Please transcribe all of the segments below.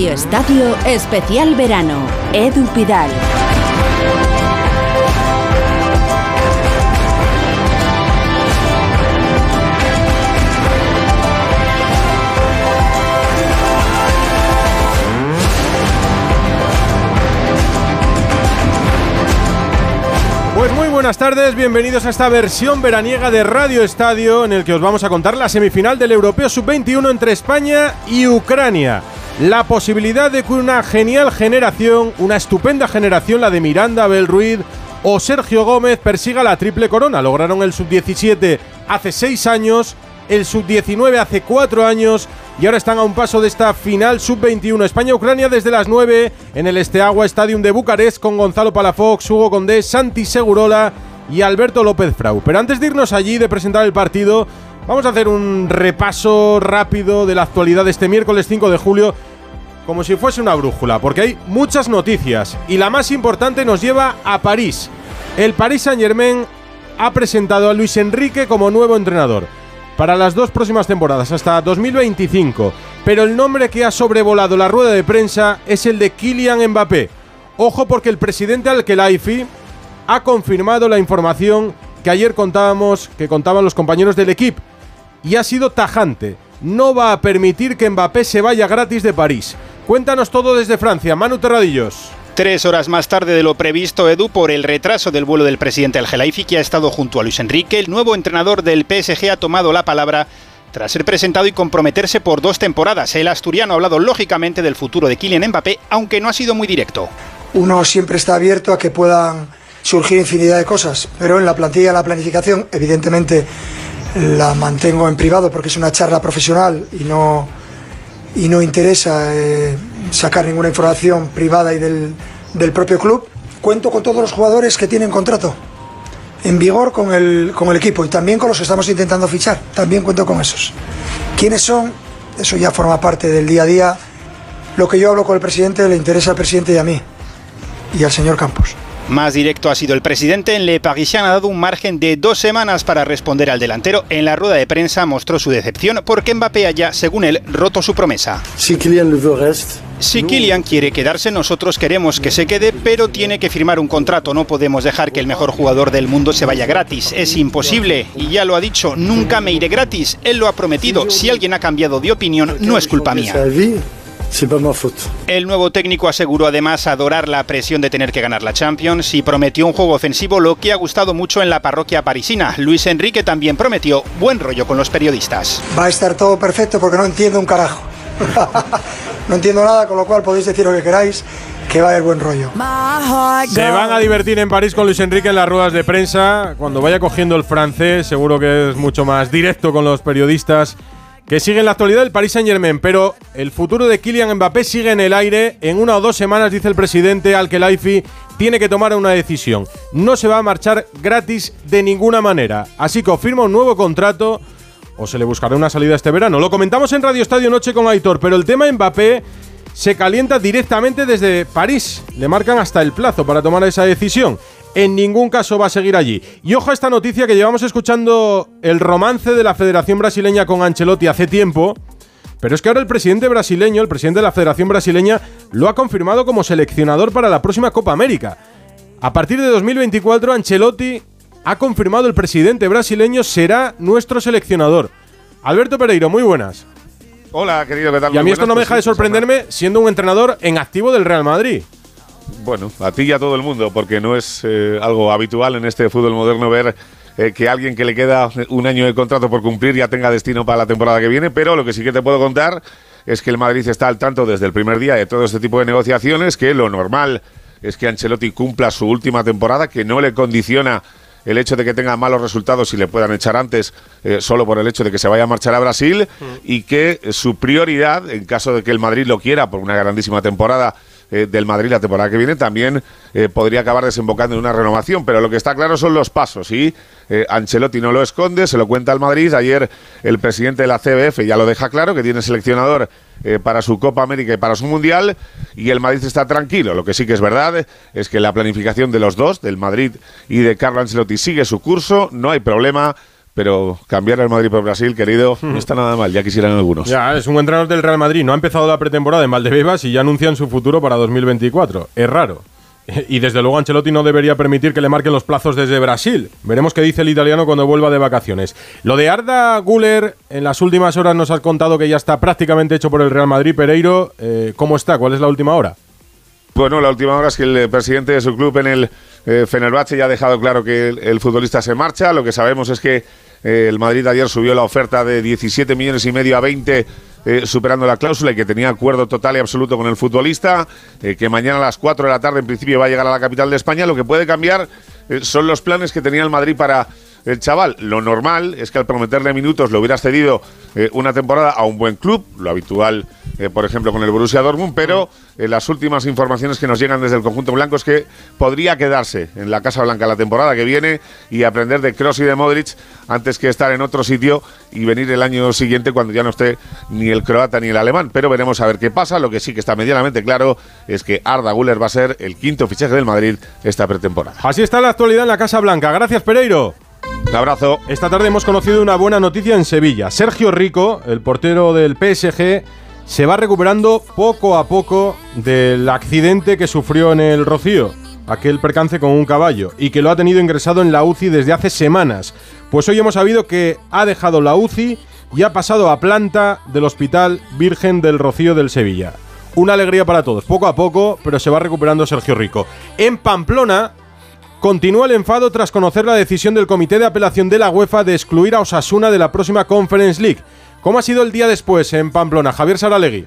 Radio Estadio Especial Verano. Edu Pidal. Pues muy buenas tardes, bienvenidos a esta versión veraniega de Radio Estadio en el que os vamos a contar la semifinal del Europeo Sub-21 entre España y Ucrania. La posibilidad de que una genial generación, una estupenda generación, la de Miranda, Abel Ruiz o Sergio Gómez, persiga la triple corona. Lograron el Sub-17 hace seis años, el Sub-19 hace cuatro años y ahora están a un paso de esta final sub-21 España-Ucrania desde las 9 en el Esteagua Stadium de Bucarest con Gonzalo Palafox, Hugo Condé, Santi Segurola y Alberto López Frau. Pero antes de irnos allí de presentar el partido, vamos a hacer un repaso rápido de la actualidad de este miércoles 5 de julio como si fuese una brújula, porque hay muchas noticias y la más importante nos lleva a París. El Paris Saint-Germain ha presentado a Luis Enrique como nuevo entrenador para las dos próximas temporadas, hasta 2025. Pero el nombre que ha sobrevolado la rueda de prensa es el de Kylian Mbappé. Ojo porque el presidente Al-Khelaifi ha confirmado la información que ayer contábamos, que contaban los compañeros del equipo, y ha sido tajante. No va a permitir que Mbappé se vaya gratis de París. Cuéntanos todo desde Francia, Manu Terradillos. Tres horas más tarde de lo previsto, Edu, por el retraso del vuelo del presidente Al Gelaifi, que ha estado junto a Luis Enrique, el nuevo entrenador del PSG ha tomado la palabra tras ser presentado y comprometerse por dos temporadas. El asturiano ha hablado lógicamente del futuro de Kylian Mbappé, aunque no ha sido muy directo. Uno siempre está abierto a que puedan surgir infinidad de cosas, pero en la plantilla, la planificación, evidentemente la mantengo en privado porque es una charla profesional y no, y no interesa eh, sacar ninguna información privada y del, del propio club. Cuento con todos los jugadores que tienen contrato en vigor con el, con el equipo y también con los que estamos intentando fichar. También cuento con esos. ¿Quiénes son? Eso ya forma parte del día a día. Lo que yo hablo con el presidente le interesa al presidente y a mí y al señor Campos. Más directo ha sido el presidente. En Le Parisien ha dado un margen de dos semanas para responder al delantero. En la rueda de prensa mostró su decepción porque Mbappé haya, según él, roto su promesa. Si Kylian Si Kylian quiere quedarse, nosotros queremos que se quede, pero tiene que firmar un contrato. No podemos dejar que el mejor jugador del mundo se vaya gratis. Es imposible. Y ya lo ha dicho, nunca me iré gratis. Él lo ha prometido. Si alguien ha cambiado de opinión, no es culpa mía. El nuevo técnico aseguró además adorar la presión de tener que ganar la Champions y prometió un juego ofensivo, lo que ha gustado mucho en la parroquia parisina. Luis Enrique también prometió buen rollo con los periodistas. Va a estar todo perfecto porque no entiendo un carajo. no entiendo nada, con lo cual podéis decir lo que queráis, que va a haber buen rollo. Se van a divertir en París con Luis Enrique en las ruedas de prensa. Cuando vaya cogiendo el francés, seguro que es mucho más directo con los periodistas que siguen la actualidad del Paris Saint-Germain. Pero el futuro de Kylian Mbappé sigue en el aire. En una o dos semanas, dice el presidente Al-Khelaifi, tiene que tomar una decisión. No se va a marchar gratis de ninguna manera. Así que o firma un nuevo contrato o se le buscará una salida este verano. Lo comentamos en Radio Estadio Noche con Aitor, pero el tema Mbappé se calienta directamente desde París. Le marcan hasta el plazo para tomar esa decisión. En ningún caso va a seguir allí. Y ojo a esta noticia que llevamos escuchando el romance de la Federación Brasileña con Ancelotti hace tiempo. Pero es que ahora el presidente brasileño, el presidente de la Federación Brasileña, lo ha confirmado como seleccionador para la próxima Copa América. A partir de 2024, Ancelotti ha confirmado el presidente brasileño será nuestro seleccionador. Alberto Pereiro, muy buenas. Hola, querido, ¿qué tal? Y a mí esto no me deja de pues sorprenderme siendo un entrenador en activo del Real Madrid. Bueno, a ti y a todo el mundo, porque no es eh, algo habitual en este fútbol moderno ver eh, que alguien que le queda un año de contrato por cumplir ya tenga destino para la temporada que viene, pero lo que sí que te puedo contar es que el Madrid está al tanto desde el primer día de todo este tipo de negociaciones, que lo normal es que Ancelotti cumpla su última temporada, que no le condiciona el hecho de que tenga malos resultados y le puedan echar antes eh, solo por el hecho de que se vaya a marchar a Brasil y que su prioridad, en caso de que el Madrid lo quiera por una grandísima temporada eh, del Madrid la temporada que viene, también eh, podría acabar desembocando en una renovación. Pero lo que está claro son los pasos y eh, Ancelotti no lo esconde, se lo cuenta al Madrid. Ayer el presidente de la CBF ya lo deja claro, que tiene seleccionador para su Copa América y para su Mundial y el Madrid está tranquilo. Lo que sí que es verdad es que la planificación de los dos, del Madrid y de Carlo Ancelotti, sigue su curso, no hay problema pero cambiar al Madrid por Brasil, querido, no está nada mal, ya quisieran algunos. Ya, es un entrenador del Real Madrid, no ha empezado la pretemporada en Valdebebas y ya anuncian su futuro para 2024. Es raro. Y desde luego Ancelotti no debería permitir que le marquen los plazos desde Brasil. Veremos qué dice el italiano cuando vuelva de vacaciones. Lo de Arda Guller, en las últimas horas nos has contado que ya está prácticamente hecho por el Real Madrid. Pereiro, eh, ¿cómo está? ¿Cuál es la última hora? Bueno, la última hora es que el presidente de su club en el eh, Fenerbahce ya ha dejado claro que el, futbolista se marcha. Lo que sabemos es que eh, el Madrid ayer subió la oferta de 17 millones y medio a 20 eh, superando la cláusula y que tenía acuerdo total y absoluto con el futbolista, eh, que mañana a las 4 de la tarde en principio va a llegar a la capital de España. Lo que puede cambiar son los planes que tenía el Madrid para el chaval. Lo normal es que al prometerle minutos le hubieras cedido eh, una temporada a un buen club, lo habitual, eh, por ejemplo, con el Borussia Dortmund, pero eh, las últimas informaciones que nos llegan desde el conjunto blanco es que podría quedarse en la Casa Blanca la temporada que viene y aprender de Kroos y de Modric antes que estar en otro sitio y venir el año siguiente cuando ya no esté ni el croata ni el alemán. Pero veremos a ver qué pasa. Lo que sí que está medianamente claro es que Arda Guller va a ser el quinto fichaje del Madrid esta pretemporada. Así está la actualidad en la Casa Blanca. Gracias, Pereiro. Un abrazo. Esta tarde hemos conocido una buena noticia en Sevilla. Sergio Rico, el portero del PSG, se va recuperando poco a poco del accidente que sufrió en el Rocío, aquel percance con un caballo, y que lo ha tenido ingresado en la UCI desde hace semanas. Pues hoy hemos sabido que ha dejado la UCI y ha pasado a planta del Hospital Virgen del Rocío del Sevilla. Una alegría para todos, poco a poco, pero se va recuperando Sergio Rico. En Pamplona, Continúa el enfado tras conocer la decisión del Comité de Apelación de la UEFA de excluir a Osasuna de la próxima Conference League. ¿Cómo ha sido el día después en Pamplona? Javier Saralegui.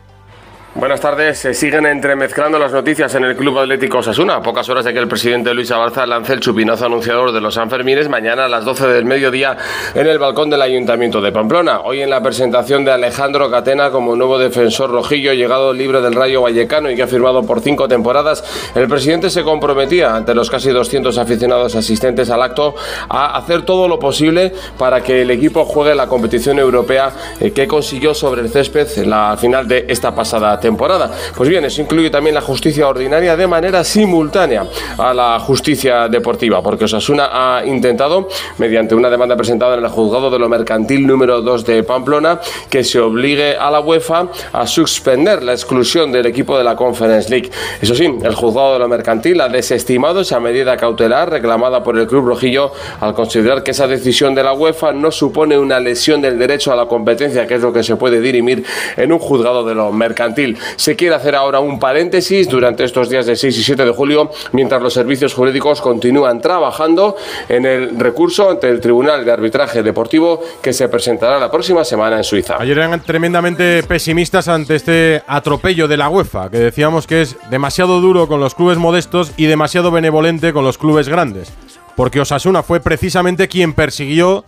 Buenas tardes. Se siguen entremezclando las noticias en el Club Atlético Osasuna. A pocas horas de que el presidente Luis Abarza lance el chupinazo anunciador de los Sanfermines mañana a las 12 del mediodía en el balcón del Ayuntamiento de Pamplona. Hoy en la presentación de Alejandro Catena como nuevo defensor rojillo llegado libre del Rayo Vallecano y que ha firmado por cinco temporadas, el presidente se comprometía ante los casi 200 aficionados asistentes al acto a hacer todo lo posible para que el equipo juegue la competición europea eh, que consiguió sobre el césped en la final de esta pasada temporada. Pues bien, eso incluye también la justicia ordinaria de manera simultánea a la justicia deportiva, porque Osasuna ha intentado, mediante una demanda presentada en el juzgado de lo mercantil número 2 de Pamplona, que se obligue a la UEFA a suspender la exclusión del equipo de la Conference League. Eso sí, el juzgado de lo mercantil ha desestimado esa medida cautelar reclamada por el Club Rojillo al considerar que esa decisión de la UEFA no supone una lesión del derecho a la competencia, que es lo que se puede dirimir en un juzgado de lo mercantil. Se quiere hacer ahora un paréntesis durante estos días de 6 y 7 de julio, mientras los servicios jurídicos continúan trabajando en el recurso ante el Tribunal de Arbitraje Deportivo que se presentará la próxima semana en Suiza. Ayer eran tremendamente pesimistas ante este atropello de la UEFA, que decíamos que es demasiado duro con los clubes modestos y demasiado benevolente con los clubes grandes. Porque Osasuna fue precisamente quien persiguió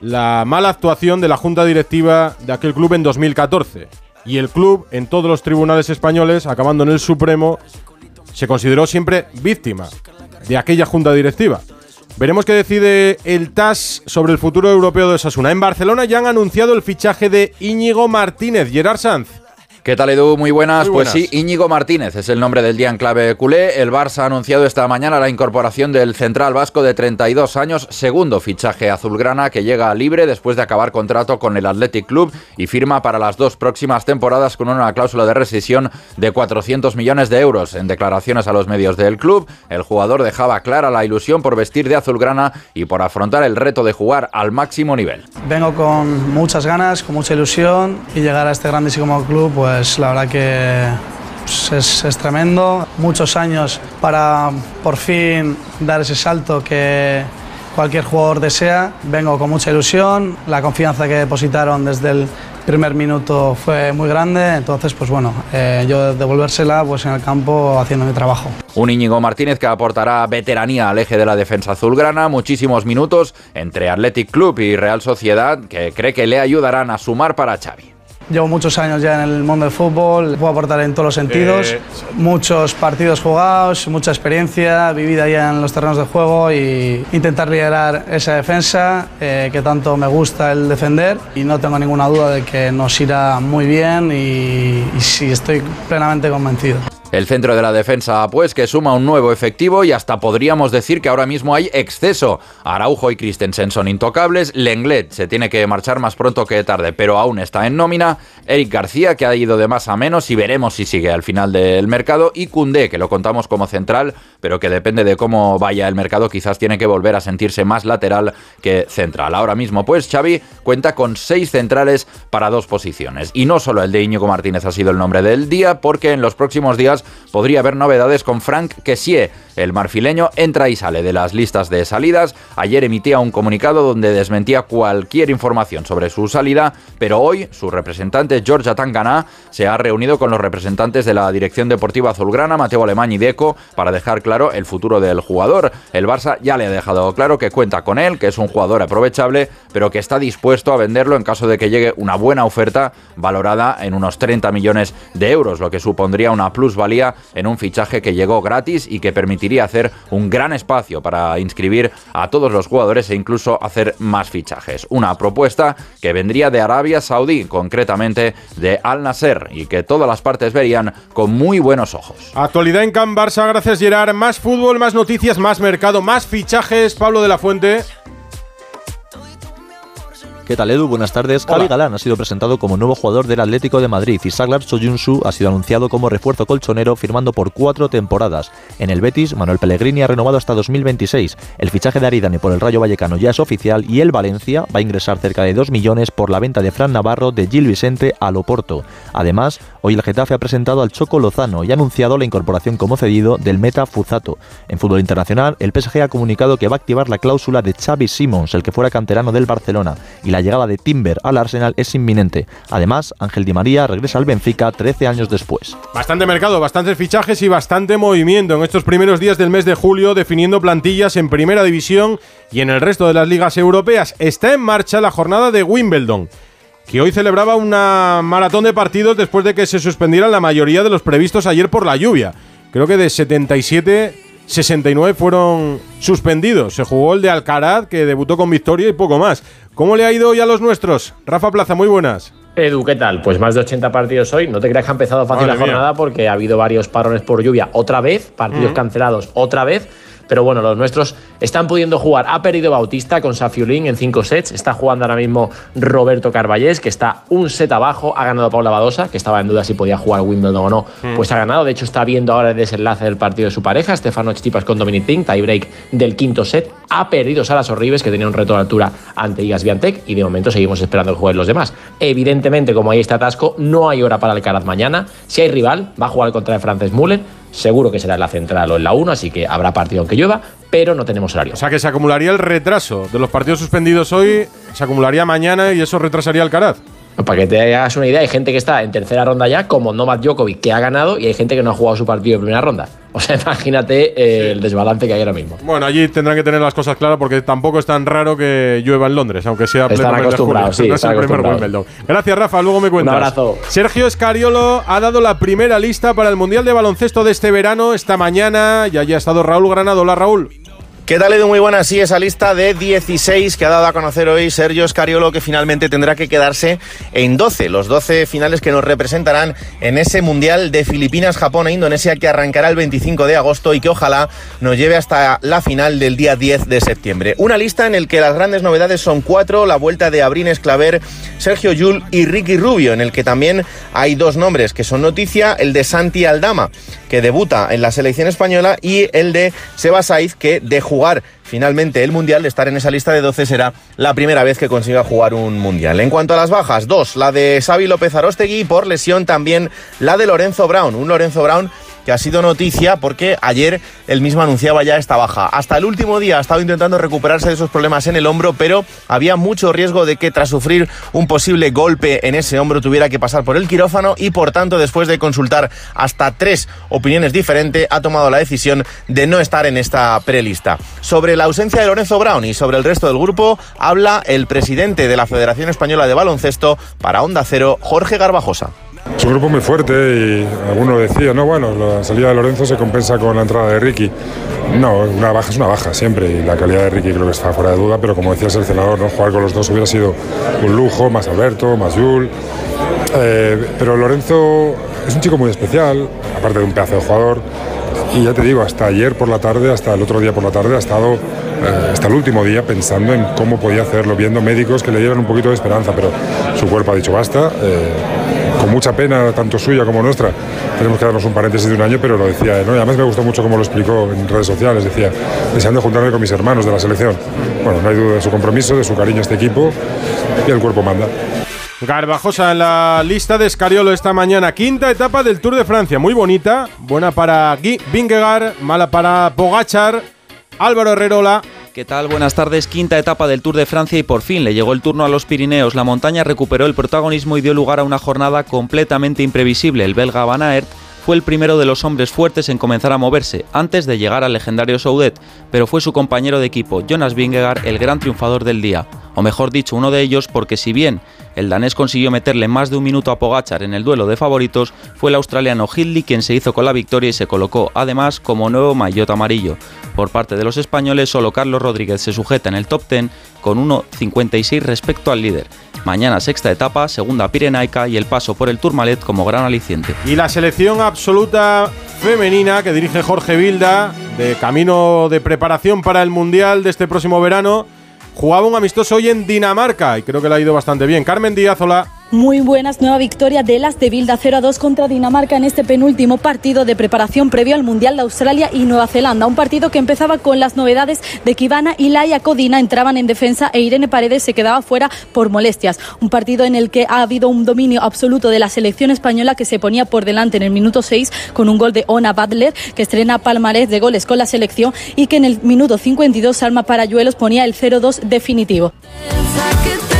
la mala actuación de la junta directiva de aquel club en 2014 y el club en todos los tribunales españoles, acabando en el Supremo, se consideró siempre víctima de aquella junta directiva. Veremos qué decide el TAS sobre el futuro europeo de Sasuna. En Barcelona ya han anunciado el fichaje de Íñigo Martínez, Gerard Sanz. ¿Qué tal, Edu? Muy buenas. Pues sí, Íñigo Martínez es el nombre del día en clave culé. El Barça ha anunciado esta mañana la incorporación del central vasco de 32 años, segundo fichaje azulgrana que llega libre después de acabar contrato con el Athletic Club y firma para las dos próximas temporadas con una cláusula de rescisión de 400 millones de euros. En declaraciones a los medios del club, el jugador dejaba clara la ilusión por vestir de azulgrana y por afrontar el reto de jugar al máximo nivel. Vengo con muchas ganas, con mucha ilusión y llegar a este grandísimo club, pues pues la verdad que pues, es, tremendo. Muchos años para por fin dar ese salto que cualquier jugador desea. Vengo con mucha ilusión, la confianza que depositaron desde el primer minuto fue muy grande, entonces pues bueno, eh, yo devolvérsela pues en el campo haciendo mi trabajo. Un Íñigo Martínez que aportará veteranía al eje de la defensa azulgrana, muchísimos minutos entre Athletic Club y Real Sociedad que cree que le ayudarán a sumar para Xavi. Llevo muchos años ya en el mundo del fútbol, puedo aportar en todos los sentidos, Eh, muchos partidos jugados, mucha experiencia, vivida ya en los terrenos de juego y intentar liderar esa defensa eh, que tanto me gusta el defender. Y no tengo ninguna duda de que nos irá muy bien y, y sí, estoy plenamente convencido. El centro de la defensa, pues, que suma un nuevo efectivo y hasta podríamos decir que ahora mismo hay exceso. Araujo y Christensen son intocables, Lenglet se tiene que marchar más pronto que tarde, pero aún está en nómina, Eric García, que ha ido de más a menos y veremos si sigue al final del mercado, y Cundé, que lo contamos como central, pero que depende de cómo vaya el mercado, quizás tiene que volver a sentirse más lateral que central. Ahora mismo, pues, Xavi cuenta con seis centrales para dos posiciones. Y no solo el de Íñigo Martínez ha sido el nombre del día, porque en los próximos días podría haber novedades con Frank Kessie. El marfileño entra y sale de las listas de salidas. Ayer emitía un comunicado donde desmentía cualquier información sobre su salida, pero hoy su representante George Atangana se ha reunido con los representantes de la Dirección Deportiva Azulgrana, Mateo Alemán y Deco, para dejar claro el futuro del jugador. El Barça ya le ha dejado claro que cuenta con él, que es un jugador aprovechable, pero que está dispuesto a venderlo en caso de que llegue una buena oferta valorada en unos 30 millones de euros, lo que supondría una plusvalía en un fichaje que llegó gratis y que permitiría hacer un gran espacio para inscribir a todos los jugadores e incluso hacer más fichajes. Una propuesta que vendría de Arabia Saudí, concretamente de Al Nasser, y que todas las partes verían con muy buenos ojos. Actualidad en Can Barça, gracias Gerard. Más fútbol, más noticias, más mercado, más fichajes. Pablo de la Fuente. ¿Qué tal Edu? Buenas tardes. Javi Galán ha sido presentado como nuevo jugador del Atlético de Madrid y Saglar Soyunsu ha sido anunciado como refuerzo colchonero firmando por cuatro temporadas. En el Betis, Manuel Pellegrini ha renovado hasta 2026. El fichaje de Aridane por el Rayo Vallecano ya es oficial y el Valencia va a ingresar cerca de 2 millones por la venta de Fran Navarro de Gil Vicente a Loporto. Además, hoy el Getafe ha presentado al Choco Lozano y ha anunciado la incorporación como cedido del Meta Fuzato. En fútbol internacional, el PSG ha comunicado que va a activar la cláusula de Xavi Simons, el que fuera canterano del Barcelona, y la llegada de Timber al Arsenal es inminente. Además, Ángel Di María regresa al Benfica 13 años después. Bastante mercado, bastantes fichajes y bastante movimiento en estos primeros días del mes de julio definiendo plantillas en Primera División y en el resto de las ligas europeas. Está en marcha la jornada de Wimbledon que hoy celebraba una maratón de partidos después de que se suspendieran la mayoría de los previstos ayer por la lluvia. Creo que de 77 69 fueron suspendidos. Se jugó el de Alcaraz, que debutó con victoria y poco más. ¿Cómo le ha ido hoy a los nuestros? Rafa Plaza, muy buenas. Edu, ¿qué tal? Pues más de 80 partidos hoy. No te creas que ha empezado fácil la jornada porque ha habido varios parones por lluvia otra vez, partidos cancelados otra vez. Pero bueno, los nuestros están pudiendo jugar. Ha perdido Bautista con Safiulín en cinco sets. Está jugando ahora mismo Roberto Carballés, que está un set abajo. Ha ganado Paula Badosa, que estaba en duda si podía jugar Wimbledon o no. Mm. Pues ha ganado. De hecho, está viendo ahora el desenlace del partido de su pareja, Stefano Chipas con Dominic Ting, tiebreak del quinto set. Ha perdido Salas Horribes, que tenía un reto de altura ante Igas Viantec. Y de momento seguimos esperando que jueguen los demás. Evidentemente, como ahí está atasco, no hay hora para el Alcaraz mañana. Si hay rival, va a jugar contra el francés Mullen Seguro que será en la central o en la 1, así que habrá partido aunque llueva, pero no tenemos horario. O sea que se acumularía el retraso de los partidos suspendidos hoy, se acumularía mañana y eso retrasaría el Caraz. Para que te hagas una idea, hay gente que está en tercera ronda ya, como Novak Djokovic, que ha ganado, y hay gente que no ha jugado su partido de primera ronda. O sea, imagínate eh, el desbalance que hay ahora mismo. Bueno, allí tendrán que tener las cosas claras porque tampoco es tan raro que llueva en Londres, aunque sea Están acostumbrados, sí, no. Gracias, Rafa. Luego me cuentas. Un abrazo. Sergio Escariolo ha dado la primera lista para el Mundial de Baloncesto de este verano, esta mañana. Ya ha estado Raúl Granado. Hola, Raúl. ¿Qué tal, Edu? Muy buena. Sí, esa lista de 16 que ha dado a conocer hoy Sergio Scariolo, que finalmente tendrá que quedarse en 12. Los 12 finales que nos representarán en ese Mundial de Filipinas, Japón e Indonesia que arrancará el 25 de agosto y que ojalá nos lleve hasta la final del día 10 de septiembre. Una lista en el que las grandes novedades son cuatro, la vuelta de Abrines Claver, Sergio Yul y Ricky Rubio, en el que también hay dos nombres que son noticia, el de Santi Aldama, que debuta en la selección española, y el de Seba Saiz, que de jugar finalmente el Mundial, de estar en esa lista de 12, será la primera vez que consiga jugar un Mundial. En cuanto a las bajas, dos, la de Xavi López Arostegui y por lesión también la de Lorenzo Brown, un Lorenzo Brown que ha sido noticia porque ayer él mismo anunciaba ya esta baja. Hasta el último día ha estado intentando recuperarse de esos problemas en el hombro, pero había mucho riesgo de que tras sufrir un posible golpe en ese hombro tuviera que pasar por el quirófano y por tanto después de consultar hasta tres opiniones diferentes ha tomado la decisión de no estar en esta prelista. Sobre ausencia de Lorenzo Brown y sobre el resto del grupo habla el presidente de la Federación Española de Baloncesto para Onda Cero, Jorge Garbajosa. Es un grupo muy fuerte y alguno decía, no, bueno, la salida de Lorenzo se compensa con la entrada de Ricky. No, una baja es una baja siempre y la calidad de Ricky creo que está fuera de duda, pero como decía el seleccionador, ¿no? jugar con los dos hubiera sido un lujo, más Alberto, más Yul. Eh, pero Lorenzo es un chico muy especial, aparte de un pedazo de jugador. Y ya te digo, hasta ayer por la tarde, hasta el otro día por la tarde, ha estado eh, hasta el último día pensando en cómo podía hacerlo, viendo médicos que le dieran un poquito de esperanza, pero su cuerpo ha dicho basta. Eh, con mucha pena, tanto suya como nuestra, tenemos que darnos un paréntesis de un año, pero lo decía, y además me gustó mucho cómo lo explicó en redes sociales, decía, deseando juntarme con mis hermanos de la selección. Bueno, no hay duda de su compromiso, de su cariño a este equipo, y el cuerpo manda. Garbajosa en la lista de Escariolo esta mañana. Quinta etapa del Tour de Francia. Muy bonita. Buena para Guy Vingegaard. Mala para Pogachar. Álvaro Herrerola. ¿Qué tal? Buenas tardes. Quinta etapa del Tour de Francia y por fin le llegó el turno a los Pirineos. La montaña recuperó el protagonismo y dio lugar a una jornada completamente imprevisible. El belga Van Aert fue el primero de los hombres fuertes en comenzar a moverse, antes de llegar al legendario Soudet, pero fue su compañero de equipo, Jonas Vingegaard, el gran triunfador del día. O mejor dicho, uno de ellos, porque si bien el danés consiguió meterle más de un minuto a Pogachar en el duelo de favoritos, fue el australiano Hindley quien se hizo con la victoria y se colocó, además, como nuevo maillot amarillo. Por parte de los españoles, solo Carlos Rodríguez se sujeta en el top 10 con 1.56 respecto al líder. Mañana sexta etapa, segunda pirenaica y el paso por el Tourmalet como gran aliciente. Y la selección absoluta femenina que dirige Jorge Vilda, de camino de preparación para el Mundial de este próximo verano, jugaba un amistoso hoy en Dinamarca y creo que le ha ido bastante bien. Carmen Díaz, hola. Muy buenas, nueva victoria de las de Bilda 0 a 2 contra Dinamarca en este penúltimo partido de preparación previo al Mundial de Australia y Nueva Zelanda. Un partido que empezaba con las novedades de que y Laia Codina entraban en defensa e Irene Paredes se quedaba fuera por molestias. Un partido en el que ha habido un dominio absoluto de la selección española que se ponía por delante en el minuto 6 con un gol de Ona Butler que estrena palmarés de goles con la selección y que en el minuto 52 Alma Parayuelos ponía el 0-2 definitivo.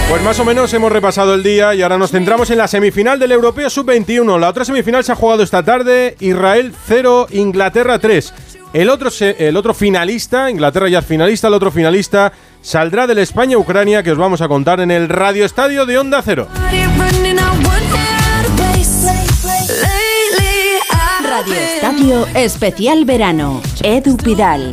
Pues más o menos hemos repasado el día y ahora nos centramos en la semifinal del Europeo Sub-21. La otra semifinal se ha jugado esta tarde, Israel 0, Inglaterra 3. El otro, el otro finalista, Inglaterra ya finalista, el otro finalista saldrá del España-Ucrania que os vamos a contar en el Radio Estadio de Onda Cero. Radio Estadio Especial Verano. Edu Pidal.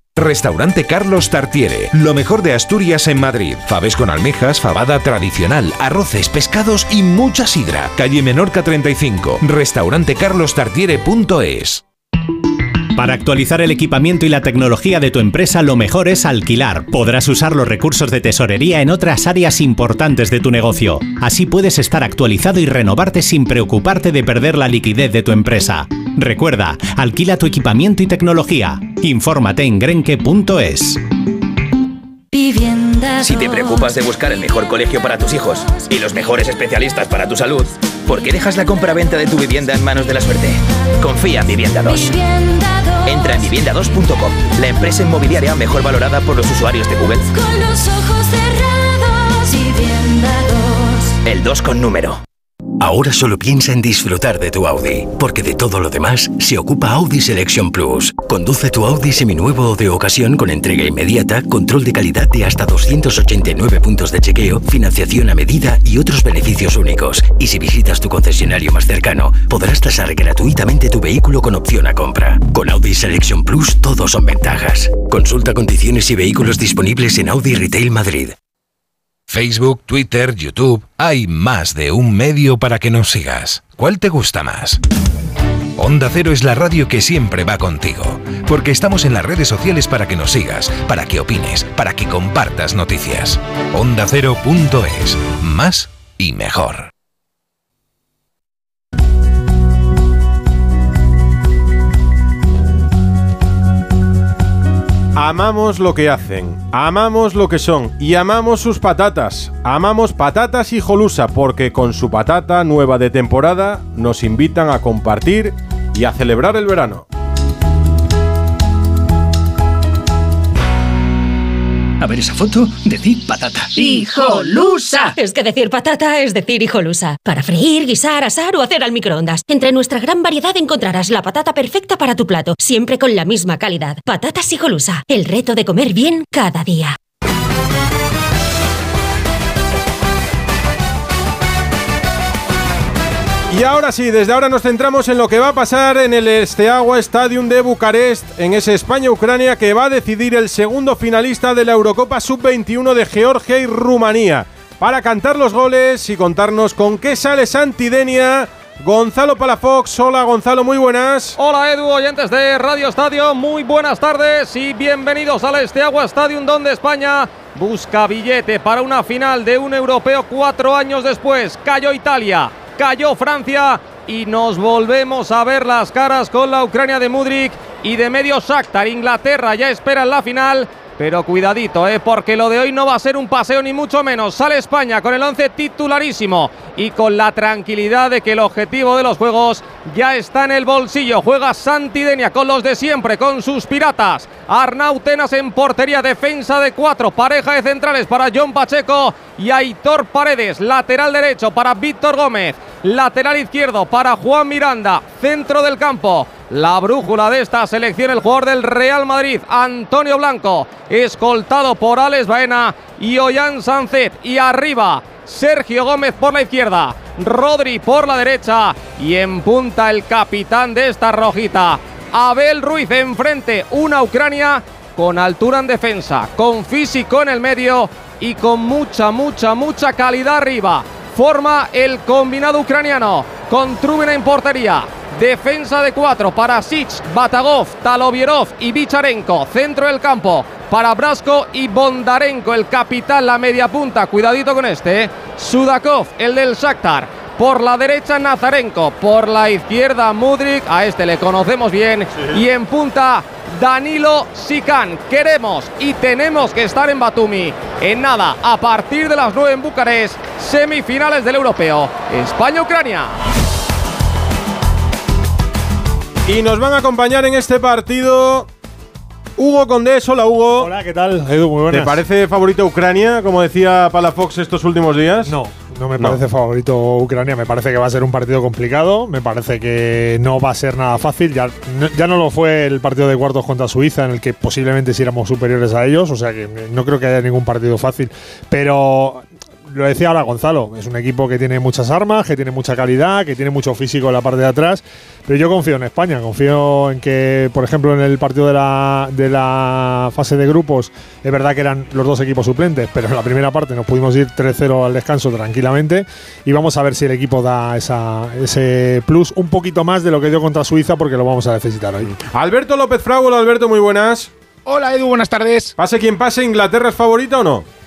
Restaurante Carlos Tartiere, lo mejor de Asturias en Madrid. Faves con almejas, fabada tradicional, arroces, pescados y mucha sidra. Calle Menorca 35, restaurantecarlostartiere.es. Para actualizar el equipamiento y la tecnología de tu empresa, lo mejor es alquilar. Podrás usar los recursos de tesorería en otras áreas importantes de tu negocio. Así puedes estar actualizado y renovarte sin preocuparte de perder la liquidez de tu empresa. Recuerda, alquila tu equipamiento y tecnología. Infórmate en grenke.es. Si te preocupas de buscar el mejor colegio para tus hijos y los mejores especialistas para tu salud, ¿por qué dejas la compra-venta de tu vivienda en manos de la suerte? Confía en Vivienda 2. Entra en vivienda2.com, la empresa inmobiliaria mejor valorada por los usuarios de Google. Con los ojos cerrados, Vivienda 2. El 2 con número. Ahora solo piensa en disfrutar de tu Audi, porque de todo lo demás se ocupa Audi Selection Plus. Conduce tu Audi seminuevo o de ocasión con entrega inmediata, control de calidad de hasta 289 puntos de chequeo, financiación a medida y otros beneficios únicos. Y si visitas tu concesionario más cercano, podrás tasar gratuitamente tu vehículo con opción a compra. Con Audi Selection Plus todo son ventajas. Consulta condiciones y vehículos disponibles en Audi Retail Madrid. Facebook, Twitter, YouTube, hay más de un medio para que nos sigas. ¿Cuál te gusta más? Onda Cero es la radio que siempre va contigo, porque estamos en las redes sociales para que nos sigas, para que opines, para que compartas noticias. OndaCero.es, más y mejor. Amamos lo que hacen, amamos lo que son y amamos sus patatas. Amamos patatas y jolusa porque con su patata nueva de temporada nos invitan a compartir y a celebrar el verano. A ver esa foto, decir patata. ¡Hijolusa! Es que decir patata es decir hijolusa. Para freír, guisar, asar o hacer al microondas. Entre nuestra gran variedad encontrarás la patata perfecta para tu plato, siempre con la misma calidad. Patatas hijolusa. El reto de comer bien cada día. Y ahora sí, desde ahora nos centramos en lo que va a pasar en el Steaua Stadium de Bucarest, en ese España-Ucrania que va a decidir el segundo finalista de la Eurocopa Sub-21 de Georgia y Rumanía. Para cantar los goles y contarnos con qué sale Santidenia, Gonzalo Palafox. Hola Gonzalo, muy buenas. Hola Edu, oyentes de Radio Estadio, muy buenas tardes y bienvenidos al Steaua Stadium donde España busca billete para una final de un europeo cuatro años después. Cayó Italia cayó Francia y nos volvemos a ver las caras con la Ucrania de Mudrik y de medio Shakhtar. Inglaterra ya espera la final. Pero cuidadito, ¿eh? porque lo de hoy no va a ser un paseo ni mucho menos. Sale España con el 11 titularísimo y con la tranquilidad de que el objetivo de los juegos ya está en el bolsillo. Juega Santidenia con los de siempre, con sus piratas. Arnautenas en portería, defensa de cuatro, pareja de centrales para John Pacheco y Aitor Paredes, lateral derecho para Víctor Gómez, lateral izquierdo para Juan Miranda, centro del campo. La brújula de esta selección, el jugador del Real Madrid, Antonio Blanco, escoltado por Alex Baena y Ollán Sancet. Y arriba, Sergio Gómez por la izquierda, Rodri por la derecha y en punta el capitán de esta rojita, Abel Ruiz enfrente, una Ucrania con altura en defensa, con físico en el medio y con mucha, mucha, mucha calidad arriba. Forma el combinado ucraniano con Trubina en portería. Defensa de cuatro para Sich, Batagov, Talovierov y Bicharenko. Centro del campo para Brasco y Bondarenko, el capitán, la media punta. Cuidadito con este. ¿eh? Sudakov, el del Shakhtar. Por la derecha Nazarenko, por la izquierda Mudrik, a este le conocemos bien. Y en punta Danilo Sikan. Queremos y tenemos que estar en Batumi. En nada, a partir de las 9 en Bucarest, semifinales del europeo. España-Ucrania. Y nos van a acompañar en este partido Hugo Condés. Hola, Hugo. Hola, ¿qué tal? Edu, muy buenas. ¿Te parece favorito Ucrania, como decía Palafox estos últimos días? No, no me parece favorito Ucrania. Me parece que va a ser un partido complicado. Me parece que no va a ser nada fácil. Ya, ya no lo fue el partido de cuartos contra Suiza, en el que posiblemente sí éramos superiores a ellos. O sea que no creo que haya ningún partido fácil. Pero lo decía ahora Gonzalo, es un equipo que tiene muchas armas, que tiene mucha calidad, que tiene mucho físico en la parte de atrás, pero yo confío en España, confío en que, por ejemplo, en el partido de la, de la fase de grupos, es verdad que eran los dos equipos suplentes, pero en la primera parte nos pudimos ir 3-0 al descanso tranquilamente y vamos a ver si el equipo da esa, ese plus un poquito más de lo que dio contra Suiza porque lo vamos a necesitar hoy. Alberto López Fragulo, Alberto, muy buenas. Hola Edu, buenas tardes. Pase quien pase, ¿Inglaterra es favorita o no?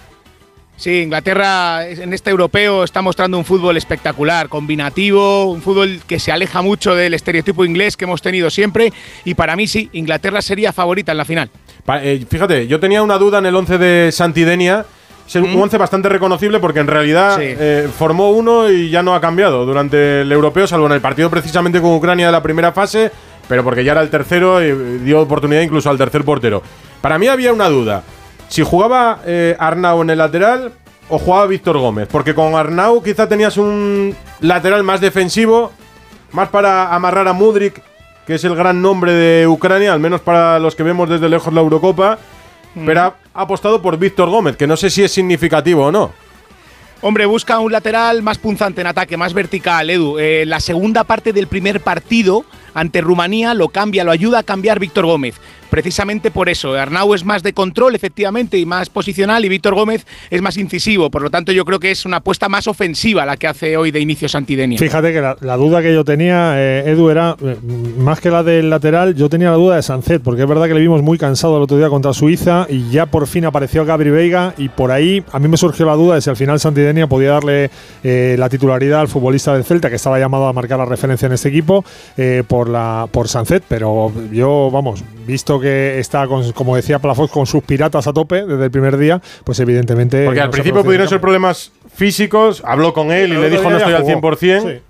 Sí, Inglaterra en este europeo está mostrando un fútbol espectacular, combinativo, un fútbol que se aleja mucho del estereotipo inglés que hemos tenido siempre y para mí sí, Inglaterra sería favorita en la final. Eh, fíjate, yo tenía una duda en el 11 de Santidenia. Es un 11 bastante reconocible porque en realidad eh, formó uno y ya no ha cambiado durante el europeo, salvo en el partido precisamente con Ucrania de la primera fase, pero porque ya era el tercero y dio oportunidad incluso al tercer portero. Para mí había una duda si jugaba eh, Arnau en el lateral o jugaba Víctor Gómez. Porque con Arnau quizá tenías un lateral más defensivo, más para amarrar a Mudrik, que es el gran nombre de Ucrania, al menos para los que vemos desde lejos la Eurocopa. Mm. Pero ha apostado por Víctor Gómez, que no sé si es significativo o no. Hombre, busca un lateral más punzante en ataque, más vertical, Edu. Eh, la segunda parte del primer partido ante Rumanía lo cambia, lo ayuda a cambiar Víctor Gómez precisamente por eso. Arnau es más de control, efectivamente, y más posicional, y Víctor Gómez es más incisivo. Por lo tanto, yo creo que es una apuesta más ofensiva la que hace hoy de inicio Santidenia. Fíjate que la, duda que yo tenía, eh, Edu, era eh, más que la del lateral, yo tenía la duda de Sancet, porque es verdad que le vimos muy cansado el otro día contra Suiza y ya por fin apareció Gabri Veiga y por ahí a mí me surgió la duda de si al final Santidenia podía darle eh, la titularidad al futbolista del Celta, que estaba llamado a marcar la referencia en este equipo, por, la, por Sancet, pero yo, vamos, visto que está, como decía Palafox, con sus piratas a tope desde el primer día, pues evidentemente. Porque al principio pudieron ser problemas físicos, habló con él y le dijo no estoy al 100%.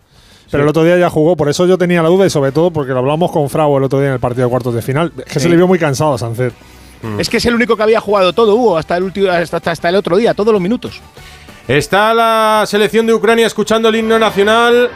Pero el otro día ya jugó, por eso yo tenía la duda y sobre todo porque lo hablamos con Frau el otro día en el partido de cuartos de final, que se le vio muy cansado a Sancet. Mm. Es que es el único que había jugado todo, Hugo, hasta el, último, hasta, hasta el otro día, todos los minutos. Está la selección de Ucrania escuchando el himno nacional.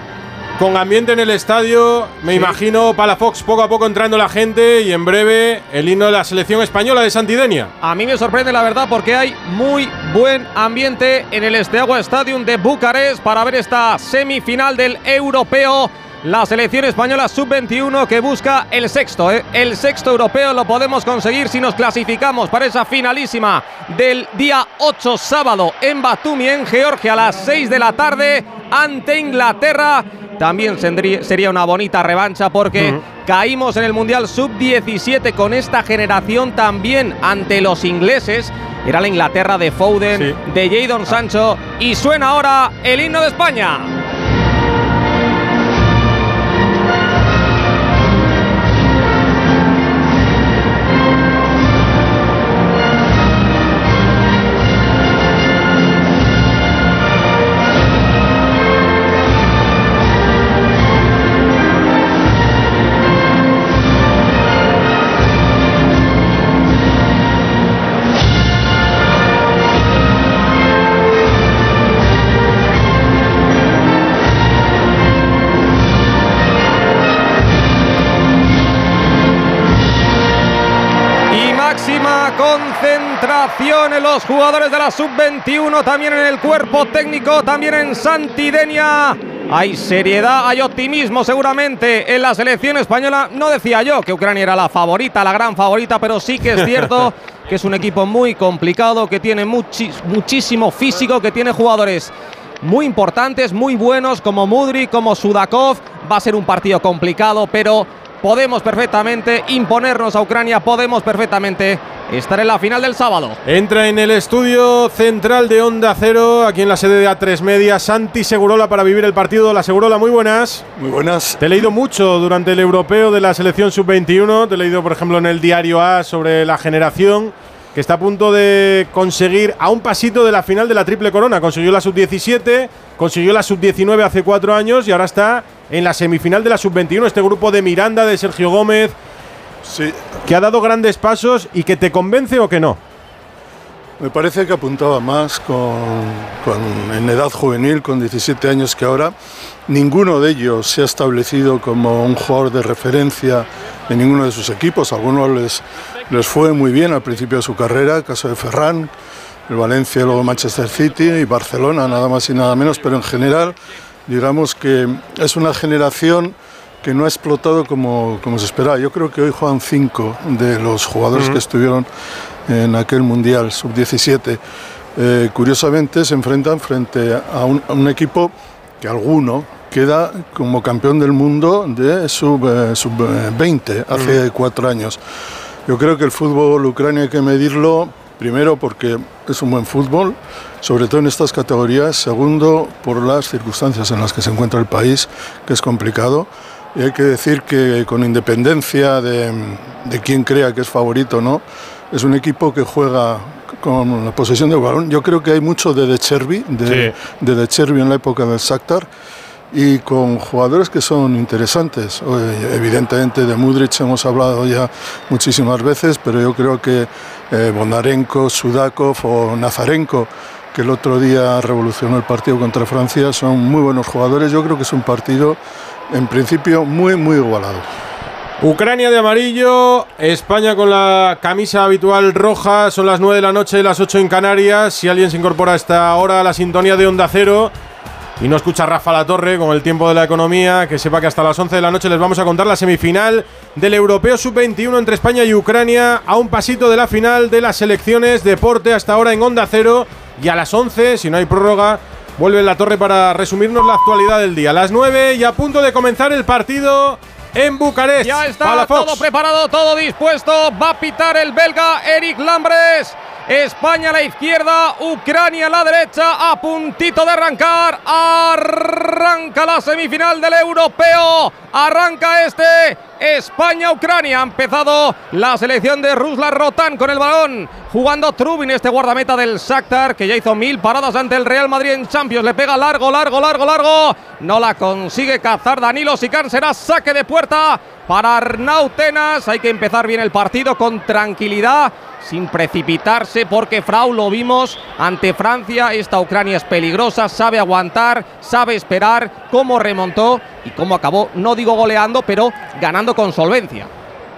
Con ambiente en el estadio, me imagino Palafox poco a poco entrando la gente y en breve el himno de la selección española de Santidenia. A mí me sorprende la verdad porque hay muy buen ambiente en el Esteagua Stadium de Bucarest para ver esta semifinal del europeo. La selección española sub-21 que busca el sexto, ¿eh? el sexto europeo lo podemos conseguir si nos clasificamos para esa finalísima del día 8 sábado en Batumi, en Georgia, a las 6 de la tarde ante Inglaterra. También sería una bonita revancha porque caímos en el Mundial Sub-17 con esta generación también ante los ingleses. Era la Inglaterra de Foden, de Jadon Sancho y suena ahora el himno de España. Concentración en los jugadores de la sub-21, también en el cuerpo técnico, también en Santidenia. Hay seriedad, hay optimismo seguramente en la selección española. No decía yo que Ucrania era la favorita, la gran favorita, pero sí que es cierto que es un equipo muy complicado, que tiene muchísimo físico, que tiene jugadores muy importantes, muy buenos, como Mudri, como Sudakov. Va a ser un partido complicado, pero podemos perfectamente imponernos a Ucrania, podemos perfectamente estar en la final del sábado. Entra en el estudio central de Onda Cero, aquí en la sede de A3 Media, Santi Segurola para vivir el partido. La Segurola, muy buenas. Muy buenas. Te he leído mucho durante el europeo de la selección sub-21, te he leído por ejemplo en el diario A sobre la generación que está a punto de conseguir a un pasito de la final de la Triple Corona. Consiguió la sub-17, consiguió la sub-19 hace cuatro años y ahora está en la semifinal de la sub-21. Este grupo de Miranda, de Sergio Gómez, sí. que ha dado grandes pasos y que te convence o que no. Me parece que apuntaba más con, en edad juvenil, con 17 años que ahora. Ninguno de ellos se ha establecido como un jugador de referencia en ninguno de sus equipos. Algunos les, les fue muy bien al principio de su carrera, el caso de Ferran, el Valencia, luego Manchester City y Barcelona, nada más y nada menos, pero en general digamos que es una generación que no ha explotado como, como se esperaba. Yo creo que hoy juegan cinco de los jugadores que estuvieron en aquel Mundial Sub-17. Eh, curiosamente se enfrentan frente a un, equipo que alguno queda como campeón del mundo de Sub-20 sub hace cuatro años. Yo creo que el fútbol ucranio hay que medirlo primero porque es un buen fútbol, sobre todo en estas categorías, segundo por las circunstancias en las que se encuentra el país, que es complicado. Y hay que decir que con independencia de, de quién crea que es favorito no, es un equipo que juega con la posesión de balón. Yo creo que hay mucho de De Chervi, de, de, de Chervi en la época del Shakhtar y con jugadores que son interesantes. Evidentemente de Mudrich hemos hablado ya muchísimas veces, pero yo creo que eh, Sudakov o Nazarenko, que el otro día revolucionó el partido contra Francia, son muy buenos jugadores. Yo creo que es un partido en principio muy, muy igualado. Ucrania de amarillo, España con la camisa habitual roja, son las 9 de la noche, las 8 en Canarias. Si alguien se incorpora a esta hora a la sintonía de Onda Cero, y no escucha Rafa La Torre con el tiempo de la economía, que sepa que hasta las 11 de la noche les vamos a contar la semifinal del Europeo Sub-21 entre España y Ucrania, a un pasito de la final de las selecciones, deporte hasta ahora en Onda Cero, y a las 11, si no hay prórroga, vuelve La Torre para resumirnos la actualidad del día. A las 9 y a punto de comenzar el partido en Bucarest. Ya está todo preparado, todo dispuesto. Va a pitar el belga Eric Lambres. España a la izquierda, Ucrania a la derecha, a puntito de arrancar. Arranca la semifinal del europeo. Arranca este España-Ucrania. Ha empezado la selección de Ruslan Rotan con el balón. Jugando Trubin, este guardameta del Shakhtar, que ya hizo mil paradas ante el Real Madrid en Champions. Le pega largo, largo, largo, largo. No la consigue cazar Danilo Sican. Será saque de puerta para Arnau Tenas. Hay que empezar bien el partido con tranquilidad sin precipitarse, porque Frau lo vimos ante Francia. Esta Ucrania es peligrosa, sabe aguantar, sabe esperar cómo remontó y cómo acabó, no digo goleando, pero ganando con solvencia.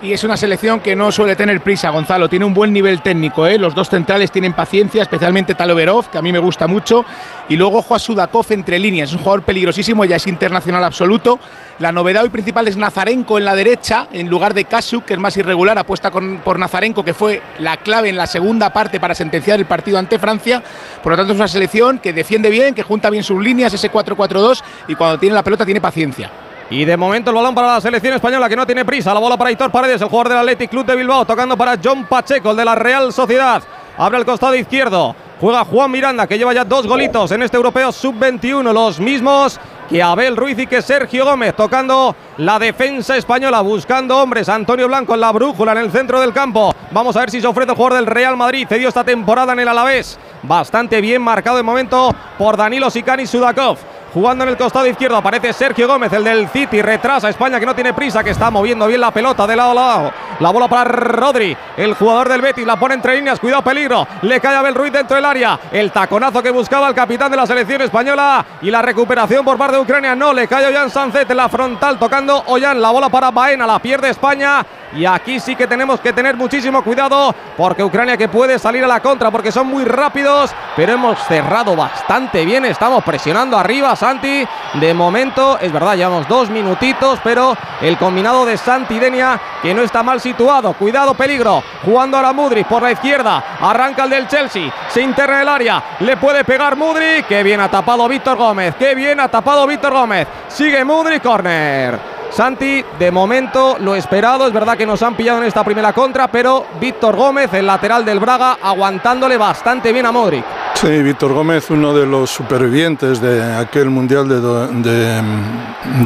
Y es una selección que no suele tener prisa, Gonzalo. Tiene un buen nivel técnico, ¿eh? Los dos centrales tienen paciencia, especialmente Taloverov, que a mí me gusta mucho. Y luego juega Sudakov entre líneas. Es un jugador peligrosísimo, ya es internacional absoluto. La novedad hoy principal es Nazarenko en la derecha, en lugar de Kasuk, que es más irregular. Apuesta por Nazarenko, que fue la clave en la segunda parte para sentenciar el partido ante Francia. Por lo tanto, es una selección que defiende bien, que junta bien sus líneas, ese 4-4-2, y cuando tiene la pelota tiene paciencia. Y de momento el balón para la selección española que no tiene prisa. La bola para Hitor Paredes, el jugador del Athletic Club de Bilbao, tocando para John Pacheco, el de la Real Sociedad. Abre el costado izquierdo. Juega Juan Miranda, que lleva ya dos golitos en este europeo sub-21, los mismos que Abel Ruiz y que Sergio Gómez, tocando la defensa española, buscando hombres. Antonio Blanco en la brújula en el centro del campo. Vamos a ver si se ofrece el jugador del Real Madrid. Cedió esta temporada en el Alavés. Bastante bien marcado de momento por Danilo Sicani Sudakov. Jugando en el costado izquierdo aparece Sergio Gómez, el del City. Retrasa a España que no tiene prisa, que está moviendo bien la pelota de lado a lado. La bola para Rodri, el jugador del Betis. La pone entre líneas, cuidado, peligro. Le cae a Abel Ruiz dentro del área. El taconazo que buscaba el capitán de la selección española. Y la recuperación por parte de Ucrania. No, le cae a Ollán Sanzet en la frontal, tocando Ollán. La bola para Baena, la pierde España. Y aquí sí que tenemos que tener muchísimo cuidado porque Ucrania que puede salir a la contra porque son muy rápidos, pero hemos cerrado bastante bien, estamos presionando arriba Santi. De momento, es verdad, llevamos dos minutitos, pero el combinado de Santi Denia que no está mal situado. Cuidado, peligro. Jugando ahora Mudrik por la izquierda. Arranca el del Chelsea. Se interna el área. Le puede pegar Mudrik. Qué bien ha tapado Víctor Gómez. Qué bien ha tapado Víctor Gómez. Sigue Mudrik, corner. Santi, de momento lo esperado, es verdad que nos han pillado en esta primera contra, pero Víctor Gómez, el lateral del Braga, aguantándole bastante bien a Modric. Sí, Víctor Gómez, uno de los supervivientes de aquel Mundial de,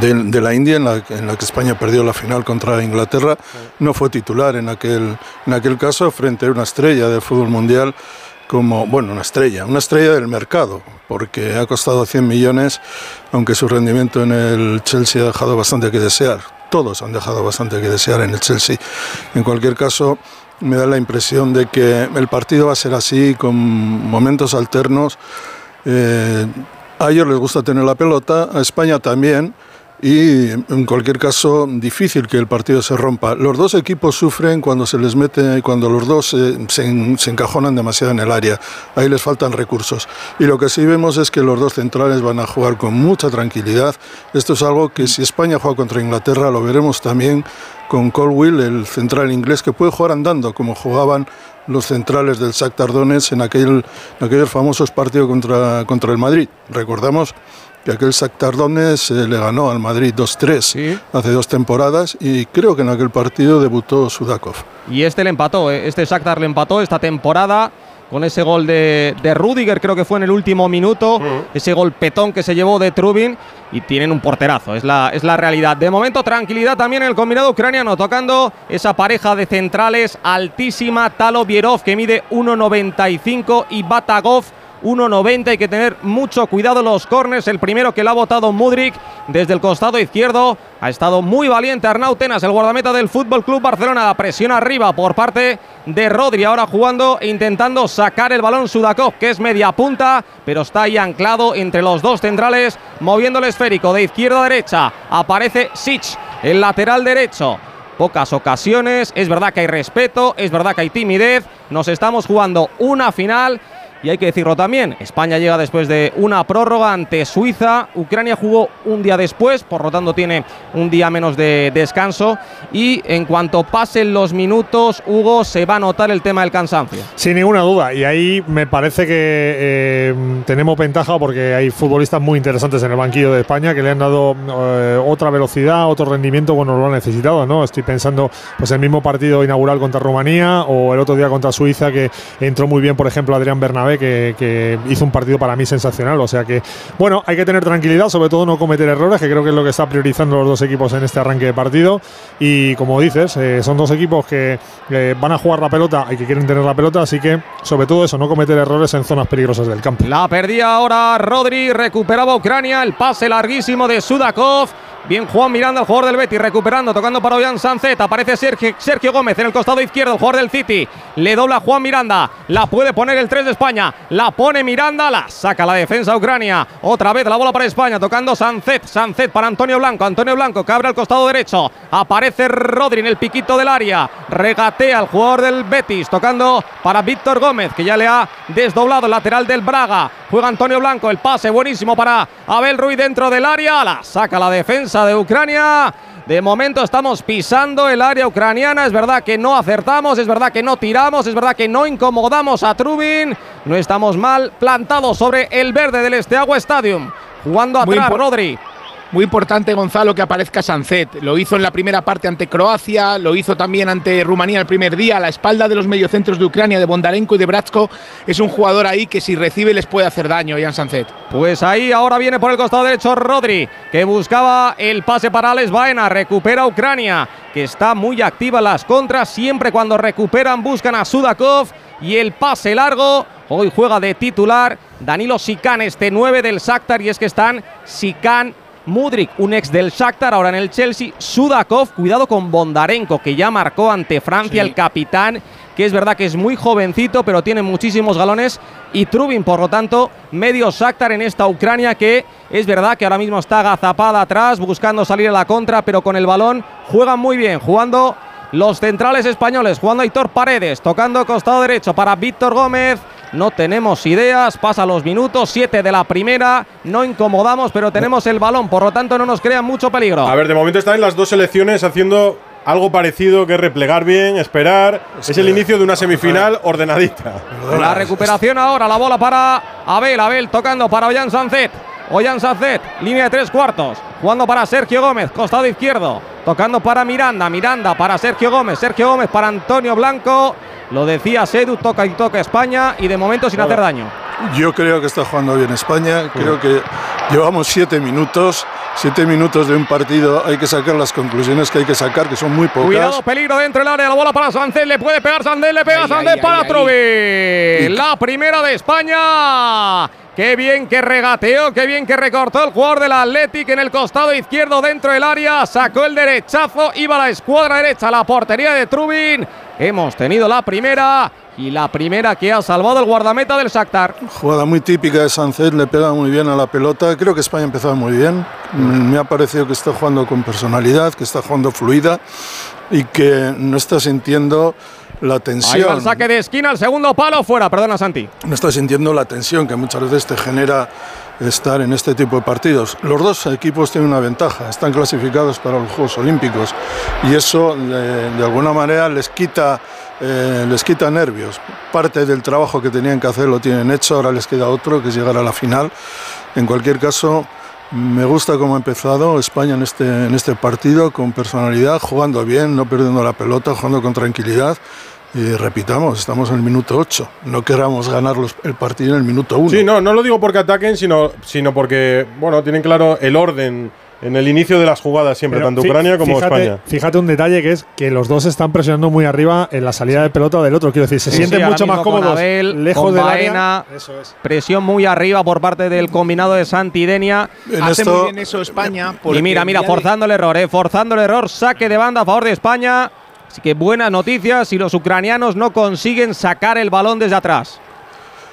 de, de, la India en la, en la, que España perdió la final contra Inglaterra, no fue titular en aquel, en aquel caso frente a una estrella del fútbol mundial como, bueno, una estrella, una estrella del mercado, porque ha costado 100 millones, aunque su rendimiento en el Chelsea ha dejado bastante que desear. Todos han dejado bastante que desear en el Chelsea. En cualquier caso, me da la impresión de que el partido va a ser así, con momentos alternos. Eh, a ellos les gusta tener la pelota, a España también y en cualquier caso difícil que el partido se rompa. Los dos equipos sufren cuando se les mete, cuando los dos eh, se, se, encajonan demasiado en el área. Ahí les faltan recursos. Y lo que sí vemos es que los dos centrales van a jugar con mucha tranquilidad. Esto es algo que si España juega contra Inglaterra lo veremos también con Colwill, el central inglés, que puede jugar andando como jugaban los centrales del Shakhtar Donetsk en, aquel, en aquellos famosos partidos contra, contra el Madrid. Recordamos que aquel Shakhtar Donetsk eh, le ganó al Madrid 2-3 hace dos temporadas y creo que en aquel partido debutó Sudakov. Y este le empató, eh, este Shakhtar le empató esta temporada con ese gol de, de Rudiger, creo que fue en el último minuto, ese gol petón que se llevó de Trubin y tienen un porterazo, es la, es la realidad. De momento, tranquilidad también en el combinado ucraniano, tocando esa pareja de centrales altísima, Talo Bierov, que mide 1,95 y Batagov 1.90. Hay que tener mucho cuidado los corners. El primero que le ha votado Mudrik desde el costado izquierdo. Ha estado muy valiente Arnau Tenas, el guardameta del Fútbol Club Barcelona. La presión arriba por parte de Rodri. Ahora jugando intentando sacar el balón Sudakov, que es media punta, pero está ahí anclado entre los dos centrales, moviendo el esférico de izquierda a derecha. Aparece Sich, el lateral derecho pocas ocasiones. Es verdad que hay respeto, es verdad que hay timidez. Nos estamos jugando una final y hay que decirlo también, España llega después de una prórroga ante Suiza. Ucrania jugó un día después, por lo tanto tiene un día menos de descanso. Y en cuanto pasen los minutos, Hugo, se va a notar el tema del cansancio. Sin ninguna duda. Y ahí me parece que eh, tenemos ventaja porque hay futbolistas muy interesantes en el banquillo de España que le han dado eh, otra velocidad, otro rendimiento cuando lo han necesitado. ¿no? Estoy pensando pues el mismo partido inaugural contra Rumanía o el otro día contra Suiza que entró muy bien, por ejemplo, Adrián Bernabé que, hizo un partido para mí sensacional. O sea que, bueno, hay que tener tranquilidad, sobre todo no cometer errores, que creo que es lo que está priorizando los dos equipos en este arranque de partido. Y como dices, eh, son dos equipos que van a jugar la pelota y que quieren tener la pelota, así que, sobre todo eso, no cometer errores en zonas peligrosas del campo. La perdía ahora Rodri, recuperaba Ucrania, el pase larguísimo de Sudakov Bien Juan Miranda, el jugador del Betis, recuperando, tocando para Ollán Sancet. Aparece Sergio, Gómez en el costado izquierdo, el jugador del City. Le dobla Juan Miranda. La puede poner el 3 de España. La pone Miranda, la saca la defensa Ucrania. Otra vez la bola para España, tocando Sancet. Sancet para Antonio Blanco. Antonio Blanco que abre al costado derecho. Aparece Rodri en el piquito del área. Regatea al jugador del Betis, tocando para Víctor Gómez, que ya le ha desdoblado el lateral del Braga. Juega Antonio Blanco, el pase buenísimo para Abel Ruiz dentro del área. La saca la defensa de Ucrania. De momento estamos pisando el área ucraniana. Es verdad que no acertamos, es verdad que no tiramos, es verdad que no incomodamos a Trubin. No estamos mal plantados sobre el verde del Esteagua Stadium. Jugando atrás, Rodri. Muy importante, Gonzalo, que aparezca Sancet. Lo hizo en la primera parte ante Croacia, lo hizo también ante Rumanía el primer día, a la espalda de los mediocentros de Ucrania, de Bondarenko y de Bratsko. Es un jugador ahí que si recibe les puede hacer daño, Jan Sancet. Pues ahí ahora viene por el costado derecho Rodri, que buscaba el pase para Alex Baena. Recupera Ucrania, que está muy activa las contras. Siempre cuando recuperan buscan a Sudakov. Y el pase largo, hoy juega de titular Danilo Sikan, este 9 del Shakhtar. Y es que están Sikan, Mudrik, un ex del Shakhtar, ahora en el Chelsea. Sudakov, cuidado con Bondarenko, que ya marcó ante Francia el capitán, que es verdad que es muy jovencito, pero tiene muchísimos galones. Y Trubin, por lo tanto, medio Shakhtar en esta Ucrania que es verdad que ahora mismo está agazapada atrás, buscando salir a la contra, pero con el balón juegan muy bien, jugando los centrales españoles, jugando Aitor Paredes, tocando costado derecho para Víctor Gómez. No tenemos ideas, pasa los minutos, 7 de la primera, no incomodamos, pero tenemos el balón, por lo tanto no nos crea mucho peligro. A ver, de momento están las dos selecciones haciendo algo parecido que replegar bien, esperar. Es, el inicio de una semifinal ordenadita. La recuperación ahora, la bola para Abel, Abel tocando para Ollán Sancet. Ollán Sancet, línea de tres cuartos, jugando para Sergio Gómez, costado izquierdo, tocando para Miranda, Miranda para Sergio Gómez, Sergio Gómez para Antonio Blanco. Lo decía Sedu, toca y toca España y de momento sin hacer daño. Yo creo que está jugando bien España. Creo que llevamos siete minutos. Siete minutos de un partido. Hay que sacar las conclusiones que hay que sacar, que son muy pocas. Cuidado, peligro dentro del área. La bola para Sancet. Le puede pegar Sancet. Le pega Sancet para Trubin. La primera de España. Qué bien que regateó, qué bien que recortó el jugador del Athletic en el costado izquierdo dentro del área. Sacó el derechazo, iba la escuadra derecha, la portería de Trubin. Hemos tenido la primera y la primera que ha salvado el guardameta del Shakhtar. Jugada muy típica de Sancet, le pega muy bien a la pelota. Creo que España ha empezado muy bien. Mm, Me ha parecido que está jugando con personalidad, que está jugando fluida y que no está sintiendo la Ahí va tensión. el saque de esquina, el segundo palo fuera. Perdona, Santi. no está sintiendo la tensión que muchas veces te genera estar en este tipo de partidos. Los dos equipos tienen una ventaja, están clasificados para los Juegos Olímpicos y eso eh, de alguna manera les quita, eh, les quita nervios. Parte del trabajo que tenían que hacer lo tienen hecho, ahora les queda otro, que es llegar a la final. En cualquier caso, me gusta cómo ha empezado España en este, en este partido, con personalidad, jugando bien, no perdiendo la pelota, jugando con tranquilidad. Y repitamos, estamos en el minuto 8. No queramos ganar los- el partido en el minuto 1. Sí, no, no lo digo porque ataquen, sino, sino porque, bueno, tienen claro el orden en el inicio de las jugadas siempre, Pero tanto Ucrania como fíjate, España. Fíjate un detalle que es que los dos están presionando muy arriba en la salida de pelota del otro. Quiero decir, se Sí, sienten sí, mucho más cómodos Abel, lejos del Baena. Eso es. Presión muy arriba por parte del combinado de Santidenia. Hace muy bien eso España. Y mira, mira, de- forzando el error, eh, forzando el error, saque de banda a favor de España. Así que buenas noticias si los ucranianos no consiguen sacar el balón desde atrás.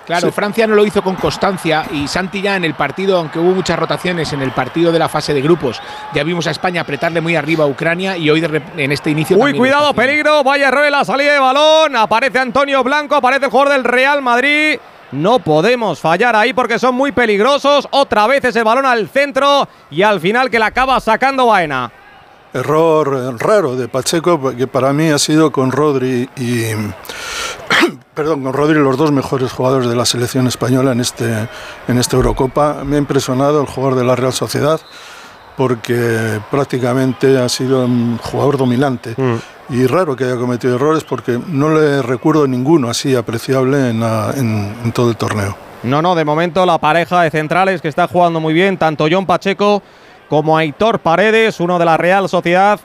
Claro, Francia no lo hizo con constancia y Santi ya en el partido, aunque hubo muchas rotaciones en el partido de la fase de grupos, ya vimos a España apretarle muy arriba a Ucrania y hoy de en este inicio. Uy, cuidado, peligro. Vaya error en la salida de balón. Aparece Antonio Blanco, aparece el jugador del Real Madrid. No podemos fallar ahí porque son muy peligrosos. Otra vez ese balón al centro y al final que la acaba sacando Baena. Error raro de Pacheco, que para mí ha sido con Rodri y. Perdón, con Rodri los dos mejores jugadores de la selección española en, este, en esta Eurocopa. Me ha impresionado el jugador de la Real Sociedad porque prácticamente ha sido un jugador dominante. Y raro que haya cometido errores porque no le recuerdo ninguno así apreciable en, la- en- en todo el torneo. No, no, de momento la pareja de centrales que está jugando muy bien, tanto John Pacheco como Aitor Paredes, uno de la Real Sociedad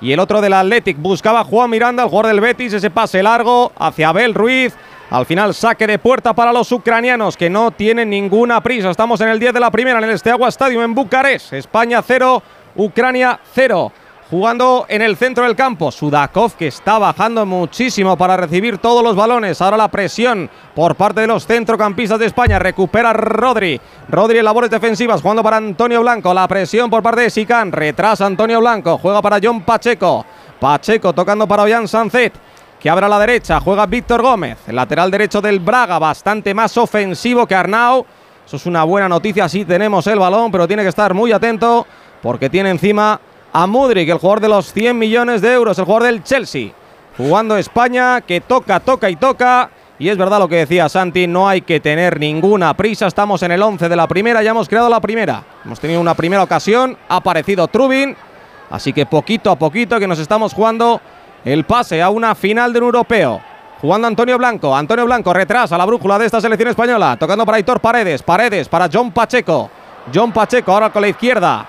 y el otro del Athletic. Buscaba Juan Miranda, el jugador del Betis, ese pase largo hacia Abel Ruiz. Al final saque de puerta para los ucranianos que no tienen ninguna prisa. Estamos en el 10 de la primera en el Esteagua Stadium en Bucarest. España 0, Ucrania 0 jugando en el centro del campo. Sudakov que está bajando muchísimo para recibir todos los balones. Ahora la presión por parte de los centrocampistas de España. Recupera Rodri. Rodri en labores defensivas jugando para Antonio Blanco. La presión por parte de Sican. Retrasa Antonio Blanco. Juega para John Pacheco. Pacheco tocando para Ollán Sancet. Que abre a la derecha. Juega Víctor Gómez. El lateral derecho del Braga. Bastante más ofensivo que Arnau. Eso es una buena noticia. Sí tenemos el balón. Pero tiene que estar muy atento. Porque tiene encima a Mudrik, el jugador de los 100 millones de euros, el jugador del Chelsea. Jugando España, que toca, toca y toca. Y es verdad lo que decía Santi, no hay que tener ninguna prisa. Estamos en el 11 de la primera, ya hemos creado la primera. Hemos tenido una primera ocasión, ha aparecido Trubin. Así que poquito a poquito que nos estamos jugando el pase a una final de un europeo. Jugando Antonio Blanco. Antonio Blanco retrasa la brújula de esta selección española. Tocando para Hitor Paredes. Paredes para John Pacheco. John Pacheco ahora con la izquierda.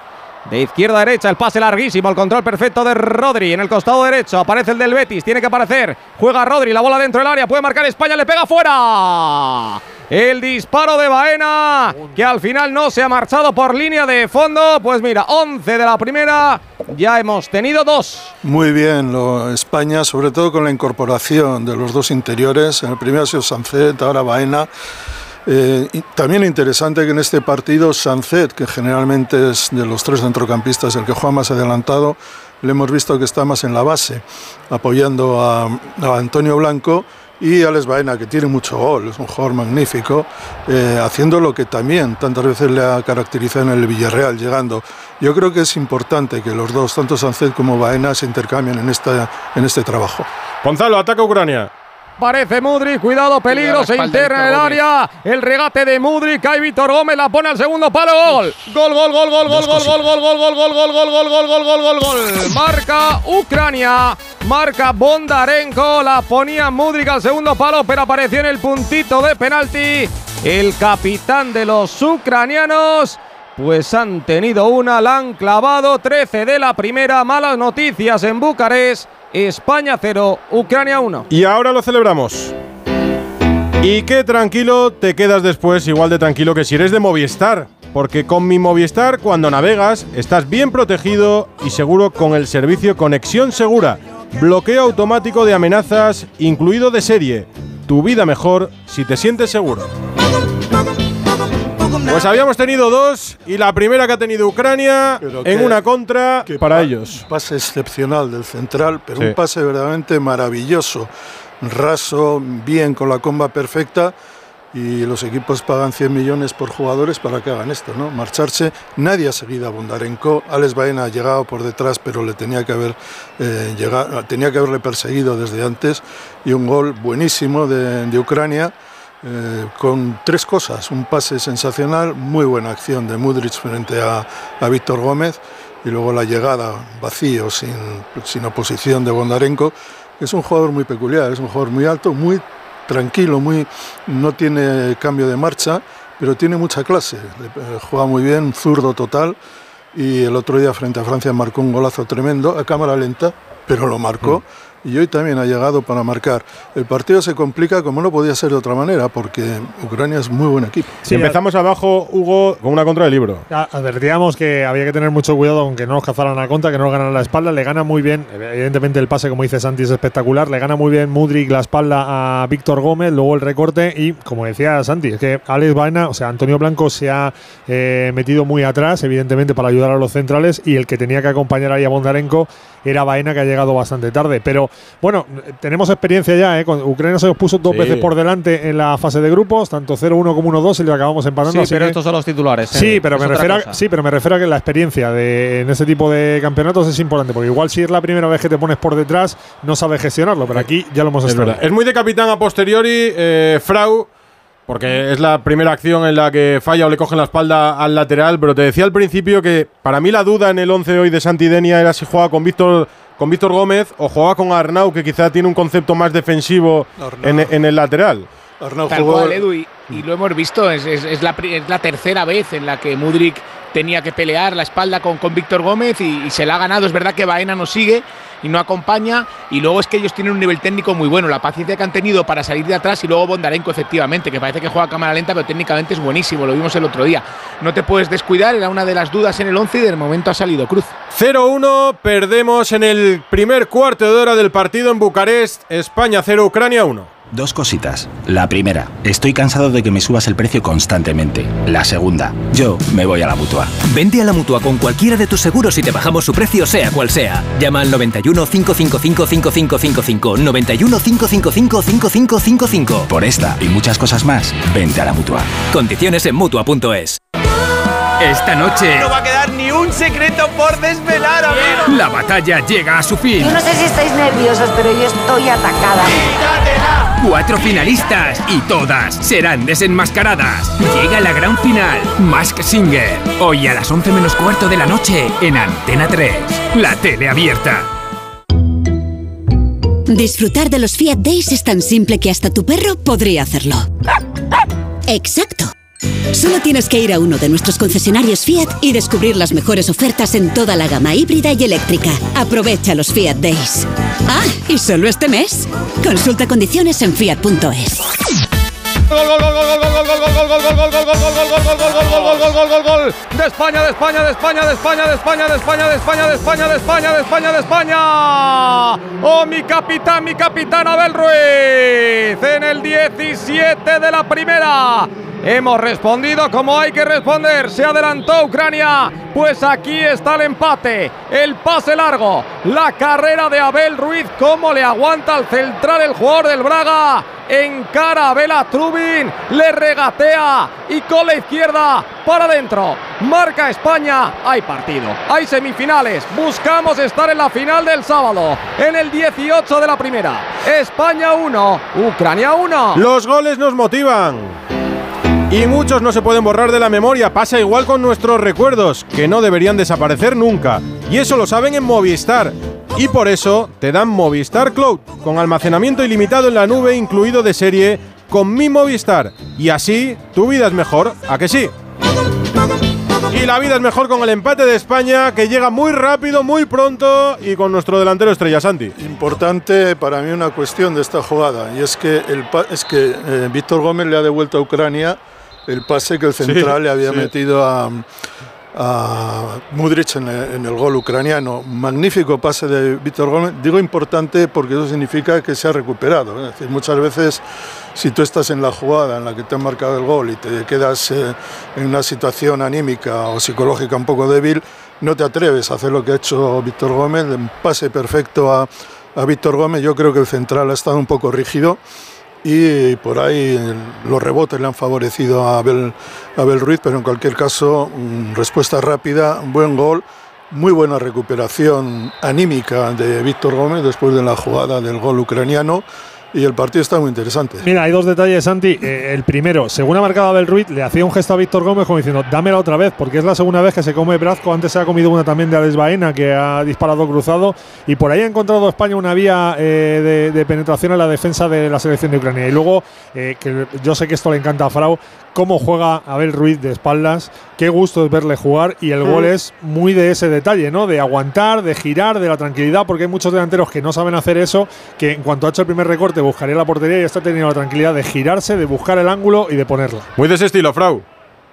De izquierda a derecha, el pase larguísimo, el control perfecto de Rodri. En el costado derecho aparece el del Betis, tiene que aparecer. Juega Rodri, la bola dentro del área, puede marcar España, le pega fuera. El disparo de Baena, que al final no se ha marchado por línea de fondo. Pues mira, 11 de la primera, ya hemos tenido dos. Muy bien, España, sobre todo con la incorporación de los dos interiores. En el primero ha sido Sancet, ahora Baena. Eh, también interesante que en este partido Sancet, que generalmente es de los tres centrocampistas el que juega más adelantado, le hemos visto que está más en la base, apoyando a, Antonio Blanco y Alex Baena, que tiene mucho gol, es un jugador magnífico, eh, haciendo lo que también tantas veces le ha caracterizado en el Villarreal, llegando. Yo creo que es importante que los dos, tanto Sancet como Baena, se intercambien en, esta, en este trabajo. Gonzalo, ataca Ucrania. Parece Mudrik, cuidado, peligro, se interna en el área. El regate de Mudrik, hay Víctor Gómez, la pone al segundo palo. Gol. Gol, gol, gol, gol, gol, gol, gol, gol, gol, gol, gol, gol, gol, gol, gol, gol, gol, gol. Marca Ucrania, marca Bondarenko, la ponía Mudrik al segundo palo, pero apareció en el puntito de penalti. El capitán de los ucranianos. Pues han tenido una, la han clavado 13 de la primera. Malas noticias en Bucarest. España 0, Ucrania 1. Y ahora lo celebramos. Y qué tranquilo te quedas después, igual de tranquilo que si eres de Movistar. Porque con mi Movistar, cuando navegas, estás bien protegido y seguro con el servicio Conexión Segura. Bloqueo automático de amenazas, incluido de serie. Tu vida mejor si te sientes seguro. Pues habíamos tenido dos y la primera que ha tenido Ucrania en una contra para ellos. Un pase excepcional del central, pero un pase verdaderamente maravilloso. Raso, bien con la comba perfecta y los equipos pagan 100 millones por jugadores para que hagan esto, ¿no? Marcharse. Nadie ha seguido a Bondarenko. Alex Baena ha llegado por detrás, pero le tenía que haber eh, llegado, tenía que haberle perseguido desde antes. Y un gol buenísimo de, de Ucrania eh, con tres cosas, un pase sensacional, muy buena acción de Mudrich frente a, Víctor Gómez y luego la llegada vacío, sin, sin oposición de Bondarenko, es un jugador muy peculiar, es un jugador muy alto, muy tranquilo, muy, no tiene cambio de marcha, pero tiene mucha clase, eh, juega muy bien, zurdo total y el otro día frente a Francia marcó un golazo tremendo a cámara lenta, pero lo marcó. Mm y hoy también ha llegado para marcar. El partido se complica como no podía ser de otra manera, porque Ucrania es muy buen equipo. Si empezamos abajo, Hugo, con una contra del libro. Advertíamos que había que tener mucho cuidado aunque no nos cazaran a contra, que no nos ganaran la espalda. Le gana muy bien, evidentemente el pase, como dice Santi, es espectacular. Le gana muy bien Mudrik la espalda a Víctor Gómez, luego el recorte y, como decía Santi, es que Alex Baena, o sea, Antonio Blanco se ha eh, metido muy atrás, evidentemente, para ayudar a los centrales y el que tenía que acompañar ahí a Bondarenko era Baena, que ha llegado bastante tarde. Pero bueno, tenemos experiencia ya, ¿eh? Ucrania se nos puso dos veces por delante en la fase de grupos, tanto 0-1 como 1-2 y lo acabamos empatando. Sí, pero estos son los titulares. ¿eh? Sí, pero me refiero a, sí, pero me refiero a que la experiencia de, en ese tipo de campeonatos es importante, porque igual si es la primera vez que te pones por detrás, no sabes gestionarlo, pero aquí ya lo hemos es Es muy de capitán a posteriori, eh, Frau. Porque es la primera acción en la que falla o le cogen la espalda al lateral, pero te decía al principio que para mí la duda en el 11 hoy de Santidenia era si juega con Víctor con Víctor Gómez o juega con Arnau, que quizá tiene un concepto más defensivo en, el lateral. Arnau jugó... y, lo hemos visto, es, la, es, la, tercera vez en la que Mudrik tenía que pelear la espalda con, con Víctor Gómez y, y se la ha ganado. Es verdad que Baena no sigue y no acompaña. Y luego es que ellos tienen un nivel técnico muy bueno. La paciencia que han tenido para salir de atrás y luego Bondarenko, efectivamente, que parece que juega a cámara lenta, pero técnicamente es buenísimo. Lo vimos el otro día. No te puedes descuidar, era una de las dudas en el 11 y de momento ha salido Cruz. 0-1, perdemos en el primer cuarto de hora del partido en Bucarest. España 0, Ucrania 1. Dos cositas. La primera, estoy cansado de que me subas el precio constantemente. La segunda, yo me voy a la mutua. Vente a la mutua con cualquiera de tus seguros y te bajamos su precio, sea cual sea. Llama al 91 555 5555. 91 555 5555. Por esta y muchas cosas más, vente a la mutua. Condiciones en mutua.es. Esta noche. No va a quedar ni un secreto por desvelar, amigo. La batalla llega a su fin. Yo no sé si estáis nerviosos, pero yo estoy atacada. Cuatro finalistas y todas serán desenmascaradas. Llega la gran final, Mask Singer. Hoy a las 11 menos cuarto de la noche en Antena 3. La tele abierta. Disfrutar de los Fiat Days es tan simple que hasta tu perro podría hacerlo. Exacto. Solo tienes que ir a uno de nuestros concesionarios Fiat y descubrir las mejores ofertas en toda la gama híbrida y eléctrica. Aprovecha los Fiat Days. Ah, y solo este mes. Consulta condiciones en fiat.es. Gol, gol, gol, gol, gol, gol, gol, de España, de España, de España, de España, de España, de España, de España, de España, de España, de España, de España. Oh, mi capitán, mi capitán Abel Ruiz en el 17 de la primera. Hemos respondido como hay que responder. Se adelantó Ucrania. Pues aquí está el empate. El pase largo. La carrera de Abel Ruiz. Cómo le aguanta al central el jugador del Braga. Encara a Abel a Trubin. Le regatea. Y con la izquierda para adentro. Marca España. Hay partido. Hay semifinales. Buscamos estar en la final del sábado. En el 18 de la primera. España 1. Ucrania 1. Los goles nos motivan. Y muchos no se pueden borrar de la memoria, pasa igual con nuestros recuerdos, que no deberían desaparecer nunca. Y eso lo saben en Movistar. Y por eso te dan Movistar Cloud, con almacenamiento ilimitado en la nube incluido de serie, con mi Movistar. Y así tu vida es mejor, ¿a que sí? Y la vida es mejor con el empate de España, que llega muy rápido, muy pronto, y con nuestro delantero estrella Santi. Importante para mí una cuestión de esta jugada, y es que, el es que eh, Víctor Gómez le ha devuelto a Ucrania el pase que el central Sí, le había sí. metido a, a Mudrich en el, en el gol ucraniano. Magnífico pase de Víctor Gómez. Digo importante porque eso significa que se ha recuperado. Es decir, muchas veces si tú estás en la jugada en la que te han marcado el gol y te quedas eh, en una situación anímica o psicológica un poco débil, no te atreves a hacer lo que ha hecho Víctor Gómez, un pase perfecto a, a Víctor Gómez. Yo creo que el central ha estado un poco rígido y por ahí los rebotes le han favorecido a Abel, a Abel Ruiz, pero en cualquier caso, mm, respuesta rápida, buen gol, muy buena recuperación anímica de Víctor Gómez después de la jugada del gol ucraniano y el partido está muy interesante. Mira, hay dos detalles, Santi. Eh, el primero, según ha marcado Abel Ruiz, le hacía un gesto a Víctor Gómez como diciendo, dámela otra vez, porque es la segunda vez que se come Brazco. Antes se ha comido una también de Alex Baena, que ha disparado cruzado. Y por ahí ha encontrado España una vía eh, de, de penetración en la defensa de la selección de Ucrania. Y luego, eh, que yo sé que esto le encanta a Frau, cómo juega Abel Ruiz de espaldas. Qué gusto es verle jugar. Y el Mm. gol es muy de ese detalle, ¿no? De aguantar, de girar, de la tranquilidad, porque hay muchos delanteros que no saben hacer eso, que en cuanto ha hecho el primer recorte buscaría la portería y está teniendo la tranquilidad de girarse, de buscar el ángulo y de ponerla. Muy de ese estilo, Frau.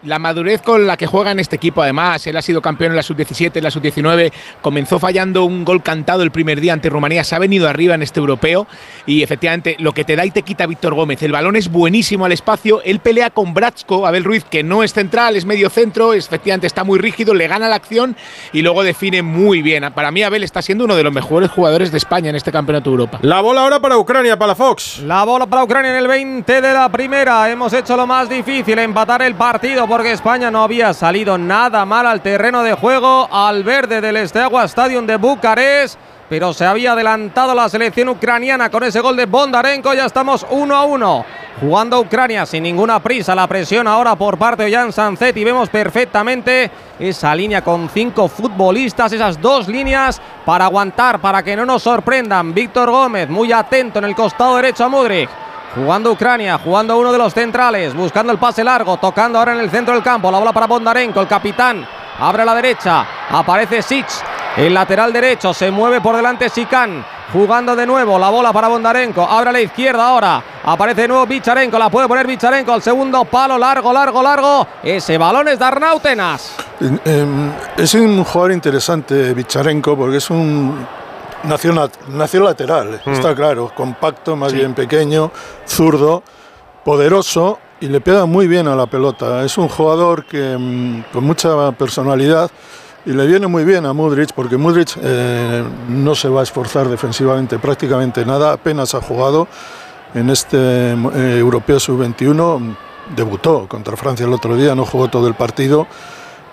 La madurez con la que juega en este equipo, además, él ha sido campeón en la sub-17, en la sub-19, comenzó fallando un gol cantado el primer día ante Rumanía, se ha venido arriba en este europeo y efectivamente lo que te da y te quita Víctor Gómez, el balón es buenísimo al espacio, él pelea con Bratsko, Abel Ruiz, que no es central, es medio centro, efectivamente está muy rígido, le gana la acción y luego define muy bien. Para mí Abel está siendo uno de los mejores jugadores de España en este campeonato de Europa. La bola ahora para Ucrania, para la Fox. La bola para Ucrania en el 20 de la primera. Hemos hecho lo más difícil, empatar el partido, porque España no había salido nada mal al terreno de juego, al verde del Steaua Stadium de Bucarest. Pero se había adelantado la selección ucraniana con ese gol de Bondarenko. Ya estamos 1 a 1. Jugando Ucrania sin ninguna prisa. La presión ahora por parte de Jan Sanzet. Y vemos perfectamente esa línea con cinco futbolistas. Esas dos líneas para aguantar, para que no nos sorprendan. Víctor Gómez muy atento en el costado derecho a Mudrik. Jugando Ucrania, jugando uno de los centrales, buscando el pase largo, tocando ahora en el centro del campo, la bola para Bondarenko, el capitán. abre a la derecha, aparece Sitch, el lateral derecho, se mueve por delante Sikan. Jugando de nuevo la bola para Bondarenko. Abre a la izquierda ahora. Aparece de nuevo Bicharenko. La puede poner Bicharenko. El segundo palo largo, largo, largo. Ese balón es de Arnautenas. Em, es un jugador interesante, Bicharenko, porque es un. Nació, lateral, mm. está claro. Compacto, más bien pequeño, zurdo, poderoso y le pega muy bien a la pelota. Es un jugador que mm, con mucha personalidad y le viene muy bien a Mudrich porque Mudrich eh, no se va a esforzar defensivamente prácticamente nada, apenas ha jugado en este eh, Europeo Sub-21, debutó contra Francia el otro día, no jugó todo el partido.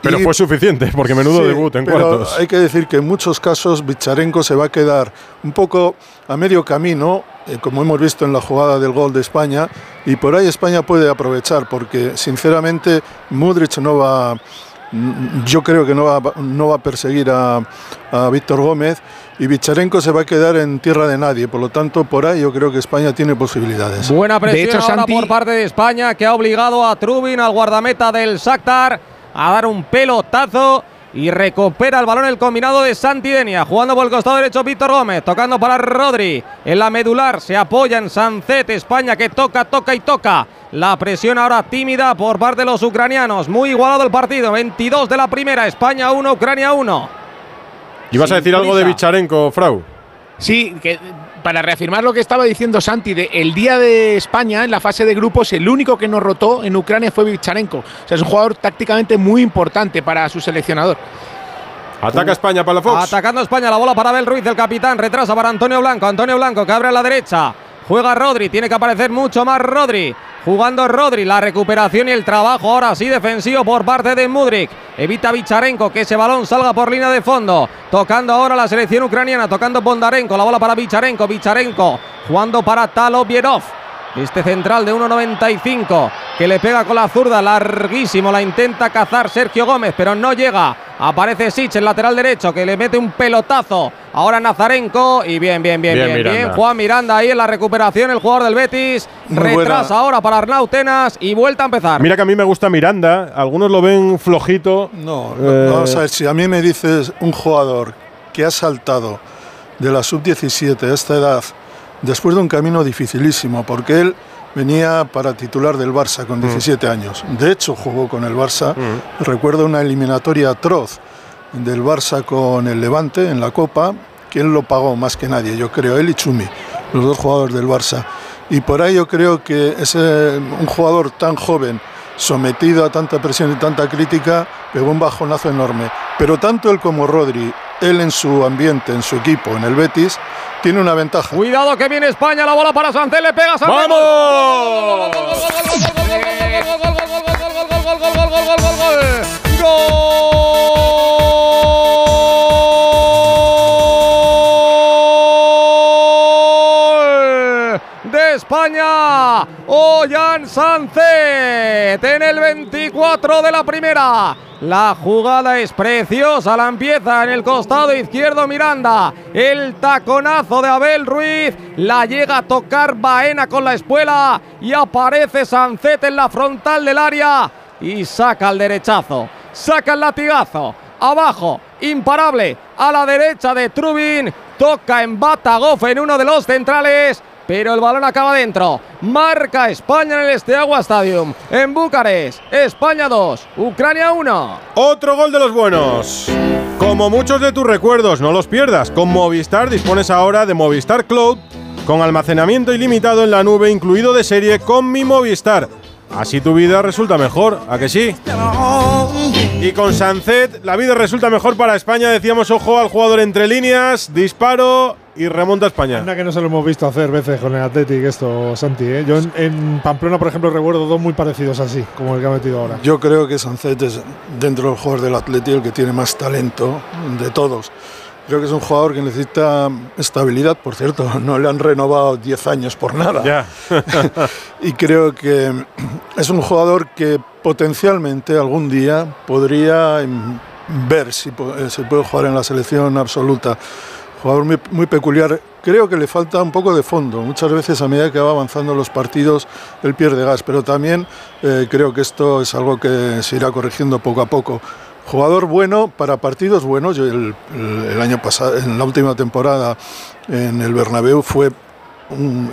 Pero fue suficiente, porque menudo debut en pero Hay que decir que en muchos casos Bicharenko se va a quedar un poco a medio camino, eh, como hemos visto en la jugada del gol de España, y por ahí España puede aprovechar, porque sinceramente Mudrich no va yo creo que no va, no va a perseguir a, Víctor Gómez y Bicharenko se va a quedar en tierra de nadie. Por lo tanto, por ahí yo creo que España tiene posibilidades. Buena presión ahora por parte de España que ha obligado a Trubin, al guardameta del Shakhtar, a dar un pelotazo y recupera el balón el combinado de Santidenia. Jugando por el costado derecho Víctor Gómez, tocando para Rodri. En la medular se apoya en Sancet, España que toca, toca y toca. La presión ahora tímida por parte de los ucranianos. Muy igualado el partido. 22 de la primera. España 1, Ucrania 1. ¿Y vas a decir algo de Bicharenko, Frau? Sí, que para reafirmar lo que estaba diciendo Santi, de el día de España en la fase de grupos, el único que nos rotó en Ucrania fue Bicharenko. O sea, es un jugador tácticamente muy importante para su seleccionador. Ataca España para la Fox. Atacando España, la bola para Abel Ruiz, el capitán. Retrasa para Antonio Blanco. Antonio Blanco que abre a la derecha. Juega Rodri, tiene que aparecer mucho más Rodri. Jugando Rodri, la recuperación y el trabajo ahora sí defensivo por parte de Mudrik. Evita Bicharenko que ese balón salga por línea de fondo. Tocando ahora la selección ucraniana, tocando Bondarenko. La bola para Bicharenko, Bicharenko jugando para Talo Bierov. Este central de 1.95 que le pega con la zurda, larguísimo, la intenta cazar Sergio Gómez, pero no llega. Aparece Sitch, el lateral derecho, que le mete un pelotazo. Ahora Nazarenko y bien, bien, bien, bien, bien. Juan Miranda ahí en la recuperación, el jugador del Betis. retrasa ahora para Arnau Tenas y vuelta a empezar. Mira que a mí me gusta Miranda, algunos lo ven flojito. No, eh, vamos a ver, si a mí me dices un jugador que ha saltado de la sub-17 a esta edad después de un camino dificilísimo, porque él venía para titular del Barça con 17 mm. años. De hecho, jugó con el Barça. Mm. Recuerdo una eliminatoria atroz del Barça con el Levante en la Copa, que él lo pagó más que nadie, yo creo, él y Chumi, los dos jugadores del Barça. Y por ahí yo creo que es un jugador tan joven, sometido a tanta presión y tanta crítica, pegó un bajonazo enorme. Pero tanto él como Rodri, él en su ambiente, en su equipo, en el Betis, tiene una ventaja. Cuidado que viene España, la bola para Sancel, le pega Sancel. ¡Vamos! España, Ollán Sancet en el 24 de la primera. La jugada es preciosa, la empieza en el costado izquierdo Miranda. El taconazo de Abel Ruiz la llega a tocar Baena con la espuela y aparece Sancet en la frontal del área y saca el derechazo, saca el latigazo. Abajo, imparable, a la derecha de Trubin, toca en Batagov en uno de los centrales pero el balón acaba dentro. Marca España en el Esteagua Stadium. En Bucarest, España 2, Ucrania 1. Otro gol de los buenos. Como muchos de tus recuerdos, no los pierdas. Con Movistar dispones ahora de Movistar Cloud con almacenamiento ilimitado en la nube incluido de serie con mi Movistar. Así tu vida resulta mejor, ¿a que sí? Y con Sancet la vida resulta mejor para España. Decíamos, ojo al jugador entre líneas, disparo y remonta a España. Anda que no se lo hemos visto hacer veces con el Athletic esto, Santi. ¿eh? Yo en, Pamplona, por ejemplo, recuerdo dos muy parecidos así, como el que ha metido ahora. Yo creo que Sancet es, dentro de los jugadores del Athletic, el que tiene más talento de todos. Creo que es un jugador que necesita estabilidad, por cierto, no le han renovado 10 años por nada. y creo que es un jugador que potencialmente algún día podría ver si se puede jugar en la selección absoluta jugador muy, peculiar. Creo que le falta un poco de fondo. Muchas veces a medida que va avanzando los partidos, él pierde gas, pero también eh, creo que esto es algo que se irá corrigiendo poco a poco. jugador bueno para partidos buenos. El, año pasado, en la última temporada en el Bernabéu fue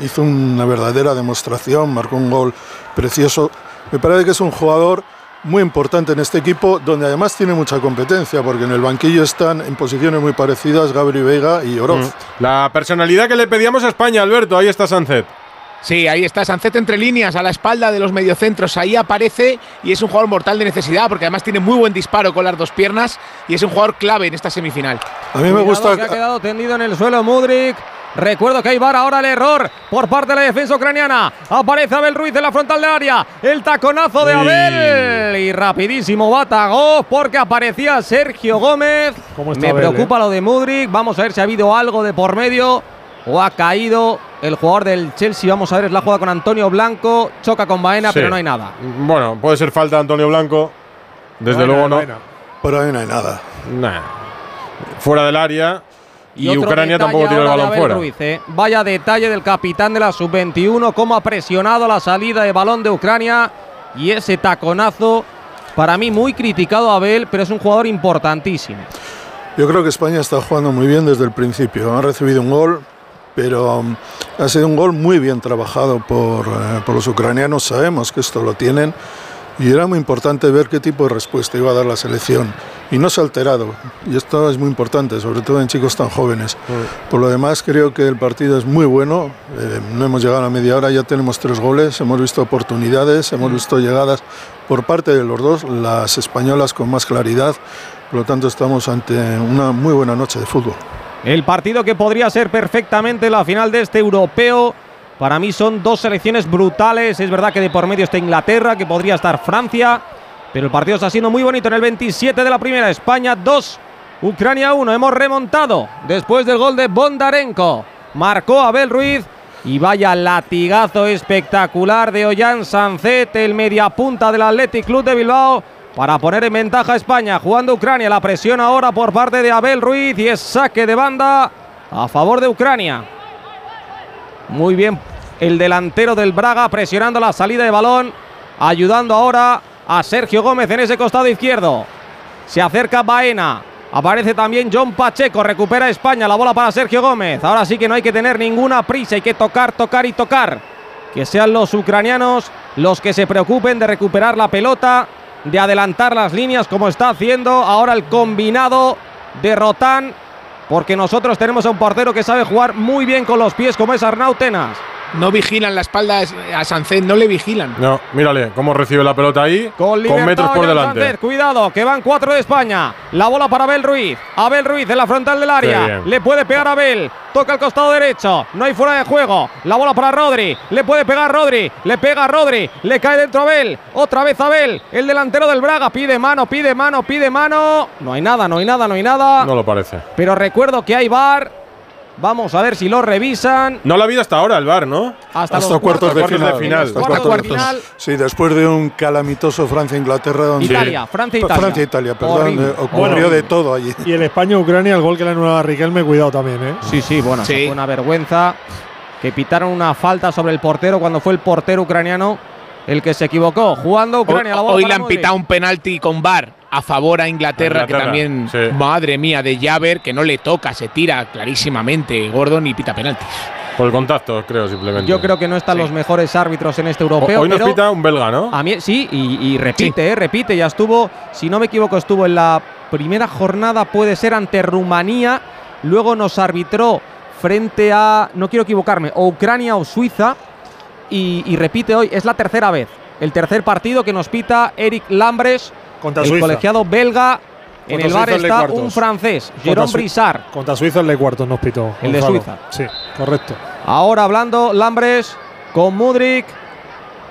hizo una verdadera demostración, marcó un gol precioso. Me parece que es un jugador muy importante en este equipo, donde además tiene mucha competencia, porque en el banquillo están en posiciones muy parecidas Gabri Veiga y Oroz. La personalidad que le pedíamos a España, Alberto, ahí está Sancet. Sí, ahí está Sancet entre líneas, a la espalda de los mediocentros. Ahí aparece y es un jugador mortal de necesidad, porque además tiene muy buen disparo con las dos piernas y es un jugador clave en esta semifinal. A mí me Cuidado gusta. que ha quedado tendido en el suelo Mudrik. Recuerdo que hay VAR ahora el error por parte de la defensa ucraniana. Aparece Abel Ruiz en la frontal del área. El taconazo de. Abel. Y rapidísimo Batagov porque aparecía Sergio Gómez. ¿Cómo está Me Abel, preocupa lo de Mudrik. Vamos a ver si ha habido algo de por medio o ha caído el jugador del Chelsea. Vamos a ver, es la jugada con Antonio Blanco. Choca con Baena, Sí. pero no hay nada. Bueno, puede ser falta de Antonio Blanco. Desde Baena, luego no. Baena. Por ahí no hay nada. Nah. Fuera del área. Y, Ucrania tampoco tira el balón fuera. Ruiz, ¿eh? Vaya detalle del capitán de la sub-21, cómo ha presionado la salida de balón de Ucrania y ese taconazo. Para mí muy criticado Abel, pero es un jugador importantísimo. Yo creo que España está jugando muy bien desde el principio. Ha recibido un gol, pero um, ha sido un gol muy bien trabajado por, eh, por los ucranianos. Sabemos que esto lo tienen y era muy importante ver qué tipo de respuesta iba a dar la selección. Y no se ha alterado. Y esto es muy importante, sobre todo en chicos tan jóvenes. Por lo demás, creo que el partido es muy bueno. Eh, no hemos llegado a la media hora, ya tenemos tres goles, hemos visto oportunidades, hemos visto llegadas por parte de los dos, las españolas con más claridad. Por lo tanto, estamos ante una muy buena noche de fútbol. El partido que podría ser perfectamente la final de este europeo. Para mí son dos selecciones brutales. Es verdad que de por medio está Inglaterra, que podría estar Francia. Pero el partido está siendo muy bonito en el 27 de la primera. España 2, Ucrania 1. Hemos remontado después del gol de Bondarenko. Marcó Abel Ruiz. Y vaya latigazo espectacular de Ollán Sancet, el mediapunta del Athletic Club de Bilbao, para poner en ventaja a España. Jugando Ucrania, la presión ahora por parte de Abel Ruiz y es saque de banda a favor de Ucrania. Muy bien el delantero del Braga presionando la salida de balón, ayudando ahora a Sergio Gómez en ese costado izquierdo. Se acerca Baena. Aparece también John Pacheco. Recupera España. La bola para Sergio Gómez. Ahora sí que no hay que tener ninguna prisa. Hay que tocar, tocar y tocar. Que sean los ucranianos los que se preocupen de recuperar la pelota, de adelantar las líneas como está haciendo ahora el combinado de Rotán. Porque nosotros tenemos a un portero que sabe jugar muy bien con los pies como es Arnau Tenas. No vigilan la espalda a Sancet, no le vigilan. No, mírale cómo recibe la pelota ahí con, libertad, metros por delante. Cuidado, que van cuatro de España. La bola para Abel Ruiz. Abel Ruiz en la frontal del área. Le puede pegar a Abel. Toca el costado derecho. No hay fuera de juego. La bola para Rodri. Le puede pegar Rodri. Le pega a Rodri. Le cae dentro Abel. Otra vez Abel. El delantero del Braga. Pide mano, pide mano, pide mano. No hay nada, no hay nada, no hay nada. No lo parece. Pero recuerdo que hay VAR. Vamos a ver si lo revisan. No lo ha habido hasta ahora el VAR, ¿no? Hasta, Hasta los cuartos de cuartos de final. final. Hasta Cuartos de cuartos de final. Sí, después de un calamitoso Francia-Inglaterra donde Italia, Francia-Italia. Francia-Italia, perdón, eh, ocurrió Bueno. de todo allí. Y el España-Ucrania, el gol que le anulaba a Riquelme, cuidado también, ¿eh? Sí, sí, bueno, Sí. fue una vergüenza que pitaron una falta sobre el portero cuando fue el portero ucraniano el que se equivocó. Jugando Ucrania, la Hoy, bola hoy le han pitado un penalti con VAR a favor a Inglaterra, que también, sí. madre mía, de Javer, que no le toca, se tira clarísimamente Gordon y pita penaltis. Por el contacto, creo, simplemente. Yo creo que no están los mejores árbitros en este europeo. Hoy nos pero pita un belga, ¿no? a mí sí, y, y repite, eh, repite. Ya estuvo, si no me equivoco, estuvo en la primera jornada, puede ser ante Rumanía. Luego nos arbitró frente a, no quiero equivocarme, o Ucrania o Suiza. Y, y repite hoy, es la tercera vez. El tercer partido que nos pita Eric Lambres, Contra el Suiza. colegiado belga. En el bar Suiza el está cuartos. un francés, Su- Brissard. Contra Suiza el de cuartos nos pitó. El de. Suiza. Sí, correcto. Ahora hablando Lambres con Mudrik.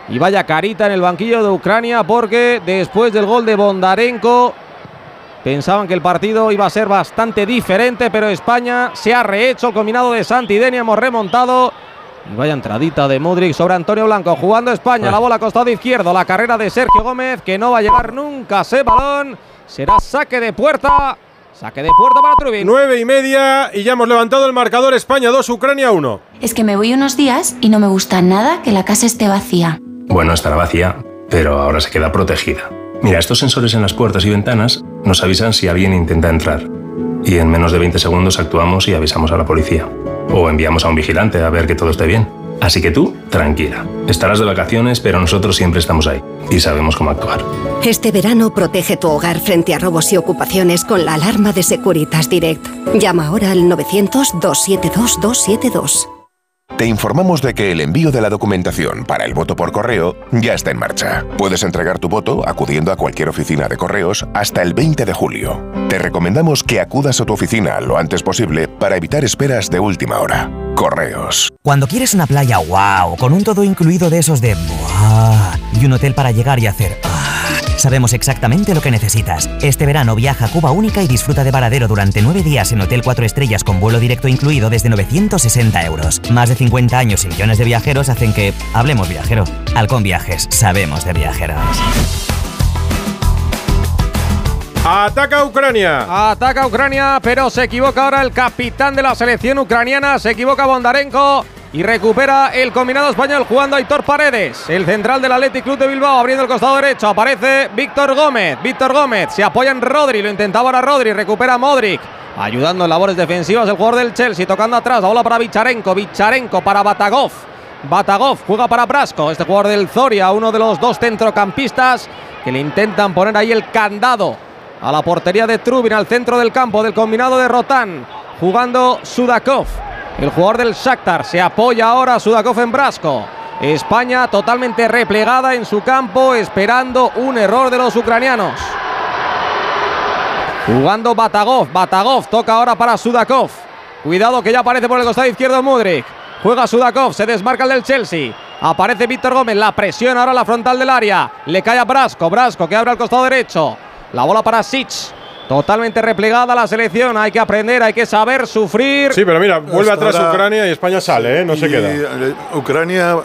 Y vaya carita en el banquillo de Ucrania porque después del gol de Bondarenko pensaban que el partido iba a ser bastante diferente, pero España se ha rehecho el combinado de Santidenia, hemos remontado. Y vaya entradita de Mudrik sobre Antonio Blanco jugando España, la bola a costado izquierdo, la carrera de Sergio Gómez que no va a llegar nunca a ese balón. Será saque de puerta. Saque de puerta para Trubin. Nueve y media y ya hemos levantado el marcador España 2, Ucrania 1. Es que me voy unos días y no me gusta nada que la casa esté vacía. Bueno, estará vacía, pero ahora se queda protegida. Mira, estos sensores en las puertas y ventanas Nos avisan si alguien intenta entrar. Y en menos de 20 segundos actuamos y avisamos a la policía. O enviamos a un vigilante a ver que todo esté bien. Así que tú, tranquila. Estarás de vacaciones, pero nosotros siempre estamos ahí y sabemos cómo actuar. Este verano protege tu hogar frente a robos y ocupaciones con la alarma de Securitas Direct. Llama ahora al 900-272-272. Te informamos de que el envío de la documentación para el voto por correo ya está en marcha. Puedes entregar tu voto acudiendo a cualquier oficina de correos hasta el 20 de julio. Te recomendamos que acudas a tu oficina lo antes posible para evitar esperas de última hora. Correos. Cuando quieres una playa wow, con un todo incluido de esos de wow, y un hotel para llegar y hacer ah, sabemos exactamente lo que necesitas. Este verano viaja a Cuba Única y disfruta de Varadero durante nueve días en Hotel 4 Estrellas con vuelo directo incluido desde 960 euros. Más de 50 años y millones de viajeros hacen que hablemos viajero. Halcón Viajes, sabemos de viajeros. Ataca Ucrania. Ataca Ucrania, pero se equivoca ahora el capitán de la selección ucraniana. Se equivoca Bondarenko y recupera el combinado español jugando Aitor Paredes. El central del Athletic Club de Bilbao abriendo el costado derecho. Aparece Víctor Gómez. Víctor Gómez se apoya en Rodri. Lo intentaba ahora Rodri. Recupera Modric. Ayudando en labores defensivas el jugador del Chelsea. Tocando atrás. La bola para Vicharenko. Vicharenko para Batagov. Batagov juega para Brasco. Este jugador del Zoria. Uno de los dos centrocampistas que le intentan poner ahí el candado a la portería de Trubin, al centro del campo del combinado de Rotán, jugando Sudakov. El jugador del Shakhtar se apoya ahora Sudakov en Brasco. España totalmente replegada en su campo, esperando un error de los ucranianos. Jugando Batagov, Batagov toca ahora para Sudakov. Cuidado que ya aparece por el costado izquierdo Mudrik. Juega Sudakov, se desmarca el del Chelsea. Aparece Víctor Gómez, la presión ahora a la frontal del área. Le cae a Brasco, Brasco que abre al costado derecho. La bola para Sitch. Totalmente replegada la selección. Hay que aprender, hay que saber sufrir. Sí, pero mira, vuelve Hasta atrás Ucrania y España sale, ¿eh? No se queda. eh, Ucrania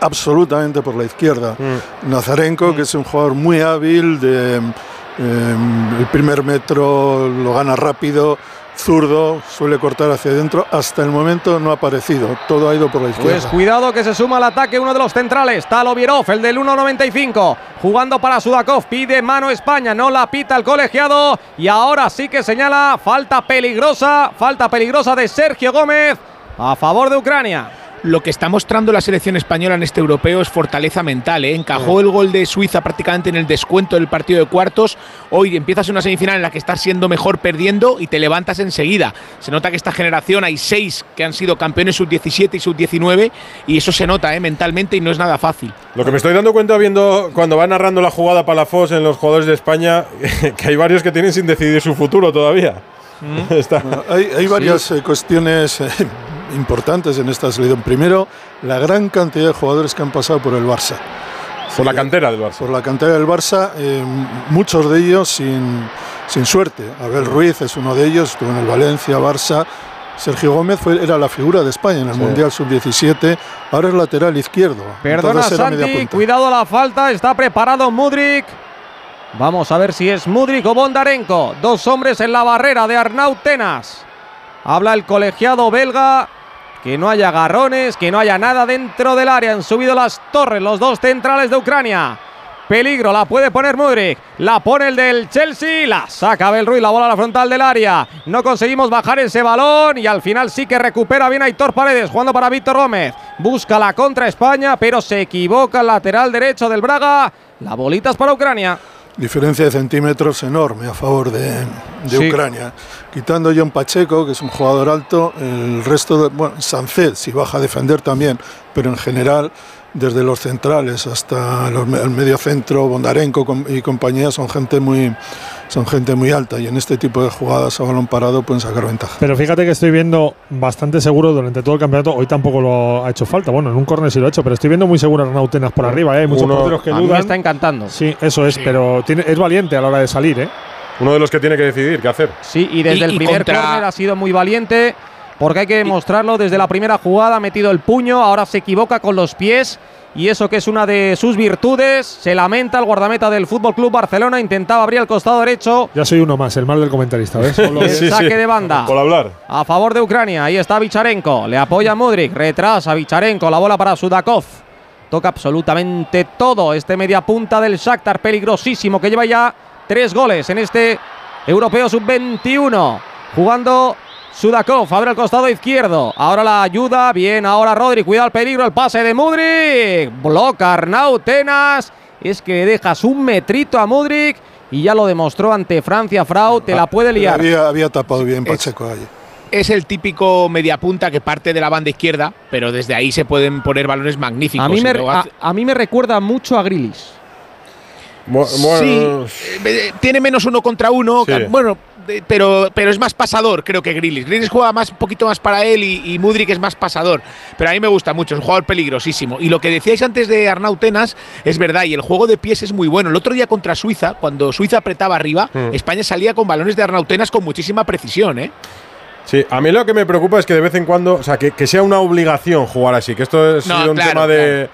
absolutamente por la izquierda. Mm. Nazarenko, que es un jugador muy hábil, de, eh, el primer metro lo gana rápido, zurdo, suele cortar hacia adentro. Hasta el momento no ha aparecido, todo ha ido por la izquierda. Pues cuidado que se suma al ataque uno de los centrales, Talovierov, el del 1.95, jugando para Sudakov, pide mano España, no la pita el colegiado y ahora sí que señala falta peligrosa, falta peligrosa de Sergio Gómez a favor de Ucrania. Lo que está mostrando la selección española en este europeo es fortaleza mental. ¿eh? Encajó el gol de Suiza prácticamente en el descuento del partido de cuartos. Hoy empiezas una semifinal en la que estás siendo mejor perdiendo y te levantas enseguida. Se nota que esta generación hay seis que han sido campeones sub-17 y sub-19 y eso se nota ¿eh? mentalmente y no es nada fácil. Lo que me estoy dando cuenta viendo cuando va narrando la jugada Palafos en los jugadores de España, que hay varios que tienen sin decidir su futuro todavía. Está- Bueno, hay, hay varias eh, cuestiones importantes en esta selección. Primero, la gran cantidad de jugadores que han pasado por el Barça. Por la cantera del Barça. Por la cantera del Barça, eh, muchos de ellos sin, sin suerte. Abel Ruiz es uno de ellos, estuvo en el Valencia, Barça. Sergio Gómez fue, era la figura de España en el Sí. Mundial Sub-17, ahora es lateral izquierdo. Perdona Santi, cuidado a la falta, está preparado Mudrik. Vamos a ver si es Mudrik o Bondarenko. Dos hombres en la barrera de Arnaut Tenas. Habla el colegiado belga. Que no haya garrones, que no haya nada dentro del área. Han subido las torres los dos centrales de Ucrania. Peligro, la puede poner Mudrik. La pone el del Chelsea. La saca Belruy, la bola a la frontal del área. No conseguimos bajar ese balón. Y al final sí que recupera bien Aitor Paredes. Jugando para Víctor Gómez. Busca la contra España, pero se equivoca el lateral derecho del Braga. La bolita es para Ucrania. Diferencia de centímetros enorme a favor de, de Sí. Ucrania. Quitando John Pacheco, que es un jugador alto, el resto de. Bueno, Sancet, si baja a defender también, pero en general, desde los centrales hasta los el medio centro, Bondarenko y compañía, son gente muy son gente muy alta y en este tipo de jugadas a balón parado pueden sacar ventaja. Pero fíjate que estoy viendo bastante seguro durante todo el campeonato. Hoy tampoco lo ha hecho falta. Bueno, en un córner sí lo ha hecho, pero estoy viendo muy seguro a Arnautenas por arriba. ¿eh? Hay muchos Uno- porteros que a mí me dudan. está encantando. Sí, eso es, pero tiene, es valiente a la hora de salir. ¿eh? Uno de los que tiene que decidir qué hacer. Sí, y desde Y- el primer contra- córner ha sido muy valiente. Porque hay que demostrarlo desde la primera jugada, ha metido el puño, ahora se equivoca con los pies. Y eso que es una de sus virtudes, se lamenta el guardameta del Fútbol Club Barcelona, intentaba abrir el costado derecho, Ya soy uno más, el mal del comentarista. ¿ves? Solo- el saque de banda. Por hablar. A favor de Ucrania, ahí está Vicharenko, le apoya Mudrik, retrasa Vicharenko, la bola para Sudakov. Toca absolutamente todo este media punta del Shakhtar peligrosísimo que lleva ya tres goles en este europeo sub-21. Jugando Sudakov, abre el costado izquierdo. Ahora la ayuda. Bien, ahora Rodri. Cuidado el peligro. El pase de Mudrik. Bloca Arnau Tenas. Es que dejas un metrito a Mudrik. Y ya lo demostró ante Francia. Frau, te la puede liar. Había, había tapado bien Pacheco ahí. Es el típico mediapunta que parte de la banda izquierda, pero desde ahí se pueden poner balones magníficos. A mí, me, Y luego a, hace- a mí me recuerda mucho a Grilis. Sí, eh, tiene menos uno contra uno. Sí. Bueno, de- pero, pero es más pasador, creo que Grilis. Grilis juega más, un poquito más para él y, y Mudrik es más pasador. Pero a mí me gusta mucho, es un jugador peligrosísimo. Y lo que decíais antes de Arnau Tenas es verdad, y el juego de pies es muy bueno. El otro día contra Suiza, cuando Suiza apretaba arriba, Mm. España salía con balones de Arnau Tenas con muchísima precisión, ¿eh? Sí, a mí lo que me preocupa es que de vez en cuando, o sea, que, que sea una obligación jugar así, que esto es No, un claro, tema de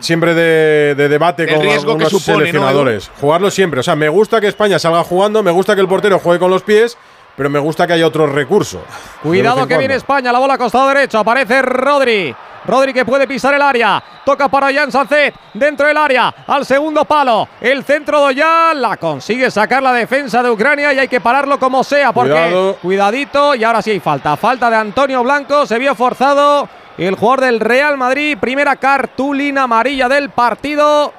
siempre de, de debate con riesgo que algunos supone, ¿no, seleccionadores. Jugarlo siempre, o sea, me gusta que España salga jugando, me gusta que el portero juegue con los pies, pero me gusta que haya otro recurso. Cuidado que viene. España, la bola a costado derecho, aparece Rodri. Rodri que puede pisar el área, toca para Jan Sancet, dentro del área, al segundo palo, el centro de Ollán, la consigue sacar la defensa de Ucrania y hay que pararlo como sea, porque Cuidado. cuidadito y ahora sí hay falta, falta de Antonio Blanco, se vio forzado el jugador del Real Madrid, primera cartulina amarilla del partido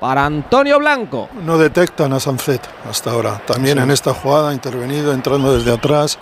para Antonio Blanco. No detectan a Sancet hasta ahora. También en esta jugada ha intervenido, entrando desde atrás,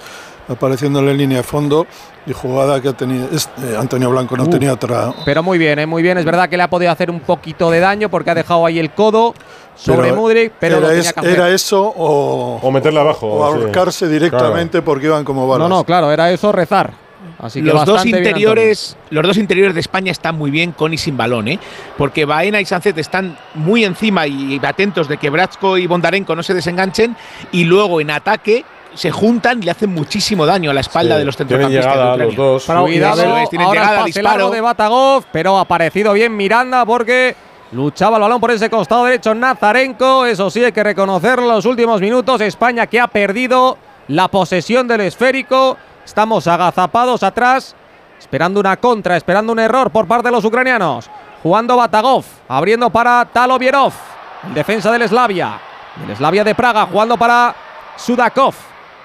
apareciéndole en línea de fondo. Y jugada que ha tenido. es- eh, Antonio Blanco no Uh. tenía otra. Pero muy bien, eh, muy bien. Es verdad que le ha podido hacer un poquito de daño porque ha dejado ahí el codo sobre Pero Mudrik, pero lo era, tenía es- que hacer. era eso o. O meterla abajo. O sí. ahorcarse directamente porque iban como balas. No, no, claro, era eso rezar. Así que los dos interiores, los dos interiores de España están muy bien con y sin balón, ¿eh? Porque Baena y Sánchez están muy encima y atentos de que Bratsko y Bondarenko no se desenganchen y luego en ataque se juntan y le hacen muchísimo daño a la espalda Sí, de los tienen centrocampistas llegada de los dos. Antonio. Cuidado, es, tienen ahora el llegada, pase disparo. largo de Batagov, pero ha aparecido bien Miranda porque luchaba el balón por ese costado derecho Nazarenko. Eso sí, hay que reconocerlo en los últimos minutos. España que ha perdido la posesión del esférico. Estamos agazapados atrás, esperando una contra, esperando un error por parte de los ucranianos. Jugando Batagov, abriendo para Talovierov, el defensa del Slavia. Del Slavia de Praga, jugando para Sudakov.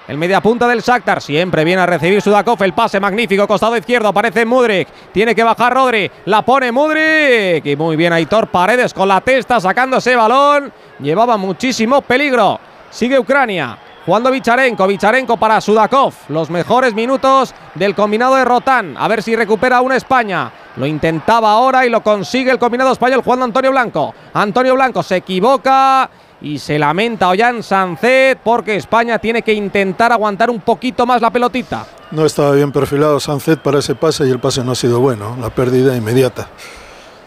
El mediapunta del Shakhtar siempre viene a recibir Sudakov. El pase magnífico, costado izquierdo. Aparece Mudrik. Tiene que bajar Rodri. La pone Mudrik. Y muy bien Aitor Paredes con la testa sacando ese balón. Llevaba muchísimo peligro. Sigue Ucrania. Jugando Vicharenko, Vicharenko para Sudakov. Los mejores minutos del combinado de Rotán. A ver si recupera una España. Lo intentaba ahora y lo consigue el combinado español jugando Antonio Blanco. Antonio Blanco se equivoca y se lamenta Ollán Sancet porque España tiene que intentar aguantar un poquito más la pelotita. No estaba bien perfilado Sancet para ese pase y el pase no ha sido bueno. La pérdida inmediata.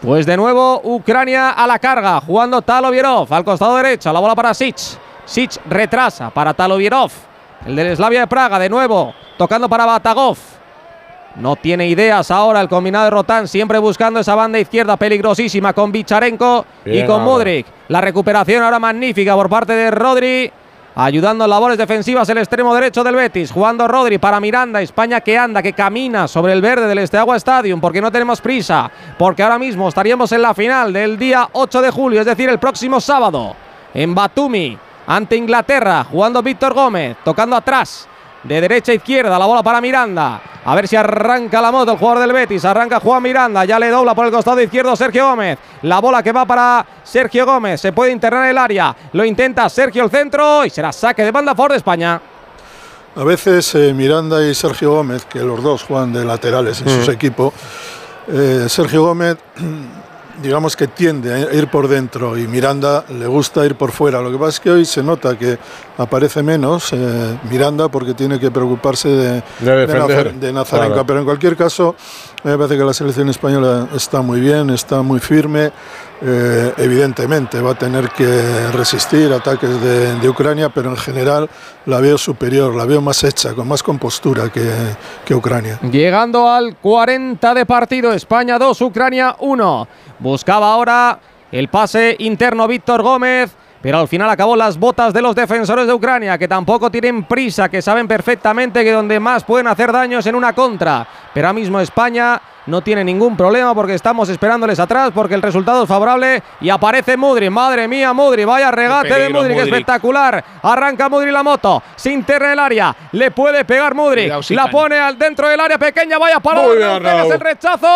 Pues de nuevo Ucrania a la carga, jugando Talovierov al costado derecho, la bola para Sic. Sic retrasa para Talovierov. El del Slavia de Praga de nuevo, tocando para Batagov. No tiene ideas ahora el combinado de Rotán, siempre buscando esa banda izquierda peligrosísima con Vicharenko y con. Modric. La recuperación ahora magnífica por parte de Rodri. Ayudando en labores defensivas el extremo derecho del Betis. Jugando Rodri para Miranda. España que anda, que camina sobre el verde del Esteagua Stadium. Porque no tenemos prisa. Porque ahora mismo estaríamos en la final del día 8 de julio. Es decir, el próximo sábado. En Batumi. Ante Inglaterra. Jugando Víctor Gómez. Tocando atrás. De derecha a izquierda, la bola para Miranda. A ver si arranca la moto el jugador del Betis. Arranca Juan Miranda. Ya le dobla por el costado izquierdo Sergio Gómez. La bola que va para Sergio Gómez. Se puede internar el área. Lo intenta Sergio el centro. Y será saque de banda a favor de España. A veces eh, Miranda y Sergio Gómez, que los dos juegan de laterales en sus Mm. equipos, eh, Sergio Gómez, digamos que tiende a ir por dentro y Miranda le gusta ir por fuera. Lo que pasa es que hoy se nota que aparece menos eh, Miranda porque tiene que preocuparse de, De de Nazarenko. Claro. Pero en cualquier caso, me parece que la selección española está muy bien, está muy firme. Eh, evidentemente va a tener que resistir ataques de, de Ucrania, pero en general la veo superior, la veo más hecha, con más compostura que, que Ucrania. Llegando al 40 de partido, España 2, Ucrania 1. Buscaba ahora el pase interno Víctor Gómez, pero al final acabó las botas de los defensores de Ucrania, que tampoco tienen prisa, que saben perfectamente que donde más pueden hacer daño es en una contra. Pero ahora mismo España no tiene ningún problema porque estamos esperándoles atrás porque el resultado es favorable y aparece Mudri. Madre mía, Mudri, vaya regate de Mudri, espectacular. Arranca Mudri la moto, se interna el área, le puede pegar Mudri, la pone al dentro del área pequeña, vaya parado de Arnau, el rechazo.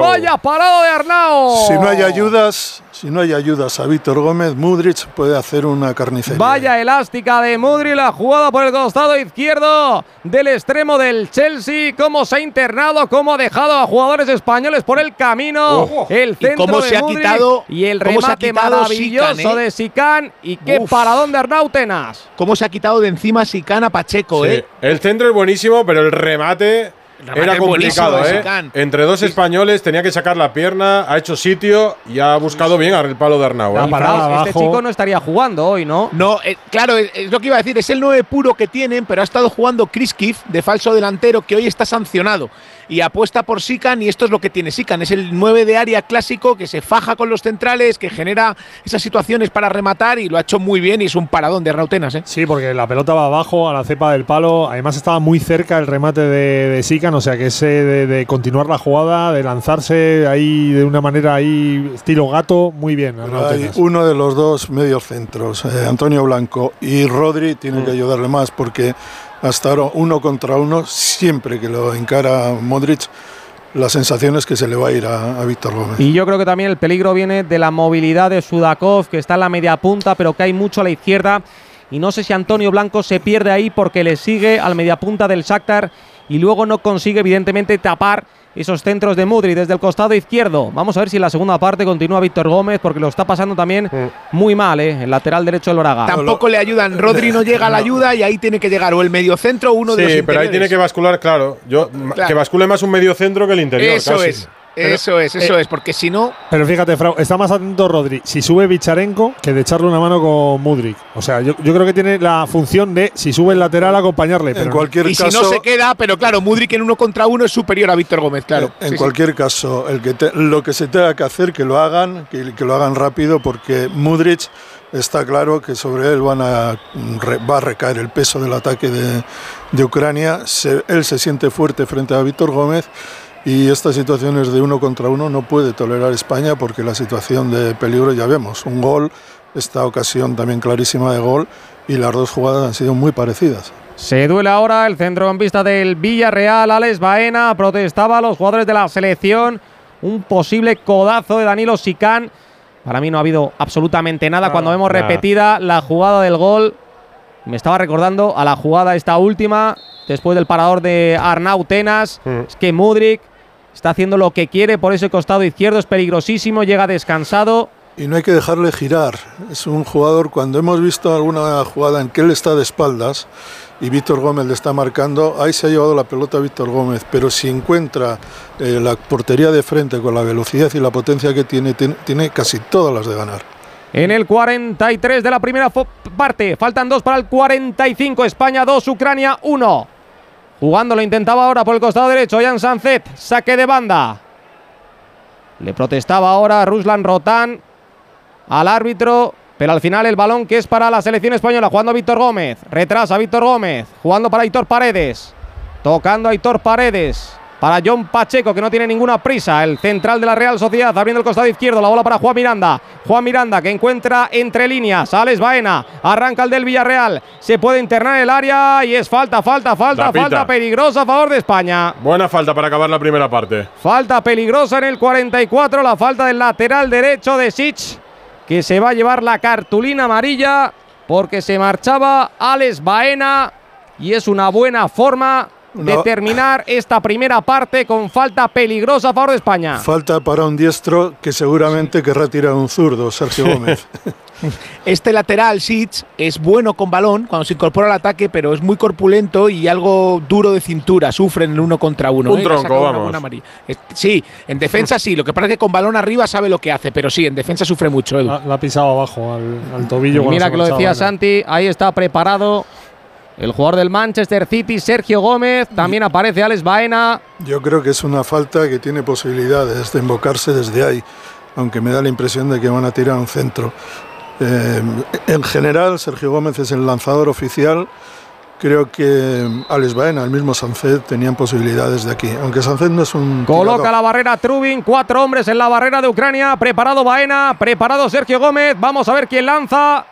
Vaya parado de Arnau. Si no hay ayudas, si no hay ayudas a Víctor Gómez, Mudrich puede hacer una carnicería. Vaya elástica de Mudri, la jugada por el costado izquierdo del extremo del Chelsea, cómo se ha internado, cómo ha dejado a jugadores españoles por el camino. El centro cómo de se ha Mudryk quitado- y el remate maravilloso Sican, ¿eh? de Sican y qué Uf. paradón de Arnau Tenas. Cómo se ha quitado de encima Sicana Pacheco, Sí, ¿eh? El centro es buenísimo, pero el remate era complicado, ¿eh? Entre dos españoles tenía que sacar la pierna, ha hecho sitio y ha buscado bien el palo de Arnau. ¿eh? Este chico no estaría jugando hoy, ¿no? No, eh, claro, es, es lo que iba a decir, es el 9 puro que tienen, pero ha estado jugando Chris Keefe de falso delantero que hoy está sancionado y apuesta por Sican y esto es lo que tiene Sican, es el 9 de área clásico que se faja con los centrales, que genera esas situaciones para rematar y lo ha hecho muy bien y es un paradón de Rautenas, ¿eh? Sí, porque la pelota va abajo a la cepa del palo. Además estaba muy cerca el remate de, de Sican, o sea que ese de, de continuar la jugada, de lanzarse ahí de una manera ahí estilo gato, muy bien. Hay uno de los dos medios centros, eh, Antonio Blanco y Rodri, tienen Mm. que ayudarle más porque hasta ahora uno contra uno, siempre que lo encara Modric, la sensación es que se le va a ir a, Víctor Gómez. Y yo creo que también el peligro viene de la movilidad de Sudakov, que está en la media punta, pero que hay mucho a la izquierda. Y no sé si Antonio Blanco se pierde ahí porque le sigue al media punta del Shakhtar y luego no consigue evidentemente tapar esos centros de Mudri desde el costado izquierdo. Vamos a ver si en la segunda parte continúa Víctor Gómez porque lo está pasando también muy mal, ¿eh? el lateral derecho del Braga. Tampoco le ayudan, Rodri no llega a la ayuda y ahí tiene que llegar o el mediocentro o uno de los Sí, pero ahí tiene que bascular, claro. Yo, Claro. Que bascule más un medio centro que el interior. Eso casi. es, eso es, eso es, porque si no, Pero fíjate, Frau, está más atento Rodri si sube Vicharenko que de echarle una mano con Mudrik. O sea, yo, yo creo que tiene la función de, si sube el lateral, acompañarle. Pero no- y si no se queda, pero claro, Mudrik en uno contra uno es superior a Víctor Gómez, claro. En Sí, sí. cualquier caso, el que te- lo que se tenga que hacer, que lo hagan, que, que lo hagan rápido, porque Mudric está claro que sobre él van a, re- va a recaer el peso del ataque de, de Ucrania. Se- él se siente fuerte frente a Víctor Gómez y estas situaciones de uno contra uno no puede tolerar España porque la situación de peligro ya vemos. Un gol, esta ocasión también clarísima de gol y las dos jugadas han sido muy parecidas. Se duele ahora el centrocampista del Villarreal, Alex Baena, protestaba a los jugadores de la selección. Un posible codazo de Danilo Sicán. Para mí no ha habido absolutamente nada. No, Cuando vemos nada. repetida la jugada del gol, me estaba recordando a la jugada esta última, después del parador de Arnau Tenas. Es que Mudrik está haciendo lo que quiere por ese costado izquierdo, es peligrosísimo, llega descansado. Y no hay que dejarle girar. Es un jugador, cuando hemos visto alguna jugada en que él está de espaldas y Víctor Gómez le está marcando, ahí se ha llevado la pelota Víctor Gómez. Pero si encuentra eh, la portería de frente con la velocidad y la potencia que tiene, tiene, tiene casi todas las de ganar. En el 43 de la primera parte, faltan dos para el 45. España 2, Ucrania 1. Jugando lo intentaba ahora por el costado derecho. Jan Sanzet, saque de banda. Le protestaba ahora Ruslan Rotán al árbitro. Pero al final el balón que es para la selección española. Jugando Víctor Gómez. Retrasa Víctor Gómez. Jugando para Aitor Paredes. Tocando a Aitor Paredes. Para John Pacheco, que no tiene ninguna prisa. El central de la Real Sociedad abriendo el costado izquierdo. La bola para Juan Miranda. Juan Miranda que encuentra entre líneas. Alex Baena. Arranca el del Villarreal. Se puede internar el área. Y es falta, falta, falta, falta peligrosa a favor de España. Buena falta para acabar la primera parte. Falta peligrosa en el 44. La falta del lateral derecho de Sitch. Que se va a llevar la cartulina amarilla. Porque se marchaba Alex Baena. Y es una buena forma de terminar esta primera parte con falta peligrosa a favor de España. Falta para un diestro que seguramente querrá tirar un zurdo, Sergio Gómez. Este lateral, Sitch, es bueno con balón cuando se incorpora al ataque, pero es muy corpulento y algo duro de cintura. Sufren en uno contra uno. Un ¿eh? Tronco, una vamos. amarilla. Es- Sí, en defensa sí. Lo que pasa es que con balón arriba sabe lo que hace, pero sí, en defensa sufre mucho. Edu. La, la ha pisado abajo al, al tobillo. cuando Mira que lo decía ¿no? Santi, ahí está preparado el jugador del Manchester City, Sergio Gómez. También aparece Alex Baena. Yo creo que es una falta que tiene posibilidades de invocarse desde ahí, aunque me da la impresión de que van a tirar un centro. Eh, en general, Sergio Gómez es el lanzador oficial creo que Alex Baena, el mismo Sanced, tenían posibilidades de aquí. Aunque Sanced no es un. Coloca tirador. la barrera Trubin, cuatro hombres en la barrera de Ucrania. Preparado Baena, preparado Sergio Gómez. Vamos a ver quién lanza.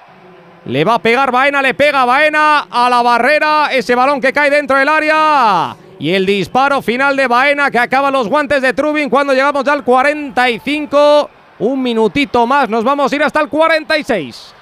Le va a pegar Baena, le pega Baena a la barrera. Ese balón que cae dentro del área. Y el disparo final de Baena que acaba los guantes de Trubin cuando llegamos ya al 45. Un minutito más, nos vamos a ir hasta el 46.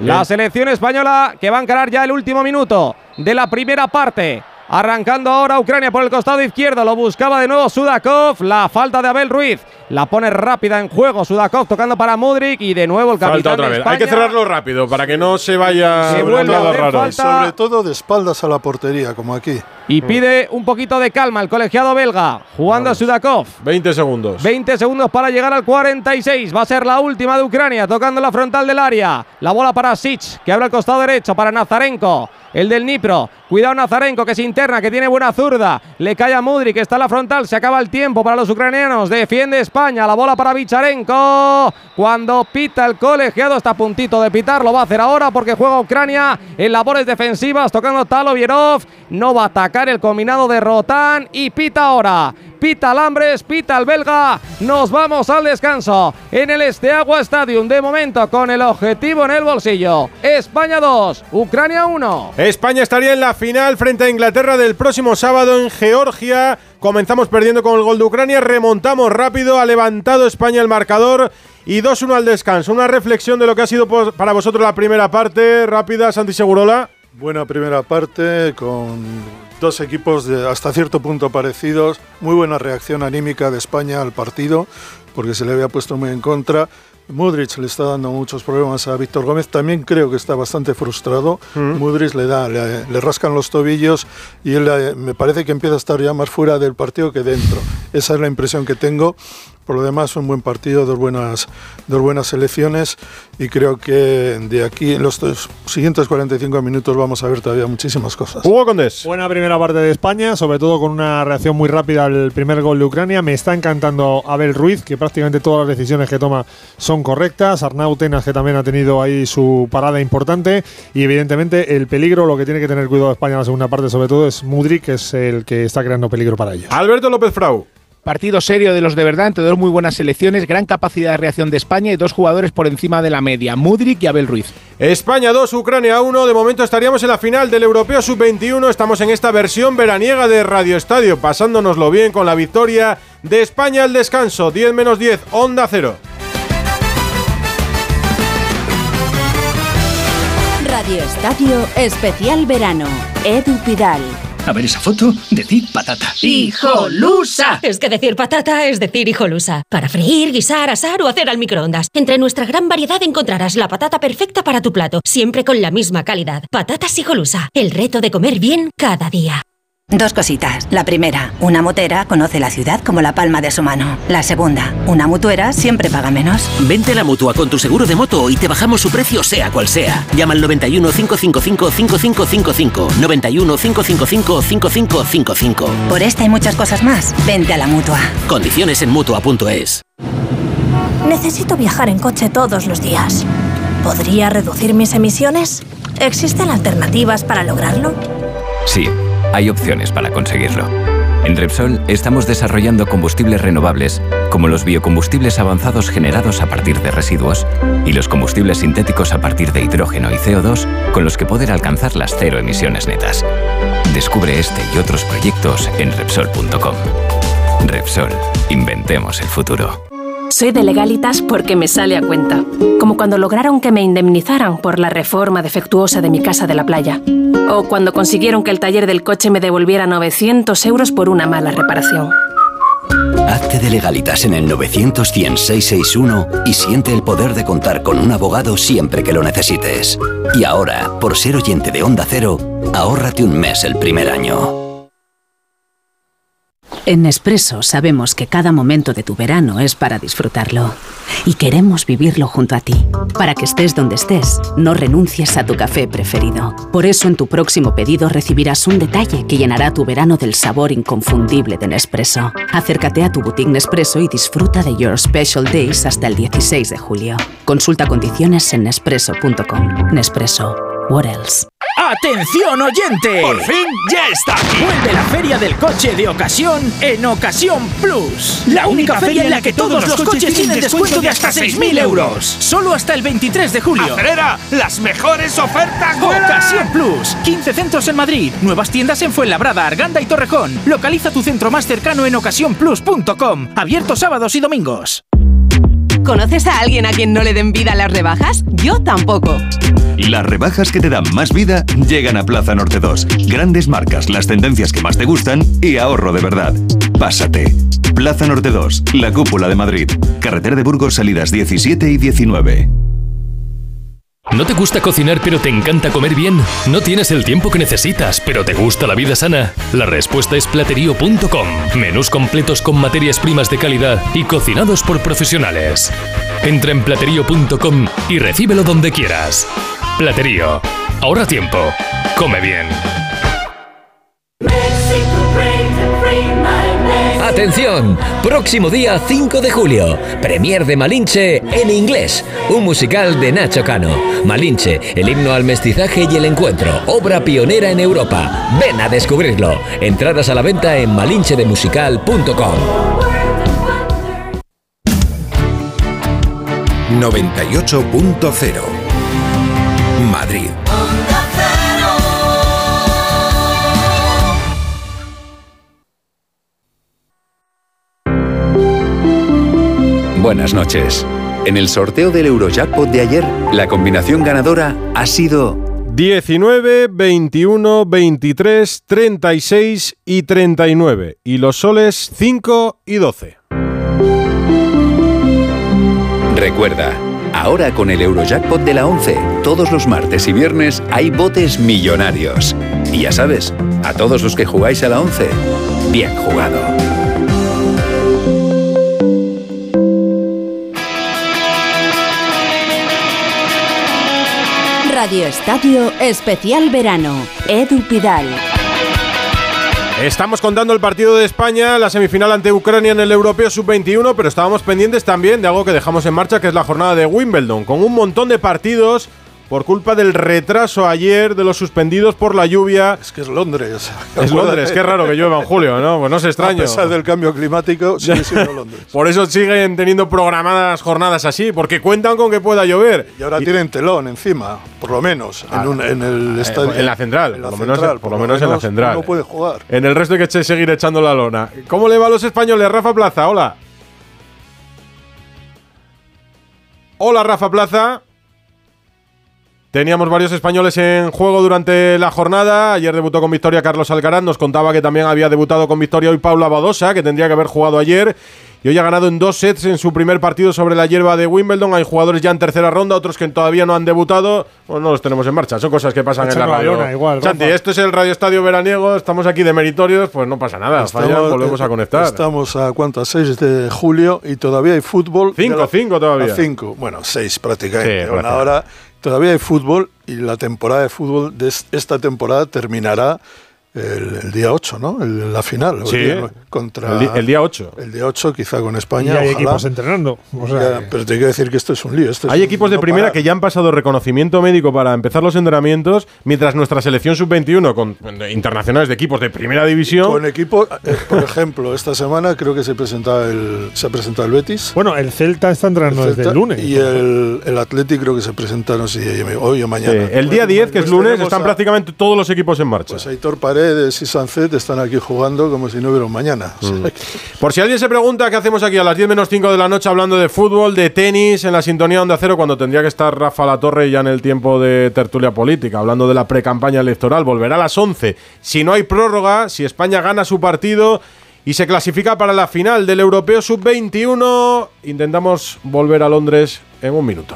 La selección española que va a encarar ya el último minuto de la primera parte. Arrancando ahora Ucrania por el costado izquierdo. Lo buscaba de nuevo Sudakov. La falta de Abel Ruiz. La pone rápida en juego. Sudakov tocando para Mudrik. Y de nuevo el capitán Falta otra de vez. Hay que cerrarlo rápido para que no se vaya Se vuelve a raro. falta. Sobre todo de espaldas a la portería, como aquí. Y pide un poquito de calma el colegiado belga. Jugando a Sudakov. 20 segundos. 20 segundos para llegar al 46. Va a ser la última de Ucrania, tocando la frontal del área. La bola para Sich, que abre al costado derecho para Nazarenko. El del Nipro. Cuidado Nazarenko, que es interna, que tiene buena zurda. Le cae a Mudri, que está en la frontal. Se acaba el tiempo para los ucranianos. Defiende España. La bola para Vicharenko. Cuando pita el colegiado, está a puntito de pitar. Lo va a hacer ahora porque juega Ucrania en labores defensivas, tocando Talovierov. No va a atacar el combinado de Rotan. Y pita ahora. Pita Alambres, pita el belga. Nos vamos al descanso en el Esteagua Stadium. De momento, con el objetivo en el bolsillo. España 2, Ucrania 1. España estaría en la final frente a Inglaterra del próximo sábado en Georgia. Comenzamos perdiendo con el gol de Ucrania, remontamos rápido, ha levantado España el marcador y 2-1 al descanso. Una reflexión de lo que ha sido para vosotros la primera parte, rápida, Santi Segurola. Buena primera parte con dos equipos de hasta cierto punto parecidos. Muy buena reacción anímica de España al partido porque se le había puesto muy en contra. Mudrich le está dando muchos problemas a Víctor Gómez. También creo que está bastante frustrado. Mudrich le da, le, le rascan los tobillos y él eh, me parece que empieza a estar ya más fuera del partido que dentro. Esa es la impresión que tengo. Por lo demás, un buen partido, dos buenas, dos buenas selecciones y creo que de aquí en los dos siguientes 45 minutos vamos a ver todavía muchísimas cosas. Hugo Condés. Buena primera parte de España, sobre todo con una reacción muy rápida al primer gol de Ucrania. Me está encantando Abel Ruiz, que prácticamente todas las decisiones que toma son correctas. Arnau Tenas, que también ha tenido ahí su parada importante. Y evidentemente el peligro, lo que tiene que tener cuidado España en la segunda parte, sobre todo, es Mudrik, que es el que está creando peligro para ellos. Alberto López Frau. Partido serio de los de verdad, entre dos muy buenas selecciones, gran capacidad de reacción de España y dos jugadores por encima de la media, Mudrik y Abel Ruiz. España 2, Ucrania 1. De momento estaríamos en la final del Europeo Sub-21. Estamos en esta versión veraniega de Radio Estadio, pasándonoslo bien con la victoria de España al descanso. 10 menos 10, Onda 0. Radio Estadio Especial Verano. Edu Pidal. A ver esa foto, decir patata. ¡Hijolusa! Es que decir patata es decir hijolusa. Para freír, guisar, asar o hacer al microondas. Entre nuestra gran variedad encontrarás la patata perfecta para tu plato, siempre con la misma calidad. Patatas hijolusa. El reto de comer bien cada día. Dos cositas. La primera, una motera conoce la ciudad como la palma de su mano. La segunda, una mutuera siempre paga menos. Vente a la mutua con tu seguro de moto y te bajamos su precio sea cual sea. Llama al 91 555 5555. 91 555 5555. Por esta y muchas cosas más, vente a la mutua. Condiciones en mutua.es. Necesito viajar en coche todos los días. ¿Podría reducir mis emisiones? ¿Existen alternativas para lograrlo? Sí, hay opciones para conseguirlo. En Repsol estamos desarrollando combustibles renovables, como los biocombustibles avanzados generados a partir de residuos y los combustibles sintéticos a partir de hidrógeno y CO2, con los que poder alcanzar las cero emisiones netas. Descubre este y otros proyectos en Repsol.com. Repsol, inventemos el futuro. Soy de legalitas porque me sale a cuenta. Como cuando lograron que me indemnizaran por la reforma defectuosa de mi casa de la playa. O cuando consiguieron que el taller del coche me devolviera 900 euros por una mala reparación. Hazte de legalitas en el 900 100 661 y siente el poder de contar con un abogado siempre que lo necesites. Y ahora, por ser oyente de Onda Cero, ahórrate un mes el primer año. En Nespresso sabemos que cada momento de tu verano es para disfrutarlo. Y queremos vivirlo junto a ti. Para que estés donde estés, no renuncies a tu café preferido. Por eso en tu próximo pedido recibirás un detalle que llenará tu verano del sabor inconfundible de Nespresso. Acércate a tu boutique Nespresso y disfruta de Your Special Days hasta el 16 de julio. Consulta condiciones en nespresso.com. Nespresso. What else? ¡Atención oyente! ¡Por fin ya está aquí! Vuelve la feria del coche de ocasión en Ocasión Plus. La única feria en la que todos los coches tienen descuento de hasta 6.000 euros. Solo hasta el 23 de julio. ¡Acelera! ¡Las mejores ofertas! Ocasión Plus. 15 centros en Madrid. Nuevas tiendas en Fuenlabrada, Arganda y Torrejón. Localiza tu centro más cercano en ocasiónplus.com. Abierto sábados y domingos. ¿Conoces a alguien a quien no le den vida las rebajas? Yo tampoco. Las rebajas que te dan más vida llegan a Plaza Norte 2. Grandes marcas, las tendencias que más te gustan y ahorro de verdad. Pásate. Plaza Norte 2, la cúpula de Madrid. Carretera de Burgos, salidas 17 y 19. ¿No te gusta cocinar pero te encanta comer bien? ¿No tienes el tiempo que necesitas pero te gusta la vida sana? La respuesta es platerío.com. Menús completos con materias primas de calidad y cocinados por profesionales. Entra en platerío.com y recíbelo donde quieras. Platerío. Ahorra tiempo. Come bien. Atención, próximo día 5 de julio, Premier de Malinche en inglés, un musical de Nacho Cano. Malinche, el himno al mestizaje y el encuentro, obra pionera en Europa. Ven a descubrirlo. Entradas a la venta en malinchedemusical.com. 98.0 Madrid. Buenas noches. En el sorteo del Eurojackpot de ayer, la combinación ganadora ha sido 19, 21, 23, 36 y 39. Y los soles 5 y 12. Recuerda, ahora con el Eurojackpot de la 11, todos los martes y viernes hay botes millonarios. Y ya sabes, a todos los que jugáis a la 11, bien jugado. Radio Estadio Especial Verano. Edu Pidal. Estamos contando el partido de España, la semifinal ante Ucrania en el Europeo Sub-21, pero estábamos pendientes también de algo que dejamos en marcha, que es la jornada de Wimbledon, con un montón de partidos por culpa del retraso ayer de los suspendidos por la lluvia. Es que es Londres. Es Londres, qué raro que llueva en julio, ¿no? Pues no se extraño. A pesar del cambio climático, sigue siendo Londres. por eso siguen teniendo programadas jornadas así, porque cuentan con que pueda llover. Y ahora tienen telón encima, por lo menos, en, un, en el estadio. En la central, en la por, lo central, menos, por lo menos en la central. No puede jugar. En el resto hay que seguir echando la lona. ¿Cómo le va a los españoles, Rafa Plaza? Hola. Hola, Rafa Plaza. Teníamos varios españoles en juego durante la jornada. Ayer debutó con victoria Carlos Alcaraz. Nos contaba que también había debutado con victoria hoy Paula Badosa, que tendría que haber jugado ayer. Y hoy ha ganado en dos sets en su primer partido sobre la hierba de Wimbledon. Hay jugadores ya en tercera ronda, otros que todavía no han debutado. Bueno, no los tenemos en marcha. Son cosas que pasan en la radio. igual, Santi, esto es el Radio Estadio Veraniego. Estamos aquí de meritorios. Pues no pasa nada. Falla, volvemos a conectar. Estamos a cuántas, 6 de julio y todavía hay fútbol. Cinco, cinco todavía. cinco. Bueno, seis prácticamente. Sí, Una hora. Todavía hay fútbol y la temporada de fútbol de es- esta temporada terminará el, el día 8, ¿no? El- la final. Sí, el día- contra el el día 8. El día 8, quizá con Y España. hay ojalá. equipos entrenando. O sea, Ya, que- pero te quiero decir que esto es un lío. esto es Hay un equipos de no primera parar. que ya han pasado reconocimiento médico para empezar los entrenamientos, mientras nuestra selección sub-21 con internacionales de equipos de primera división. Con equipos, eh, por ejemplo, esta semana creo que se presenta el, se ha presentado el Betis. Bueno, el Celta está entrenando el desde Celta, el lunes. Y el, el Athletic creo que se presenta, no sé hoy o mañana. Sí, el día 10, que es lunes, están a- prácticamente todos los equipos en marcha. Pues Aitor Paredes y Sancet están aquí jugando como si no hubiera un mañana. O sea, que- Por si alguien se pregunta qué hacemos aquí a las 10 menos 5 de la noche hablando de fútbol, de tenis, en la sintonía Onda Cero, cuando tendría que estar Rafa La Torre ya en el tiempo de tertulia política, hablando de la pre-campaña electoral. Volverá a las 11. Si no hay prórroga, si España gana su partido y se clasifica para la final del Europeo Sub-21, intentamos volver a Londres en un minuto.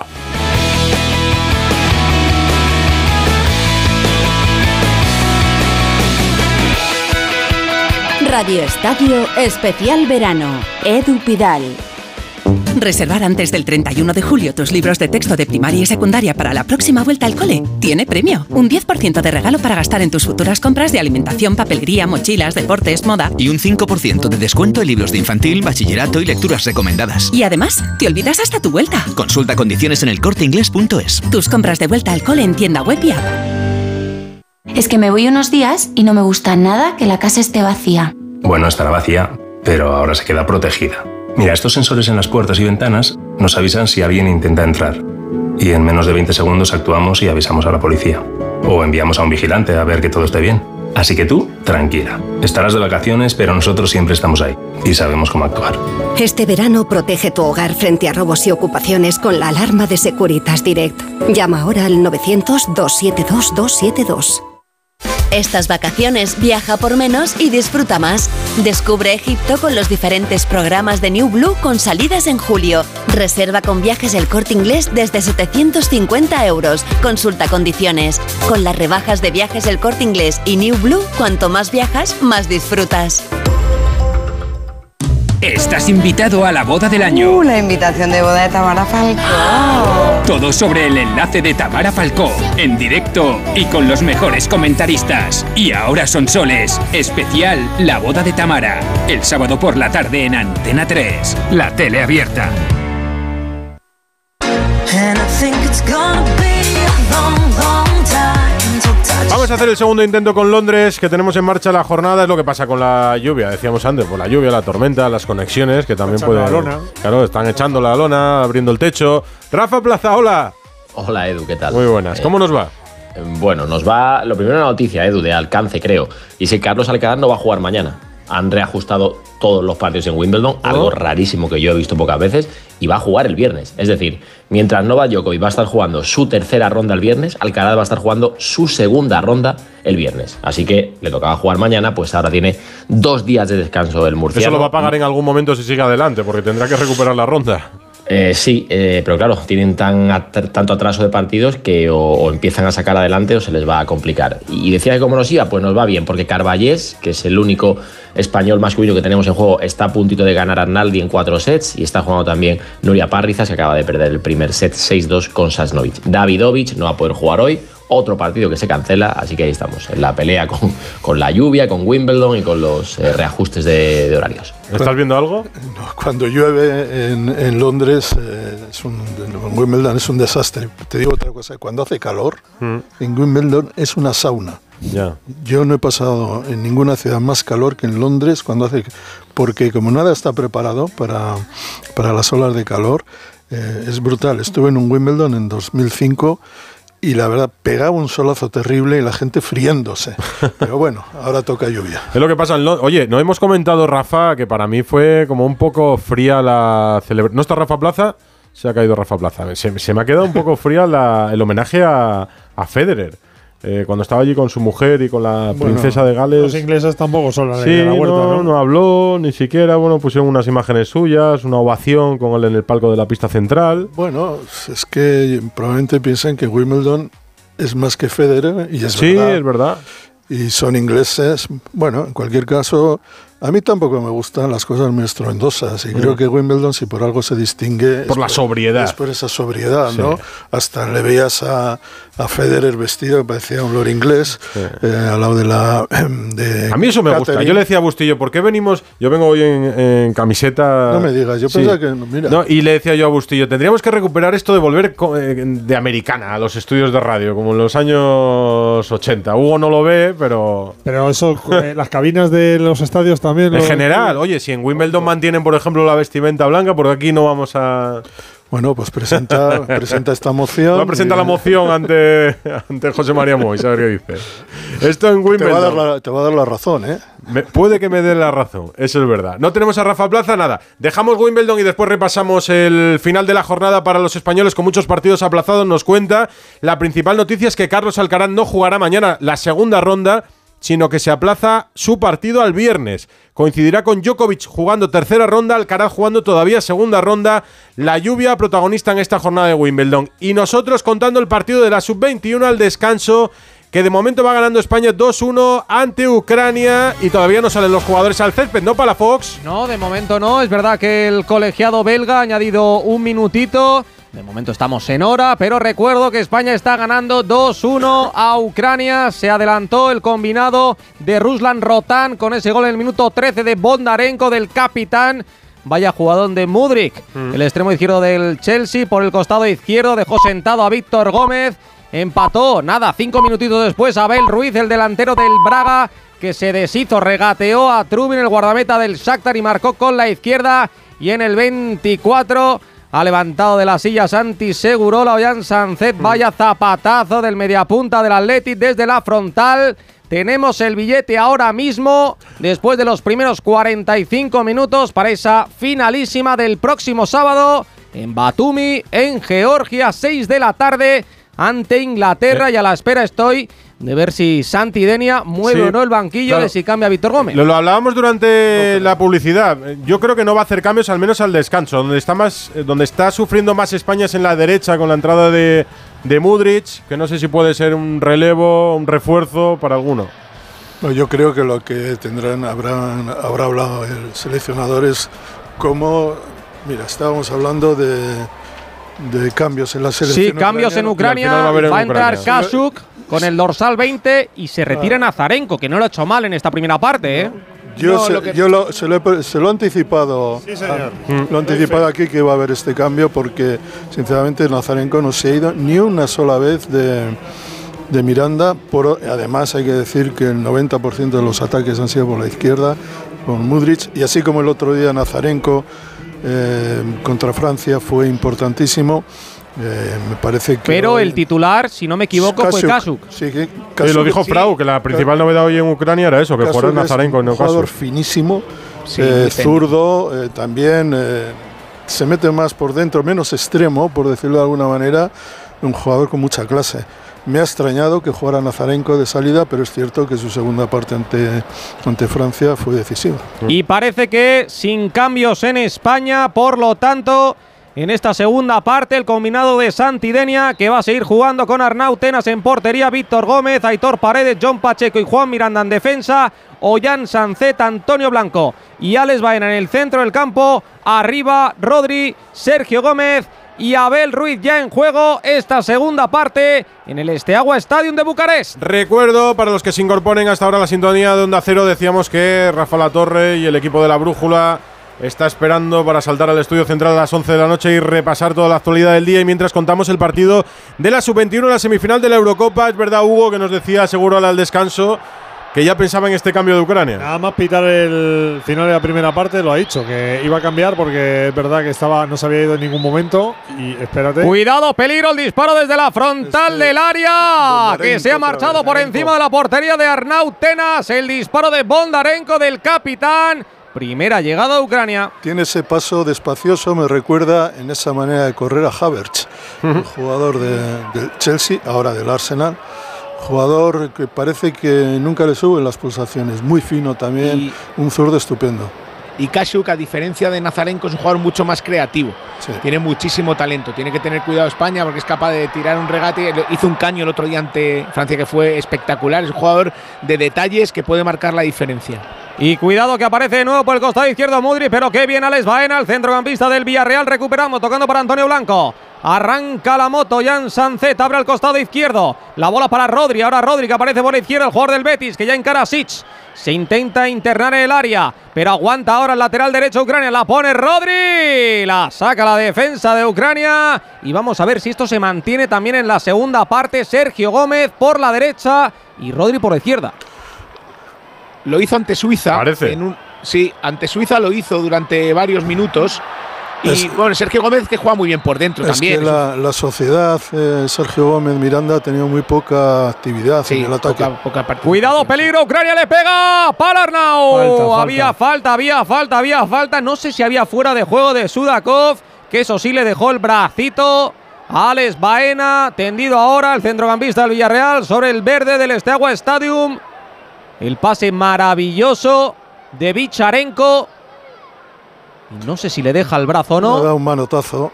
Radio Estadio Especial Verano. Edu Pidal. Reservar antes del 31 de julio tus libros de texto de primaria y secundaria para la próxima vuelta al cole tiene premio. Un 10% de regalo para gastar en tus futuras compras de alimentación, papelería, mochilas, deportes, moda. Y un 5% de descuento en libros de infantil, bachillerato y lecturas recomendadas. Y además, te olvidas hasta tu vuelta. Consulta condiciones en elcorteingles.es. Tus compras de vuelta al cole en tienda web y app. Es que me voy unos días y no me gusta nada que la casa esté vacía. Bueno, estará vacía, pero ahora se queda protegida. Mira, estos sensores en las puertas y ventanas nos avisan si alguien intenta entrar. Y en menos de 20 segundos actuamos y avisamos a la policía. O enviamos a un vigilante a ver que todo esté bien. Así que tú, tranquila. Estarás de vacaciones, pero nosotros siempre estamos ahí y sabemos cómo actuar. Este verano protege tu hogar frente a robos y ocupaciones con la alarma de Securitas Direct. Llama ahora al 900-272-272. Estas vacaciones viaja por menos y disfruta más. Descubre Egipto con los diferentes programas de New Blue con salidas en julio. Reserva con viajes el corte inglés desde 750 euros. Consulta condiciones. Con las rebajas de viajes el corte inglés y New Blue, cuanto más viajas, más disfrutas. Estás invitado a la boda del año. Uh, la invitación de boda de Tamara Falcó. Todo sobre el enlace de Tamara Falcó, en directo y con los mejores comentaristas. Y ahora son soles, especial La boda de Tamara, el sábado por la tarde en Antena 3, la tele abierta. Vamos a hacer el segundo intento con Londres, que tenemos en marcha la jornada. Es lo que pasa con la lluvia, decíamos antes, por la lluvia, la tormenta, las conexiones, que también pueden. la lona. Claro, están echando la lona, abriendo el techo. Rafa Plaza, hola. Hola Edu, ¿qué tal? Muy buenas. Eh, ¿Cómo nos va? eh, Bueno, nos va. Lo primero, una noticia, Edu, de alcance, creo. Y que Carlos Alcaraz no va a jugar mañana. Han reajustado todos los partidos en Wimbledon, algo rarísimo que yo he visto pocas veces, y va a jugar el viernes. Es decir, mientras Novak Djokovic va a estar jugando su tercera ronda el viernes, Alcaraz va a estar jugando su segunda ronda el viernes. Así que le tocaba jugar mañana, pues ahora tiene dos días de descanso el murciano. Eso lo va a pagar en algún momento si sigue adelante, porque tendrá que recuperar la ronda. Eh, sí, eh, pero claro, tienen tan tanto atraso de partidos que o, o empiezan a sacar adelante o se les va a complicar. Y decía que cómo nos iba, pues nos va bien, porque Carballés, que es el único español masculino que tenemos en juego, está a puntito de ganar a Arnaldi en cuatro sets y está jugando también Nuria Parrizas, que acaba de perder el primer set 6-2 con Sasnovic. Davidovich no va a poder jugar hoy, otro partido que se cancela, así que ahí estamos, en la pelea con, con la lluvia, con Wimbledon y con los eh, reajustes de, de horarios. ¿Estás viendo algo? Cuando llueve en, en Londres, eh, es un, en Wimbledon es un desastre. Te digo otra cosa, cuando hace calor, en Wimbledon es una sauna. Ya. Yo no he pasado en ninguna ciudad más calor que en Londres cuando hace, porque como nada está preparado para, para las olas de calor, eh, es brutal. Estuve en un Wimbledon en 2005 y la verdad pegaba un solazo terrible y la gente friéndose. Pero bueno, ahora toca lluvia. Es lo que pasa en Londres. Oye, no hemos comentado, Rafa, que para mí fue como un poco fría la celebración. ¿No está Rafa Plaza? Se ha caído Rafa Plaza. Se, se me ha quedado un poco fría la- el homenaje a, a Federer. Eh, cuando estaba allí con su mujer y con la Bueno, princesa de Gales. Los ingleses tampoco son la Sí, de la huerta, no, ¿no? no habló ni siquiera. Bueno, pusieron unas imágenes suyas, una ovación con él en el palco de la pista central. Bueno, es que probablemente piensan que Wimbledon es más que Federer y es Sí, verdad. es verdad. Y son ingleses. Bueno, en cualquier caso, a mí tampoco me gustan las cosas muy estruendosas. Y Mm. creo que Wimbledon, si por algo se distingue. Por la sobriedad. Es por esa sobriedad, Sí. ¿no? Hasta le veías a, a Federer vestido, que parecía un lord inglés, eh, al lado de la. De A mí eso me gusta. Catherine. Yo le decía a Bustillo, ¿por qué venimos? Yo vengo hoy en, en camiseta. No me digas, yo pensaba que- mira. No, y le decía yo a Bustillo, tendríamos que recuperar esto de volver eh, de americana a los estudios de radio, como en los años 80. Hugo no lo ve, pero. Pero eso, eh, las cabinas de los estadios también. En lo- general, oye, si en Wimbledon mantienen, por ejemplo, la vestimenta blanca, porque aquí no vamos a. Bueno, pues presenta, presenta esta moción. Va a presentar la moción ante, ante José María Mois, a ver qué dice. Esto en Te va, a dar Wimbledon. la, te va a dar la razón, ¿eh? Me- puede que me dé la razón, eso es verdad. No tenemos a Rafa Plaza, nada. Dejamos Wimbledon y después repasamos el final de la jornada para los españoles con muchos partidos aplazados. Nos cuenta la principal noticia es que Carlos Alcaraz no jugará mañana la segunda ronda, sino que se aplaza su partido al viernes. Coincidirá con Djokovic jugando tercera ronda, Alcaraz jugando todavía segunda ronda. La lluvia protagonista en esta jornada de Wimbledon. Y nosotros contando el partido de la sub-21 al descanso que de momento va ganando España 2-1 ante Ucrania y todavía no salen los jugadores al césped, ¿no, para Fox? No, de momento no. Es verdad que el colegiado belga ha añadido un minutito. De momento estamos en hora, pero recuerdo que España está ganando 2-1 a Ucrania. Se adelantó el combinado de Ruslan Rotan con ese gol en el minuto 13 de Bondarenko del capitán. Vaya jugador de Mudrik, Mm. el extremo izquierdo del Chelsea. Por el costado izquierdo dejó sentado a Víctor Gómez. Empató, nada, cinco minutitos después, Abel Ruiz, el delantero del Braga, que se deshizo, regateó a Trubin, el guardameta del Shakhtar, y marcó con la izquierda. Y en el 24 ha levantado de la silla Santi Segurola, Ollán Sancet, vaya zapatazo del mediapunta del Athletic desde la frontal. Tenemos el billete ahora mismo, después de los primeros 45 minutos, para esa finalísima del próximo sábado en Batumi, en Georgia, 6 de la tarde, ante Inglaterra. Y a la espera estoy de ver si Santi Denia mueve Sí, o no el banquillo, claro. de si cambia a Víctor Gómez. Lo, lo hablábamos durante la publicidad. Yo creo que no va a hacer cambios, al menos al descanso. Donde está más, eh, donde está sufriendo más España es en la derecha con la entrada de, de Mudrich, que no sé si puede ser un relevo, un refuerzo para alguno. No, yo creo que lo que tendrán, habrán, habrá hablado el seleccionador es cómo. Mira, estábamos hablando de, de cambios en la selección. Sí, cambios en. Ucrania. va a Va a entrar Ucrania. Kasuk con el dorsal 20 y se retira Nazarenko, que no lo ha hecho mal en esta primera parte. ¿eh? Yo, No, se, lo que- yo lo, se, lo he, se lo he anticipado. Sí, señor. ah, Lo he anticipado aquí que iba a haber este cambio porque, sinceramente, Nazarenko no se ha ido ni una sola vez de, de Miranda. Por, además, hay que decir que el 90% de los ataques han sido por la izquierda, con Mudrich. Y así como el otro día Nazarenko eh, contra Francia fue importantísimo, eh, me parece que. Pero el titular, si no me equivoco, fue Kasuk. Sí, que Sí, lo Kasuk- dijo Frau, que la principal novedad hoy en Ucrania era eso, que Kasuk fuera es Nazarenko y un jugador Kasuk. finísimo, Sí, eh, zurdo, eh, también eh, se mete más por dentro, menos extremo, por decirlo de alguna manera, un jugador con mucha clase. Me ha extrañado que jugara Nazarenko de salida, pero es cierto que su segunda parte ante, ante Francia fue decisiva. Y parece que sin cambios en España, por lo tanto, en esta segunda parte, el combinado de Santidenia, que va a seguir jugando con Arnau Tenas en portería, Víctor Gómez, Aitor Paredes, John Pacheco y Juan Miranda en defensa, Ollán Sancet, Antonio Blanco y Alex Baena en el centro del campo, arriba Rodri, Sergio Gómez y Abel Ruiz ya en juego esta segunda parte en el Esteagua Stadium de Bucarest. Recuerdo, para los que se incorporen hasta ahora a la sintonía de Onda Cero, decíamos que Rafa La Torre y el equipo de la Brújula está esperando para saltar al estudio central a las 11 de la noche y repasar toda la actualidad del día. Y mientras contamos el partido de la Sub-21, la semifinal de la Eurocopa, es verdad, Hugo, que nos decía seguro al descanso que ya pensaba en este cambio de Ucrania. Nada más pitar el final de la primera parte lo ha dicho, que iba a cambiar porque es verdad que estaba no se había ido en ningún momento y espérate. Cuidado, peligro, el disparo desde la frontal del área, que se ha marchado por encima de la portería de Arnau Tenas, el disparo de Bondarenko del capitán. Primera llegada a Ucrania. Tiene ese paso despacioso, me recuerda en esa manera de correr a Havertz, el jugador de- del Chelsea, ahora del Arsenal. Jugador que parece que nunca le suben las pulsaciones, muy fino también, un zurdo estupendo. Y Kasuk, a diferencia de Nazarenko, es un jugador mucho más creativo. Tiene muchísimo talento. Tiene que tener cuidado España porque es capaz de tirar un regate. Hizo un caño el otro día ante Francia que fue espectacular. Es un jugador de detalles que puede marcar la diferencia. Y cuidado que aparece de nuevo por el costado izquierdo Mudri, pero qué bien Alex Baena, el centrocampista del Villarreal, recuperamos, tocando para Antonio Blanco. Arranca la moto, Jan Sancet abre al costado izquierdo. La bola para Rodri, ahora Rodri que aparece por la izquierda, el jugador del Betis, que ya encara a Sitch. Se intenta internar en el área, pero aguanta ahora el lateral derecho Ucrania, la pone Rodri, la saca la defensa de Ucrania. Y vamos a ver si esto se mantiene también en la segunda parte. Sergio Gómez por la derecha y Rodri por la izquierda. Lo hizo ante Suiza. Parece. en un- sí, ante Suiza lo hizo durante varios minutos. Y bueno, Sergio Gómez que juega muy bien por dentro Es también. que la, la sociedad, eh, Sergio Gómez Miranda, ha tenido muy poca actividad en el ataque. Cuidado, peligro, Ucrania le pega para Arnau. Falta, falta. Había falta, había falta, había falta. No sé si había fuera de juego de Sudakov, que eso sí le dejó el bracito. Alex Baena, tendido ahora el centrocampista del Villarreal sobre el verde del Esteagua Stadium. El pase maravilloso de Vicharenko. No sé si le deja el brazo o Le ha no. dado un manotazo.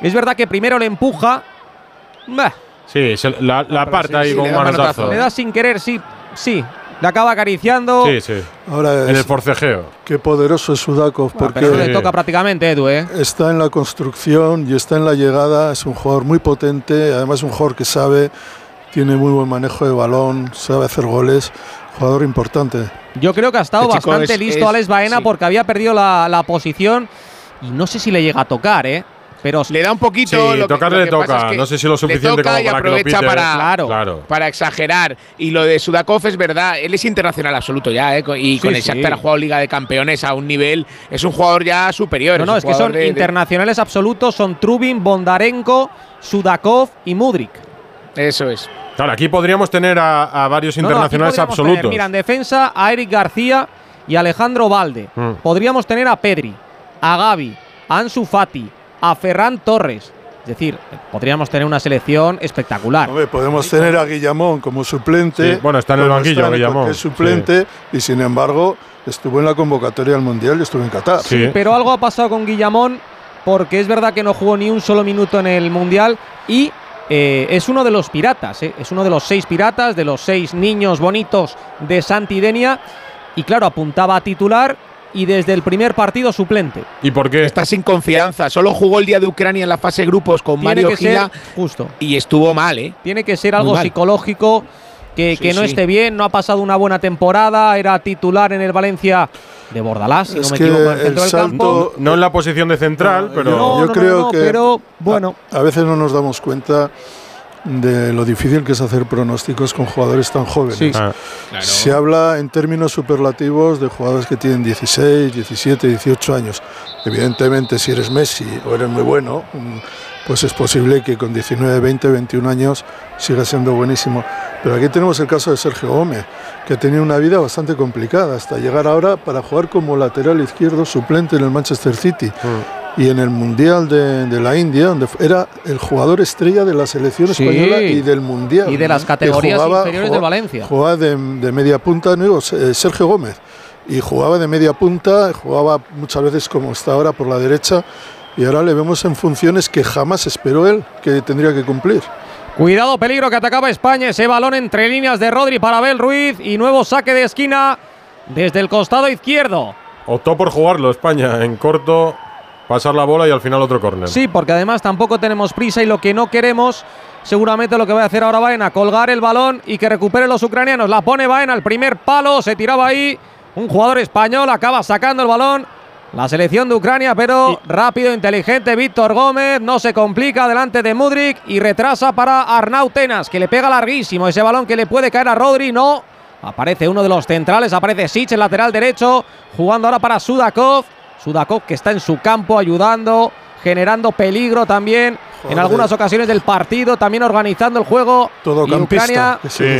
Es verdad que primero le empuja. Bah, Sí, se- la, la aparta ahí sí, con le un da manotazo. manotazo. Le da sin querer, sí, sí. Le acaba acariciando. Sí, sí. Ahora En el es- forcejeo. Qué poderoso es Sudakov, porque Pero no le toca prácticamente, Edu, ¿eh? está en la construcción y está en la llegada. Es un jugador muy potente, además un jugador que sabe, tiene muy buen manejo de balón, sabe hacer goles. Jugador importante. Yo creo que ha estado Este bastante es- listo es- Alex Baena sí. porque había perdido la, la posición y no sé si le llega a tocar, ¿eh? Pero Le da un poquito. Sí, lo que- tocarle lo le que pasa toca. es que No sé si lo le suficiente toca como y para que lo aprovecha pite. para, Claro. Claro. para exagerar. Y lo de Sudakov es verdad. Él es internacional absoluto ya, ¿eh? Y Sí, con el sí. Shakhtar ha jugado Liga de Campeones a un nivel. Es un jugador ya superior. No, no, es que son de- internacionales absolutos, son Trubin, Bondarenko, Sudakov y Mudrik. Eso es. Claro, aquí podríamos tener a, a varios No, no, aquí internacionales podríamos absolutos. tener, mira, en defensa a Eric García y Alejandro Valde. Mm. Podríamos tener a Pedri, a Gaby, a Ansu Fati, a Ferran Torres. Es decir, podríamos tener una selección espectacular. Hombre, podemos tener a Guillamón como suplente. Sí, bueno, está en el banquillo, Guillamón, Es suplente y sin embargo estuvo en la convocatoria al Mundial y estuvo en Qatar. Sí. Pero algo ha pasado con Guillamón porque es verdad que no jugó ni un solo minuto en el Mundial y eh, es uno de los piratas, eh, es uno de los seis piratas, de los seis niños bonitos de Santidenia y claro, apuntaba a titular y desde el primer partido suplente. ¿Y por qué? Está sin confianza. Solo jugó el día de Ucrania en la fase grupos con Tiene Mario que ser Gila justo. y estuvo mal, ¿eh? Tiene que ser algo psicológico, que, Sí, que no sí. esté bien, no ha pasado una buena temporada, era titular en el Valencia de Bordalás, si Es no me que equivoco, en el el del campo. salto- No en la posición de central, pero. No, yo no, creo no, que pero bueno. a, a veces no nos damos cuenta de lo difícil que es hacer pronósticos con jugadores tan jóvenes. Sí. Ah, Se habla en términos superlativos de jugadores que tienen 16, 17, 18 años. Evidentemente, si eres Messi o eres muy bueno, mm, pues es posible que con 19, 20, 21 años siga siendo buenísimo. Pero aquí tenemos el caso de Sergio Gómez, que ha tenido una vida bastante complicada hasta llegar ahora para jugar como lateral izquierdo suplente en el Manchester City. Y en el Mundial de, de la India, donde era el jugador estrella de la selección Sí. española y del Mundial. Y de las categorías jugaba- inferiores de Valencia. Jugaba de, de media punta, no digo, eh, Sergio Gómez. Y jugaba de media punta, jugaba muchas veces como está ahora por la derecha. Y ahora le vemos en funciones que jamás esperó él que tendría que cumplir. Cuidado, peligro que atacaba España. Ese balón entre líneas de Rodri para Abel Ruiz. Y nuevo saque de esquina desde el costado izquierdo. Optó por jugarlo España en corto, pasar la bola y al final otro córner. Sí, porque además tampoco tenemos prisa y lo que no queremos, seguramente lo que va a hacer ahora Baena, colgar el balón y que recuperen los ucranianos. La pone Baena al primer palo, se tiraba ahí. Un jugador español acaba sacando el balón. La selección de Ucrania, pero rápido, inteligente, Víctor Gómez, no se complica delante de Mudrik y retrasa para Arnau Tenas, que le pega larguísimo ese balón que le puede caer a Rodri, no. Aparece uno de los centrales, aparece Sich, el lateral derecho, jugando ahora para Sudakov. Sudakov que está en su campo ayudando, generando peligro también en Joder. algunas ocasiones del partido, también organizando el juego. Todo Y campista. Ucrania, Sí.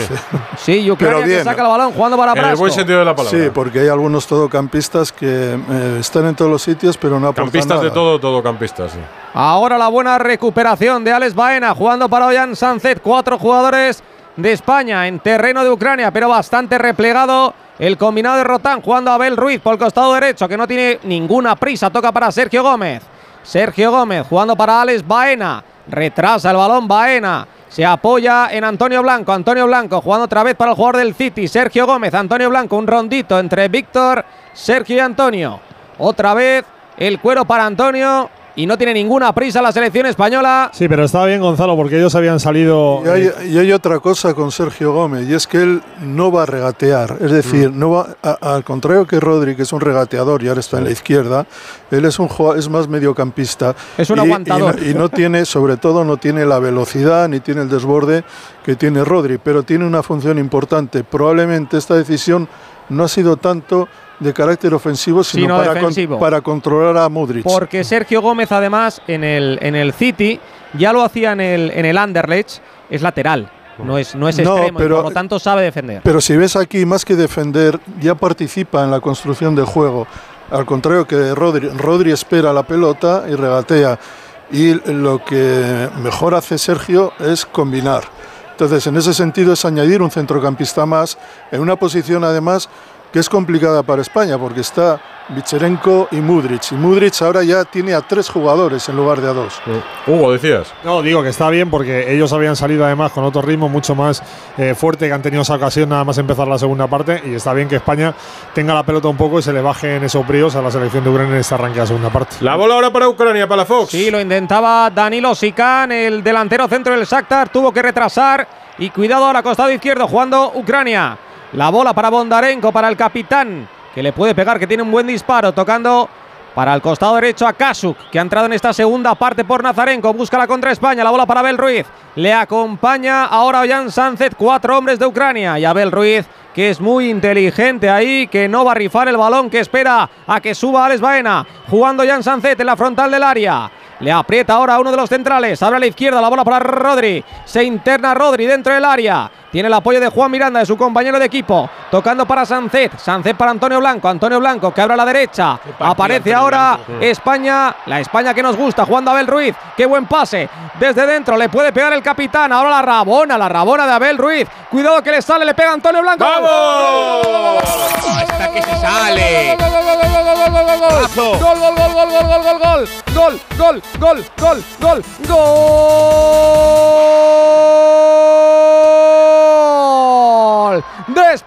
sí, Ucrania Pero que saca el balón jugando para En el Brasco. buen sentido de la palabra. Sí, porque hay algunos todocampistas que eh, están en todos los sitios, pero no aportan Campistas de nada. todo, todo campistas. sí. Ahora la buena recuperación de Alex Baena jugando para Ollán Sanzet. Cuatro jugadores de España en terreno de Ucrania, pero bastante replegado. El combinado de Rotán jugando a Abel Ruiz por el costado derecho, que no tiene ninguna prisa. Toca para Sergio Gómez. Sergio Gómez jugando para Alex Baena. Retrasa el balón Baena. Se apoya en Antonio Blanco. Antonio Blanco jugando otra vez para el jugador del City. Sergio Gómez. Antonio Blanco. Un rondito entre Víctor, Sergio y Antonio. Otra vez el cuero para Antonio. Y no tiene ninguna prisa la selección española. Sí, pero estaba bien Gonzalo porque ellos habían salido. Y hay, y hay otra cosa con Sergio Gómez, y es que él no va a regatear. Es decir, Mm. no va a- al contrario que Rodri, que es un regateador y ahora está en la izquierda, él es un es más mediocampista. Es un y, y aguantador. no- Y no, tiene, sobre todo, no tiene la velocidad ni tiene el desborde que tiene Rodri, pero tiene una función importante. Probablemente esta decisión no ha sido tanto de carácter ofensivo, sino, Sino para, con- defensivo. para controlar a Modric. Porque Sergio Gómez, además, en el, en el City, ya lo hacía en el, en el Anderlecht, es lateral. No es, no es No, extremo y pero- por lo tanto sabe defender. Pero si ves aquí, más que defender, ya participa en la construcción del juego. Al contrario que Rodri, Rodri espera la pelota y regatea. Y lo que mejor hace Sergio es combinar. Entonces, en ese sentido, es añadir un centrocampista más en una posición, además, que es complicada para España porque está Vicherenko y Mudrich. Y Mudrich ahora ya tiene a tres jugadores en lugar de a dos. Hugo, decías. No, digo que está bien porque ellos habían salido además con otro ritmo mucho más eh, fuerte que han tenido esa ocasión nada más empezar la segunda parte y está bien que España tenga la pelota un poco y se le bajen esos bríos a la selección de Ucrania en esta arranque de la segunda parte. La bola ahora para Ucrania, para la Fox. Sí, lo intentaba Danilo Sican, el delantero centro del Shakhtar, tuvo que retrasar y cuidado ahora costado izquierdo jugando Ucrania. La bola para Bondarenko, para el capitán, que le puede pegar, que tiene un buen disparo, tocando para el costado derecho a Kasuk, que ha entrado en esta segunda parte por Nazarenko. Busca la contra España. La bola para Abel Ruiz. Le acompaña ahora Jan Sánchez, cuatro hombres de Ucrania. Y Abel Ruiz, que es muy inteligente ahí, que no va a rifar el balón, que espera a que suba Alex Baena. Jugando Jan Sánchez en la frontal del área. Le aprieta ahora uno de los centrales. Abre a la izquierda la bola para Rodri. Se interna Rodri dentro del área. Tiene el apoyo de Juan Miranda, de su compañero de equipo. Tocando para Sancet. Sancet para Antonio Blanco. Antonio Blanco que abre a la derecha. Aparece ahora España. La España que nos gusta. Jugando Abel Ruiz. Qué buen pase. Desde dentro le puede pegar el capitán. Ahora la rabona. La rabona de Abel Ruiz. Cuidado que le sale. Le pega Antonio Blanco. ¡Vamos! Hasta que se sale. Gol, gol, gol, gol, gol, gol, gol, gol, gol. Gol, gol, gol, gol, gol, gol.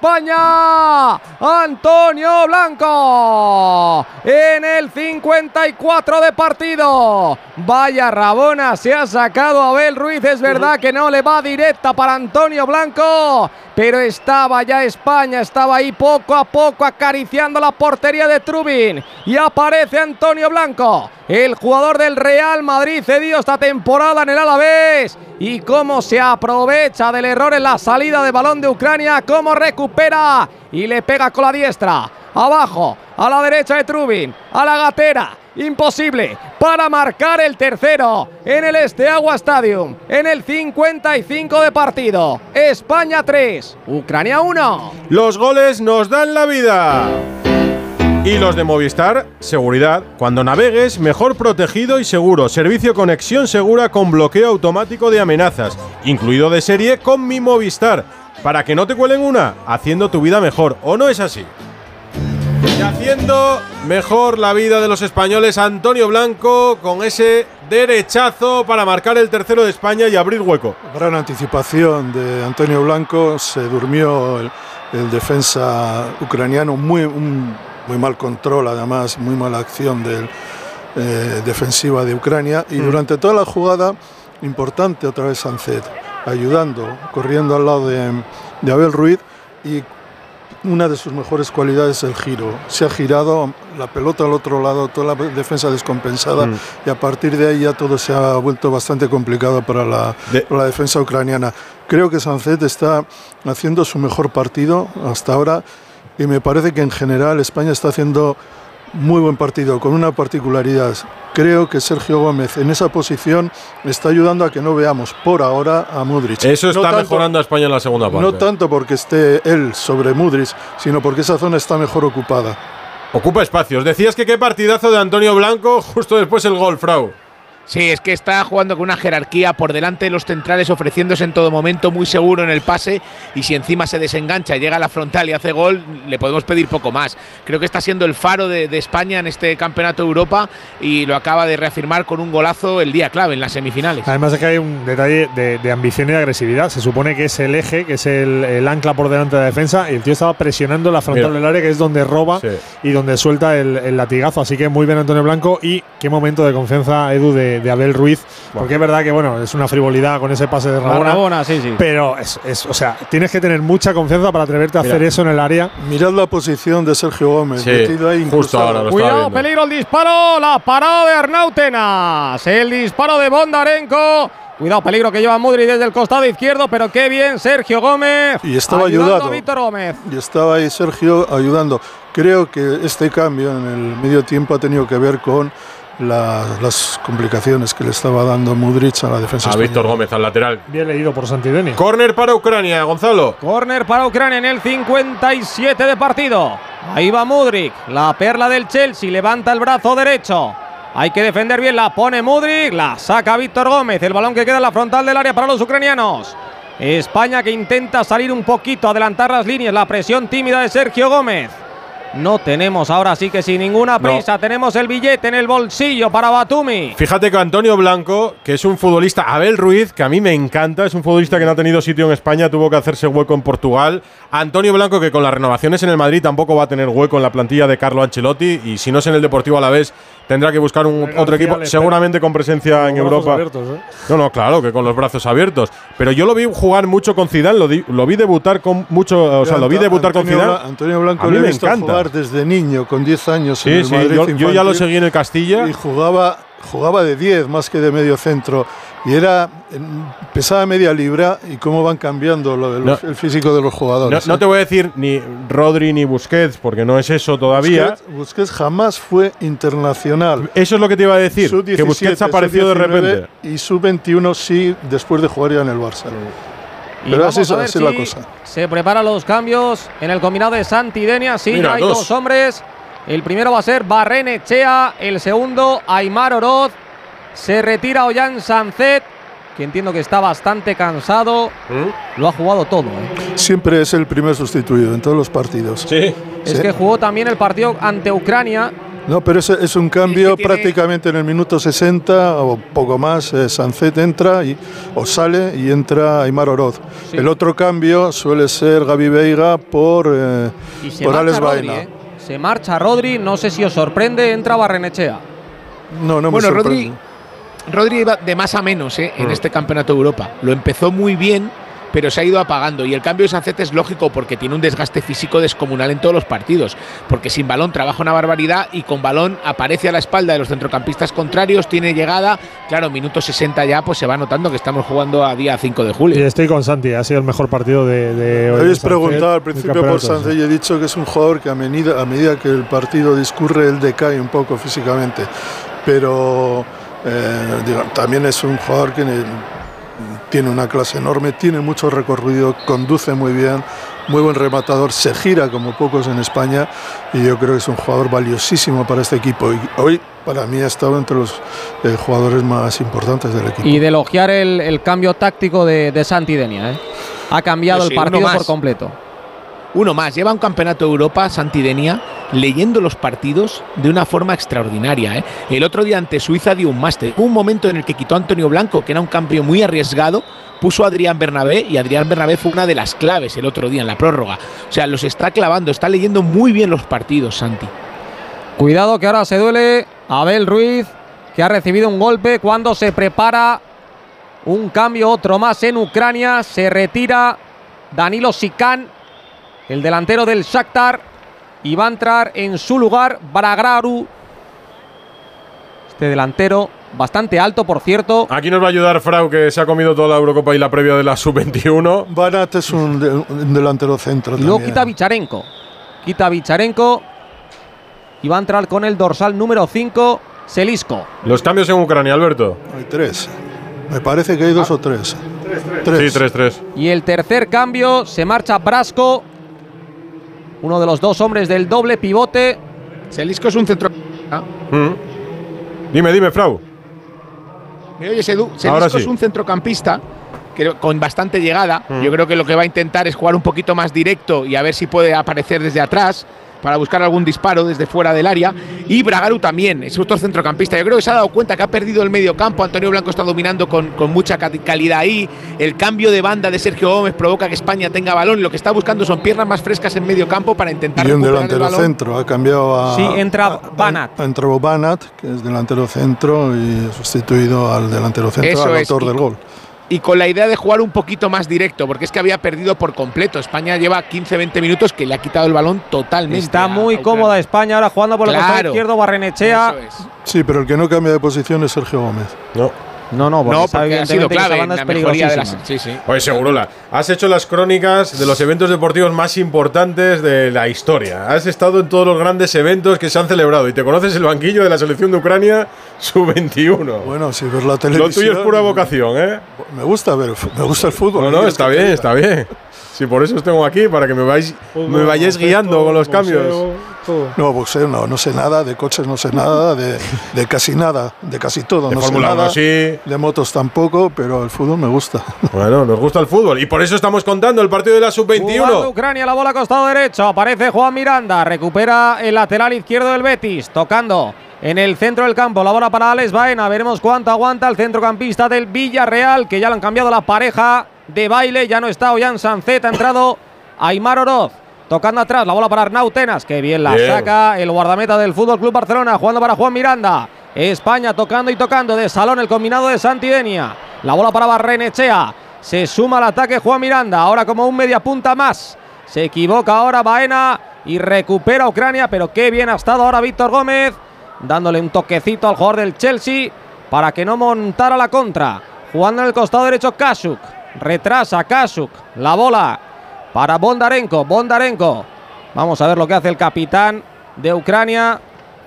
España, Antonio Blanco. En el 54 de partido. Vaya Rabona, se ha sacado a Abel Ruiz. Es verdad que no le va directa para Antonio Blanco. Pero estaba ya España, estaba ahí poco a poco acariciando la portería de Trubin. Y aparece Antonio Blanco, el jugador del Real Madrid cedido esta temporada en el Alavés. Y cómo se aprovecha del error en la salida de balón de Ucrania, cómo recupera y le pega con la diestra. Abajo, a la derecha de Trubin, a la gatera. Imposible para marcar el tercero en el Esteagua Stadium en el 55 de partido. España 3, Ucrania 1. Los goles nos dan la vida. Y los de Movistar, seguridad. Cuando navegues, mejor protegido y seguro. Servicio conexión segura con bloqueo automático de amenazas, incluido de serie con mi Movistar. Para que no te cuelen una, haciendo tu vida mejor. ¿O no es así? Y haciendo mejor la vida de los españoles, Antonio Blanco con ese derechazo para marcar el tercero de España y abrir hueco. Gran anticipación de Antonio Blanco, se durmió el, el defensa ucraniano, muy, un, muy mal control además, muy mala acción del, eh, defensiva de Ucrania y Mm. durante toda la jugada, importante otra vez Sancet, ayudando, corriendo al lado de, de Abel Ruiz y una de sus mejores cualidades es el giro. Se ha girado la pelota al otro lado, toda la defensa descompensada Mm. y a partir de ahí ya todo se ha vuelto bastante complicado para la, para la defensa ucraniana. Creo que Sancet está haciendo su mejor partido hasta ahora y me parece que en general España está haciendo muy buen partido, con una particularidad. Creo que Sergio Gómez en esa posición está ayudando a que no veamos por ahora a Mudrich. Eso No está tanto- mejorando a España en la segunda parte. no tanto porque esté él sobre Mudrich, sino porque esa zona está mejor ocupada. Ocupa espacios. Decías que qué partidazo de Antonio Blanco, justo después el gol, Frau. Sí, es que está jugando con una jerarquía por delante de los centrales, ofreciéndose en todo momento, muy seguro en el pase. Y si encima se desengancha, llega a la frontal y hace gol, le podemos pedir poco más. Creo que está siendo el faro de, de España en este campeonato de Europa y lo acaba de reafirmar con un golazo el día clave en las semifinales. Además es que hay un detalle de, de ambición y de agresividad. Se supone que es el eje, que es el, el ancla por delante de la defensa, y el tío estaba presionando la frontal Mira. del área, que es donde roba Sí. y donde suelta el, el latigazo. Así que muy bien Antonio Blanco y qué momento de confianza, Edu, de, de Abel Ruiz. Porque es verdad que, bueno, es una frivolidad con ese pase de Rabona. Rabona, sí, sí. Pero es, es- o sea, tienes que tener mucha confianza para atreverte a Mira. hacer eso en el área. Mirad la posición de Sergio Gómez, Sí, metido ahí justo ahora lo Cuidado, viendo. peligro el disparo, la parada de Arnautenas, el disparo de Bondarenko. Cuidado, peligro que lleva Mudri desde el costado izquierdo, pero qué bien Sergio Gómez. Y estaba ayudando Víctor Gómez. Y estaba ahí Sergio ayudando. Creo que este cambio en el medio tiempo ha tenido que ver con la- las complicaciones que le estaba dando Mudrich a la defensa A española. Víctor Gómez al lateral. Bien leído por Santideni. Corner para Ucrania, Gonzalo. Corner para Ucrania en el 57 de partido. Ahí va Mudrik, la perla del Chelsea, levanta el brazo derecho. Hay que defender bien, la pone Mudrik, la saca Víctor Gómez. El balón que queda en la frontal del área para los ucranianos. España que intenta salir un poquito, adelantar las líneas, la presión tímida de Sergio Gómez. No tenemos ahora sí que sin ninguna prisa, tenemos el billete en el bolsillo para Batumi. Fíjate que Antonio Blanco, que es un futbolista, Abel Ruiz, que a mí me encanta, es un futbolista que no ha tenido sitio en España, tuvo que hacerse hueco en Portugal. Antonio Blanco, que con las renovaciones en el Madrid tampoco va a tener hueco en la plantilla de Carlo Ancelotti, y si no es en el Deportivo a la vez, tendrá que buscar un otro equipo, seguramente con presencia en Europa. ¿eh? No, no, claro, que con los brazos abiertos. Pero yo lo vi jugar mucho con Zidane, lo, di- lo vi debutar con mucho, o sea, lo vi debutar con Zidane. Antonio Blanco a mí le me encanta. Jugar desde niño, con 10 años Sí, en el sí, Madrid yo- yo ya lo infantil, seguí en el Castilla. Y jugaba, jugaba de 10 más que de medio centro. Y era en- pesaba media libra y cómo van cambiando lo de los- No. el físico de los No, jugadores. no ¿eh? te voy a decir ni Rodri ni Busquets, porque no es eso todavía. Busquets, Busquets jamás fue internacional. Eso es lo que te iba a decir, que Sub-17, Busquets apareció de sub-19 repente. Y sub-21 sí, después de jugar ya en el Barça. Y Pero vamos así, es- a ver así es la cosa. Se preparan los cambios en el combinado de Santidenia. Sí, Mira, hay dos. dos. hombres. El primero va a ser Barrenechea, el segundo Aymar Oroz. Se retira Ollán Sancet, que entiendo que está bastante cansado. ¿Mm? Lo ha jugado todo. ¿eh? Siempre es el primer sustituido en todos los partidos. Sí. Es que jugó también el partido ante Ucrania. No, pero es, es un cambio prácticamente en el minuto 60 o poco más. eh, Sancet entra y, o sale y entra Aymar Oroz. El otro cambio suele ser Gaby Veiga por, eh, Y se por marcha Alex Rodri. Baena. ¿eh? Se marcha Rodri. No sé si os sorprende. Entra Barrenechea. No, no me bueno, sorprende. Rodri, Rodri iba de más a menos ¿eh? en Mm. este campeonato de Europa. Lo empezó muy bien, pero se ha ido apagando. Y el cambio de Sancet es lógico porque tiene un desgaste físico descomunal en todos los partidos. Porque sin balón trabaja una barbaridad y con balón aparece a la espalda de los centrocampistas contrarios, tiene llegada. Claro, minuto 60 ya, pues se va notando que estamos jugando a día 5 de Y julio. estoy con Santi, ha sido el mejor partido de. de hoy Habéis preguntado al principio por Sancet y he dicho que es un jugador que a medida, a medida que el partido discurre, él decae un poco físicamente. Pero eh, digo, también es un jugador que tiene una clase enorme, tiene mucho recorrido, conduce muy bien, muy buen rematador, se gira como pocos en España y yo creo que es un jugador valiosísimo para este equipo. Y hoy, para mí, ha estado entre los eh, jugadores más importantes del equipo. Y de elogiar el, el cambio táctico de, de Santidenia. ¿eh? Ha cambiado Pues sí, el partido por completo. Uno más, lleva un campeonato de Europa, Santidenia, leyendo los partidos de una forma extraordinaria. ¿eh? El otro día ante Suiza dio un máster. Un momento en el que quitó Antonio Blanco, que era un cambio muy arriesgado, puso a Adrián Bernabé y Adrián Bernabé fue una de las claves el otro día en la prórroga. O sea, los está clavando, está leyendo muy bien los partidos, Santi. Cuidado que ahora se duele Abel Ruiz, que ha recibido un golpe cuando se prepara un cambio, otro más en Ucrania. Se retira Danilo Sikan, el delantero del Shakhtar, y va a entrar en su lugar Bragraru. Este delantero bastante alto, por cierto. Aquí nos va a ayudar Frau, que se ha comido toda la Eurocopa y la previa de la Sub-21. Banat es un, de- un delantero centro Y luego también. quita Vicharenko. Quita Vicharenko. Y va a entrar con el dorsal número 5, Selisco. Los cambios en Ucrania, Alberto. Hay tres. Me parece que hay dos o tres. Sí, 3-3. Y el tercer cambio se marcha Brasco. Uno de los dos hombres del doble pivote. Selisco es un centro. Mm. Dime, dime, Frau. ¿Me oyes, Edu? Ahora Selisco sí. es un centrocampista que, con bastante llegada. Mm. Yo creo que lo que va a intentar es jugar un poquito más directo y a ver si puede aparecer desde atrás para buscar algún disparo desde fuera del área. Y Bragaru también, es otro centrocampista. Yo creo que se ha dado cuenta que ha perdido el medio campo. Antonio Blanco está dominando con, con mucha ca- calidad ahí. El cambio de banda de Sergio Gómez provoca que España tenga balón. Lo que está buscando son piernas más frescas en medio campo para intentar Y un el delantero balón. centro. Ha cambiado a. Sí, entra Banat. Ha entrado Banat, que es delantero centro, y ha sustituido al delantero centro, Eso al autor del gol. Y con la idea de jugar un poquito más directo, porque es que había perdido por completo. España lleva 15-20 minutos que le ha quitado el balón totalmente. Está muy cómoda España ahora jugando por el costado Claro. izquierdo. Barrenechea. Es. Sí, pero el que no cambia de posición es Sergio Gómez. No. No, no, porque No, sabe porque ha sido clave en la mejoría de las. Sí, sí. Oye, Segurola, has hecho las crónicas de los eventos deportivos más importantes de la historia. Has estado en todos los grandes eventos que se han celebrado y te conoces el banquillo de la selección de Ucrania sub-21. Bueno, si ves la Lo televisión. tuyo es pura vocación, ¿eh? Me gusta ver, me gusta el fútbol. No, ¿qué no, está bien, está bien. Si por eso os tengo aquí, para que me, vais, me vayáis guiando con los cambios. No, boxeo no, no sé nada, de coches no sé nada, de, de casi nada, de casi todo. De no Fórmula sé nada, 1 sí. De motos tampoco, pero el fútbol me gusta. Bueno, nos gusta el fútbol y por eso estamos contando el partido de la Jugando sub-21. Ucrania, la bola a costado derecho. Aparece Juan Miranda. Recupera el lateral izquierdo del Betis. Tocando en el centro del campo. La bola para Alex Baena. Veremos cuánto aguanta el centrocampista del Villarreal. Que ya lo han cambiado la pareja de baile. Ya no está Ollán Sancet. Ha entrado Aymar Oroz. Tocando atrás, la bola para Arnau Tenas, que bien la Bien. saca el guardameta del Fútbol Club Barcelona, jugando para Juan Miranda. España tocando y tocando de salón el combinado de Santidenia. La bola para Barrenechea. Se suma al ataque Juan Miranda, ahora como un media punta más. Se equivoca ahora Baena y recupera Ucrania, pero qué bien ha estado ahora Víctor Gómez, dándole un toquecito al jugador del Chelsea para que no montara la contra. Jugando en el costado derecho Kasuk. Retrasa Kasuk. La bola para Bondarenko. Bondarenko. Vamos a ver lo que hace el capitán de Ucrania.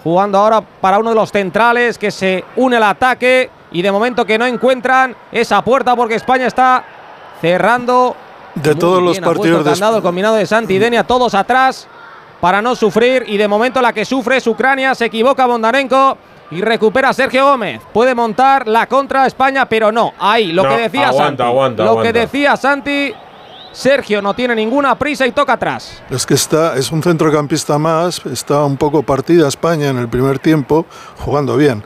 Jugando ahora para uno de los centrales que se une al ataque. Y de momento que no encuentran esa puerta porque España está cerrando. De Muy todos los partidos de candado el combinado de Santidenia, todos atrás para no sufrir. Y de momento la que sufre es Ucrania. Se equivoca Bondarenko y recupera Sergio Gómez. Puede montar la contra España, pero no. Ahí, lo No, que decía aguanta, Santi. aguanta, lo aguanta. que decía Santi. Sergio no tiene ninguna prisa y toca atrás. Es que está, es un centrocampista más, está un poco partida España en el primer tiempo, jugando bien.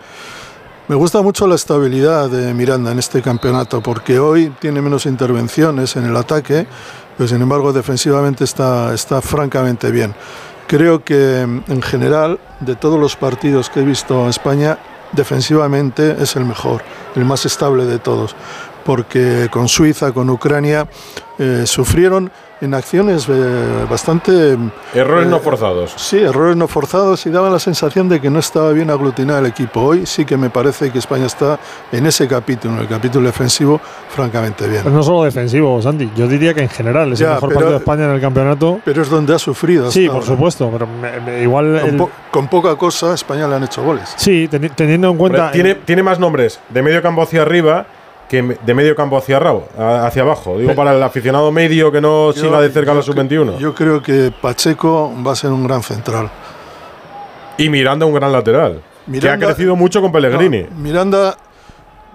Me gusta mucho la estabilidad de Miranda en este campeonato, porque hoy tiene menos intervenciones en el ataque, pero sin embargo defensivamente está, está francamente bien. Creo que en general, de todos los partidos que he visto a España, defensivamente es el mejor, el más estable de todos, porque con Suiza, con Ucrania, eh, sufrieron en acciones eh, bastante... Errores eh, no forzados. Sí, errores no forzados y daba la sensación de que no estaba bien aglutinado el equipo. Hoy sí que me parece que España está en ese capítulo, en el capítulo defensivo, francamente bien. Pues no solo defensivo, Santi. Yo diría que en general es el Ya, mejor pero- partido de España en el campeonato. Pero es donde ha sufrido. Sí, por ahora. supuesto, pero me- me- igual. Con, el- po- con poca cosa, a España le han hecho goles. sí, teni- teniendo en cuenta. Hombre, tiene, tiene más nombres de medio campo hacia arriba que de medio campo hacia, a- hacia abajo. Digo, para el aficionado medio que no Yo- siga de cerca yo la cre- sub-21. Yo creo que Pacheco va a ser un gran central. Y Miranda, un gran lateral. que ha crecido mucho con Pellegrini. No, Miranda,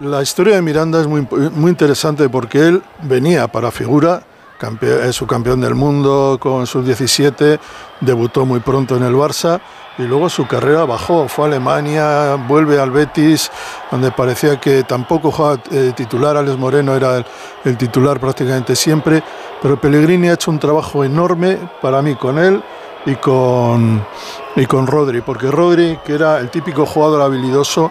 la historia de Miranda es muy, muy interesante porque él venía para figura, campe- es su campeón del mundo con sus 17, debutó muy pronto en el Barça y luego su carrera bajó, fue a Alemania, vuelve al Betis, donde parecía que tampoco jugaba eh, titular, Alex Moreno era el, el titular prácticamente siempre, pero Pellegrini ha hecho un trabajo enorme para mí con él y con, y con Rodri, porque Rodri, que era el típico jugador habilidoso,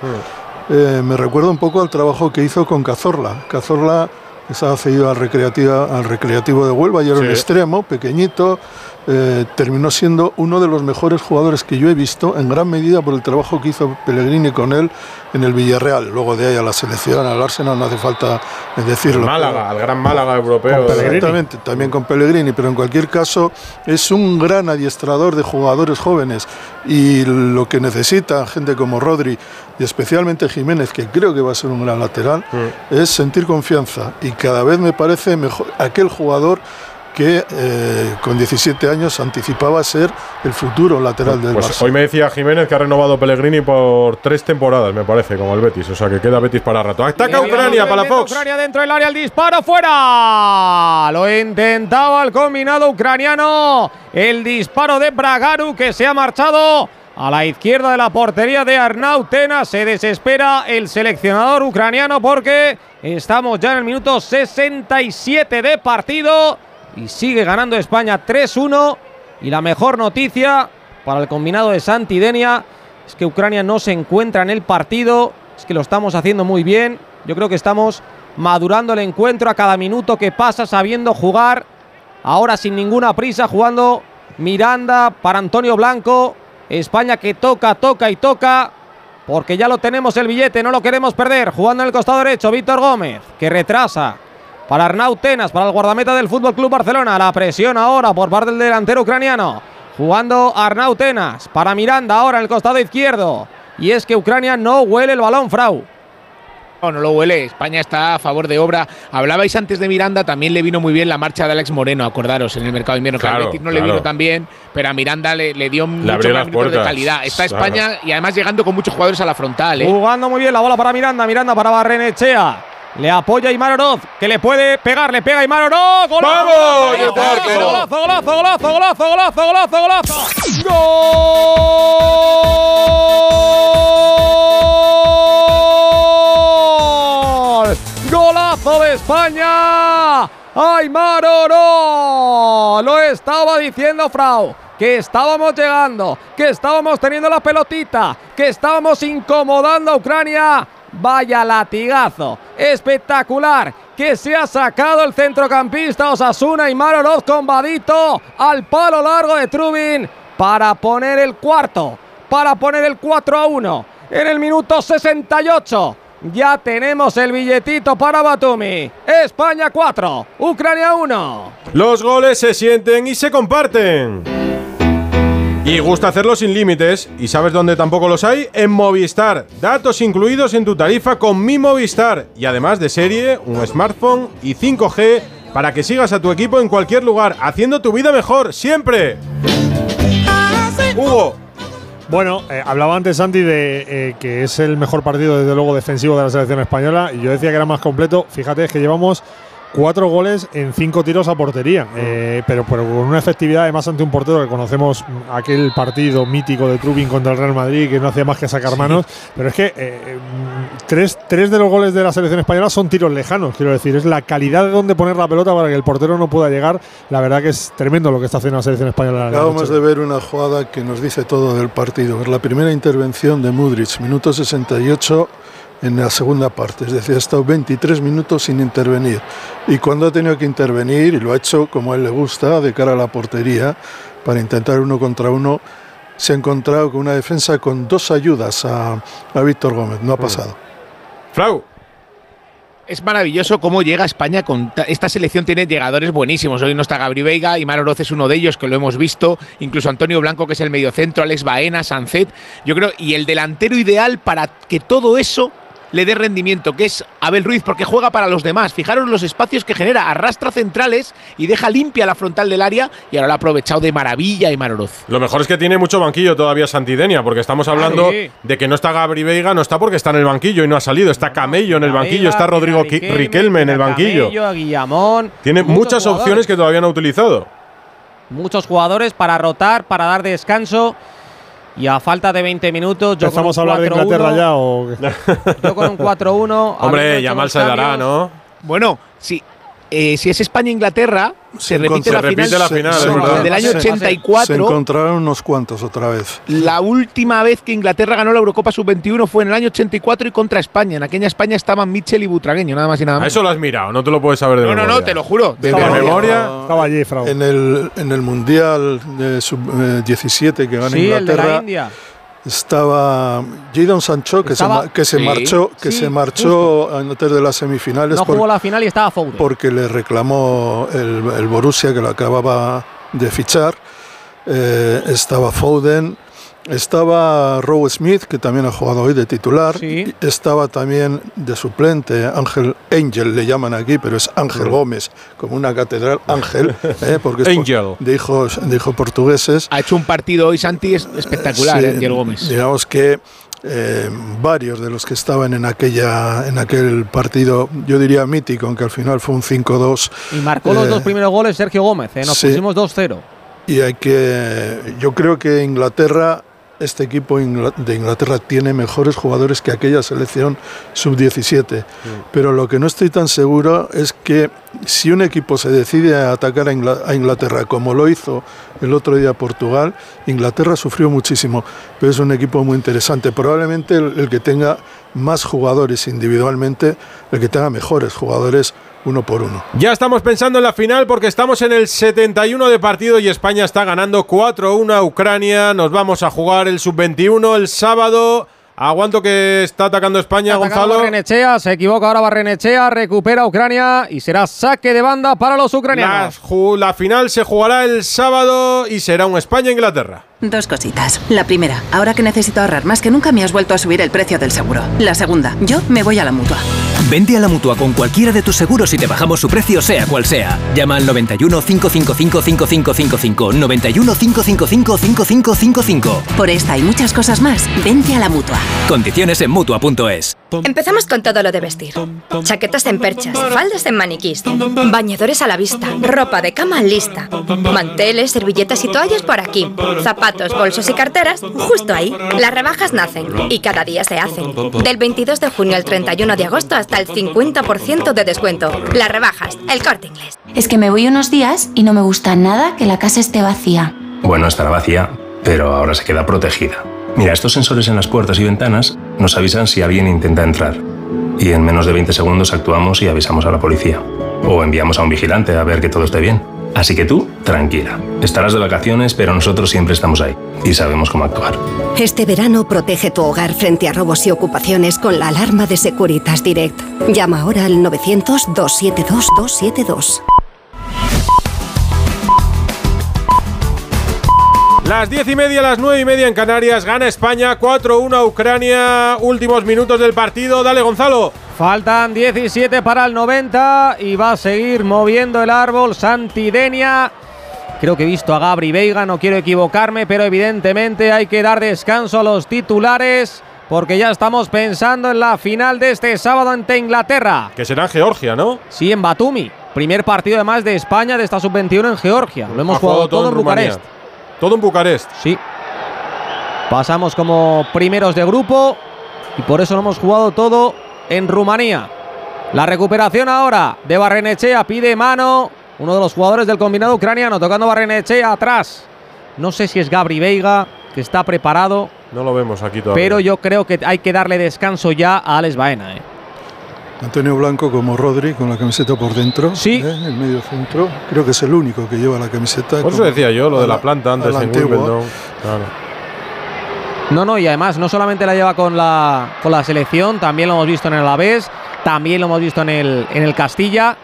eh, me recuerda un poco al trabajo que hizo con Cazorla. Cazorla estaba cedido al, recreativa, al recreativo de Huelva y era un extremo, pequeñito, eh, terminó siendo uno de los mejores jugadores que yo he visto, en gran medida por el trabajo que hizo Pellegrini con él en el Villarreal. Luego de ahí a la selección, al Arsenal, no hace falta decirlo. Málaga, al gran Málaga europeo. Exactamente, también con Pellegrini, pero en cualquier caso es un gran adiestrador de jugadores jóvenes y lo que necesita gente como Rodri y especialmente Jiménez, que creo que va a ser un gran lateral, es sentir confianza y cada vez me parece mejor aquel jugador que eh, con 17 años anticipaba ser el futuro lateral del Pues Barça. hoy me decía Jiménez que ha renovado Pellegrini por tres temporadas, me parece, como el Betis. O sea que queda Betis para rato. Ataca Ucrania para Fox. Ucrania dentro del área, el disparo fuera. Lo intentaba el combinado ucraniano. El disparo de Bragaru que se ha marchado a la izquierda de la portería de Arnau Tena. Se desespera el seleccionador ucraniano porque estamos ya en el minuto 67 de partido y sigue ganando España 3-1. Y la mejor noticia para el combinado de Santidenia es que Ucrania no se encuentra en el partido, es que lo estamos haciendo muy bien. Yo creo que estamos madurando el encuentro a cada minuto que pasa, sabiendo jugar. Ahora sin ninguna prisa, jugando Miranda para Antonio Blanco. España que toca, toca y toca. Porque ya lo tenemos el billete, no lo queremos perder. Jugando en el costado derecho, Víctor Gómez, que retrasa para Arnau Tenas, para el guardameta del Fútbol Club Barcelona. La presión ahora por parte del delantero ucraniano. Jugando Arnau Tenas para Miranda ahora en el costado izquierdo. Y es que Ucrania no huele el balón, Frau. no lo huele. España está a favor de obra. Hablabais antes de Miranda, también le vino muy bien la marcha de Alex Moreno, acordaros, en el mercado de invierno. que Claro, no le vino tan bien, pero a Miranda le, le dio mucho más minutos de calidad. Está Claro. España y además llegando con muchos jugadores a la frontal. ¿eh? Jugando muy bien la bola para Miranda, Miranda para Barrenechea. Le apoya Imar Oroz, que le puede pegar, le pega Imar Oroz. ¡Golazo! ¡Vamos, ¡Golazo, golazo, golazo, golazo, golazo, golazo, golazo! ¡Gol! ¡Golazo de España! ¡Aymar Oroz! Lo estaba diciendo Frau. Que estábamos llegando, que estábamos teniendo la pelotita, que estábamos incomodando a Ucrania. Vaya latigazo, espectacular, que se ha sacado el centrocampista Osasuna y Oroz con Vadito al palo largo de Trubin para poner el cuarto, para poner el 4 a 1 en el minuto 68. Ya tenemos el billetito para Batumi. España 4, Ucrania 1. Los goles se sienten y se comparten. Y gusta hacerlo sin límites. ¿Y sabes dónde tampoco los hay? En Movistar. Datos incluidos en tu tarifa con mi Movistar. Y además de serie, un smartphone y 5G para que sigas a tu equipo en cualquier lugar, haciendo tu vida mejor, siempre. Hugo. Bueno, eh, hablaba antes Santi de eh, que es el mejor partido, desde luego, defensivo de la selección española. Y yo decía que era más completo. Fíjate, es que llevamos cuatro goles en cinco tiros a portería. Eh, pero, pero con una efectividad, además, ante un portero que conocemos mm, aquel partido mítico de Trubin contra el Real Madrid, que no hacía más que sacar manos. Pero es que eh, mm, tres, tres de los goles de la selección española son tiros lejanos, quiero decir. Es la calidad de dónde poner la pelota para que el portero no pueda llegar. La verdad que es tremendo lo que está haciendo la selección española. en la Acabamos de ver una jugada que nos dice todo del partido. Es la primera intervención de Mudrich, minuto 68 en la segunda parte. Es decir, ha estado 23 minutos sin intervenir. Y cuando ha tenido que intervenir, y lo ha hecho como a él le gusta, de cara a la portería, para intentar uno contra uno, se ha encontrado con una defensa con dos ayudas a, a Víctor Gómez. No ha pasado. Flau. Es maravilloso cómo llega España con ta- esta selección tiene llegadores buenísimos. Hoy no está Gabri Veiga, y Oroz es uno de ellos que lo hemos visto, incluso Antonio Blanco que es el mediocentro, Alex Baena, Sancet. Yo creo y el delantero ideal para que todo eso le dé rendimiento, que es Abel Ruiz, porque juega para los demás. Fijaros los espacios que genera, arrastra centrales y deja limpia la frontal del área y ahora lo ha aprovechado de maravilla y Oroz. Lo mejor es que tiene mucho banquillo todavía Santidenia, porque estamos hablando sí. de que no está Gabri Veiga, no está porque está en el banquillo y no ha salido. Está Camello en el banquillo, está Rodrigo Qui- Riquelme en el banquillo. Camello, Guillamón. Tiene muchas jugadores. opciones que todavía no ha utilizado. Muchos jugadores para rotar, para dar descanso. Y a falta de 20 minutos, yo ¿Empezamos a con un hablar de 4-1, Inglaterra ya o? Yo con un 4-1. Hombre, ya mal se dará, ¿no? Bueno, sí. Eh, si es España-Inglaterra, se repite se la repite final, la final, se- verdad. del año Se- 84. Se encontraron unos cuantos otra vez. La última vez que Inglaterra ganó la Eurocopa Sub-21 fue en el año 84 y contra España. En aquella España estaban Mitchell y Butragueño, nada más y nada A menos. eso lo has mirado, no te lo puedes saber de No, no, memoria. no, te lo juro. ¿De memoria? Estaba allí, Frau. En el, en el Mundial de Sub-17 que gana Sí, el de Inglaterra. la India. Estaba Jadon Sancho que Estaba- se, ma- que se Sí, marchó que sí, se marchó antes de las semifinales No por- jugó la final y estaba Foden. porque le reclamó el, el Borussia que lo acababa de fichar. Eh, estaba Foden, estaba Rowe Smith, que también ha jugado hoy de titular. Estaba también de suplente Ángel Angel, le llaman aquí, pero es Ángel Gómez, como una catedral Ángel, eh, porque es Angel. de hijos, de hijos portugueses. Ha hecho un partido hoy, Santi, es- espectacular, Sí, eh, Diego Gómez. Digamos que eh, varios de los que estaban en, aquella, en aquel partido, yo diría mítico, aunque al final fue un 5-2. Y marcó los eh, dos primeros goles Sergio Gómez. eh, Nos sí. pusimos 2-0. Y hay que. Yo creo que Inglaterra, este equipo de Inglaterra tiene mejores jugadores que aquella selección sub-17. Pero lo que no estoy tan seguro es que si un equipo se decide a atacar a Inglaterra, como lo hizo el otro día Portugal, Inglaterra sufrió muchísimo. Pero es un equipo muy interesante. Probablemente el, el que tenga más jugadores individualmente, el que tenga mejores jugadores uno por uno. Ya estamos pensando en la final porque estamos en el 71 de partido y España está ganando 4-1 a Ucrania. Nos vamos a jugar el sub-21 el sábado. Aguanto que está atacando España, Atacando Gonzalo. Barrenechea, se equivoca ahora Barrenechea, recupera Ucrania y será saque de banda para los La, ucranianos. ju- la final se jugará el sábado y será un España-Inglaterra. Dos cositas. La primera, ahora que necesito ahorrar más que nunca me has vuelto a subir el precio del seguro. La segunda, yo me voy a la mutua. Vente a la mutua con cualquiera de tus seguros y te bajamos su precio, sea cual sea. Llama al 91 555 5555. 91 555 5555. Por esta y muchas cosas más, vente a la mutua. Condiciones en mutua.es. Empezamos con todo lo de vestir: chaquetas en perchas, faldas en maniquís, bañadores a la vista, ropa de cama lista, manteles, servilletas y toallas por aquí, zapatos, bolsos y carteras justo ahí. Las rebajas nacen y cada día se hacen. Del 22 de junio al 31 de agosto hasta el 50% de descuento. Las rebajas, el corte inglés. Es que me voy unos días y no me gusta nada que la casa esté vacía. Bueno, estará vacía, pero ahora se queda protegida. Mira, estos sensores en las puertas y ventanas nos avisan si alguien intenta entrar. Y en menos de 20 segundos actuamos y avisamos a la policía. O enviamos a un vigilante a ver que todo esté bien. Así que tú, tranquila. Estarás de vacaciones, pero nosotros siempre estamos ahí. Y sabemos cómo actuar. Este verano protege tu hogar frente a robos y ocupaciones con la alarma de Securitas Direct. Llama ahora al 900-272-272. Las diez y media, las nueve y media en Canarias, gana España 4-1 a Ucrania. Últimos minutos del partido. Dale, Gonzalo. Faltan 17 para el 90 y va a seguir moviendo el árbol Santidenia. Creo que he visto a Gabri Veiga, no quiero equivocarme, pero evidentemente hay que dar descanso a los titulares porque ya estamos pensando en la final de este sábado ante Inglaterra. Que será en Georgia, ¿no? Sí, en Batumi. Primer partido además de España de esta sub-21 en Georgia. Lo hemos Ha jugado, todo, en Rumanía. Todo en Bucarest. Sí. Pasamos como primeros de grupo y por eso lo hemos jugado todo en Rumanía. La recuperación ahora de Barrenechea pide mano. Uno de los jugadores del combinado ucraniano tocando Barrenechea atrás. No sé si es Gabri Veiga, que está preparado, No lo vemos aquí todavía. pero yo creo que hay que darle descanso ya a Alex Baena. ¿eh? Antonio Blanco como Rodri con la camiseta por dentro. Sí. El medio centro. Creo que es el único que lleva la camiseta. Por eso decía yo, lo de la planta antes en. Wimbledon. Claro. No, no, y además no solamente la lleva con la, con la selección, también lo hemos visto en el Alavés, también lo hemos visto en el, en el Castilla.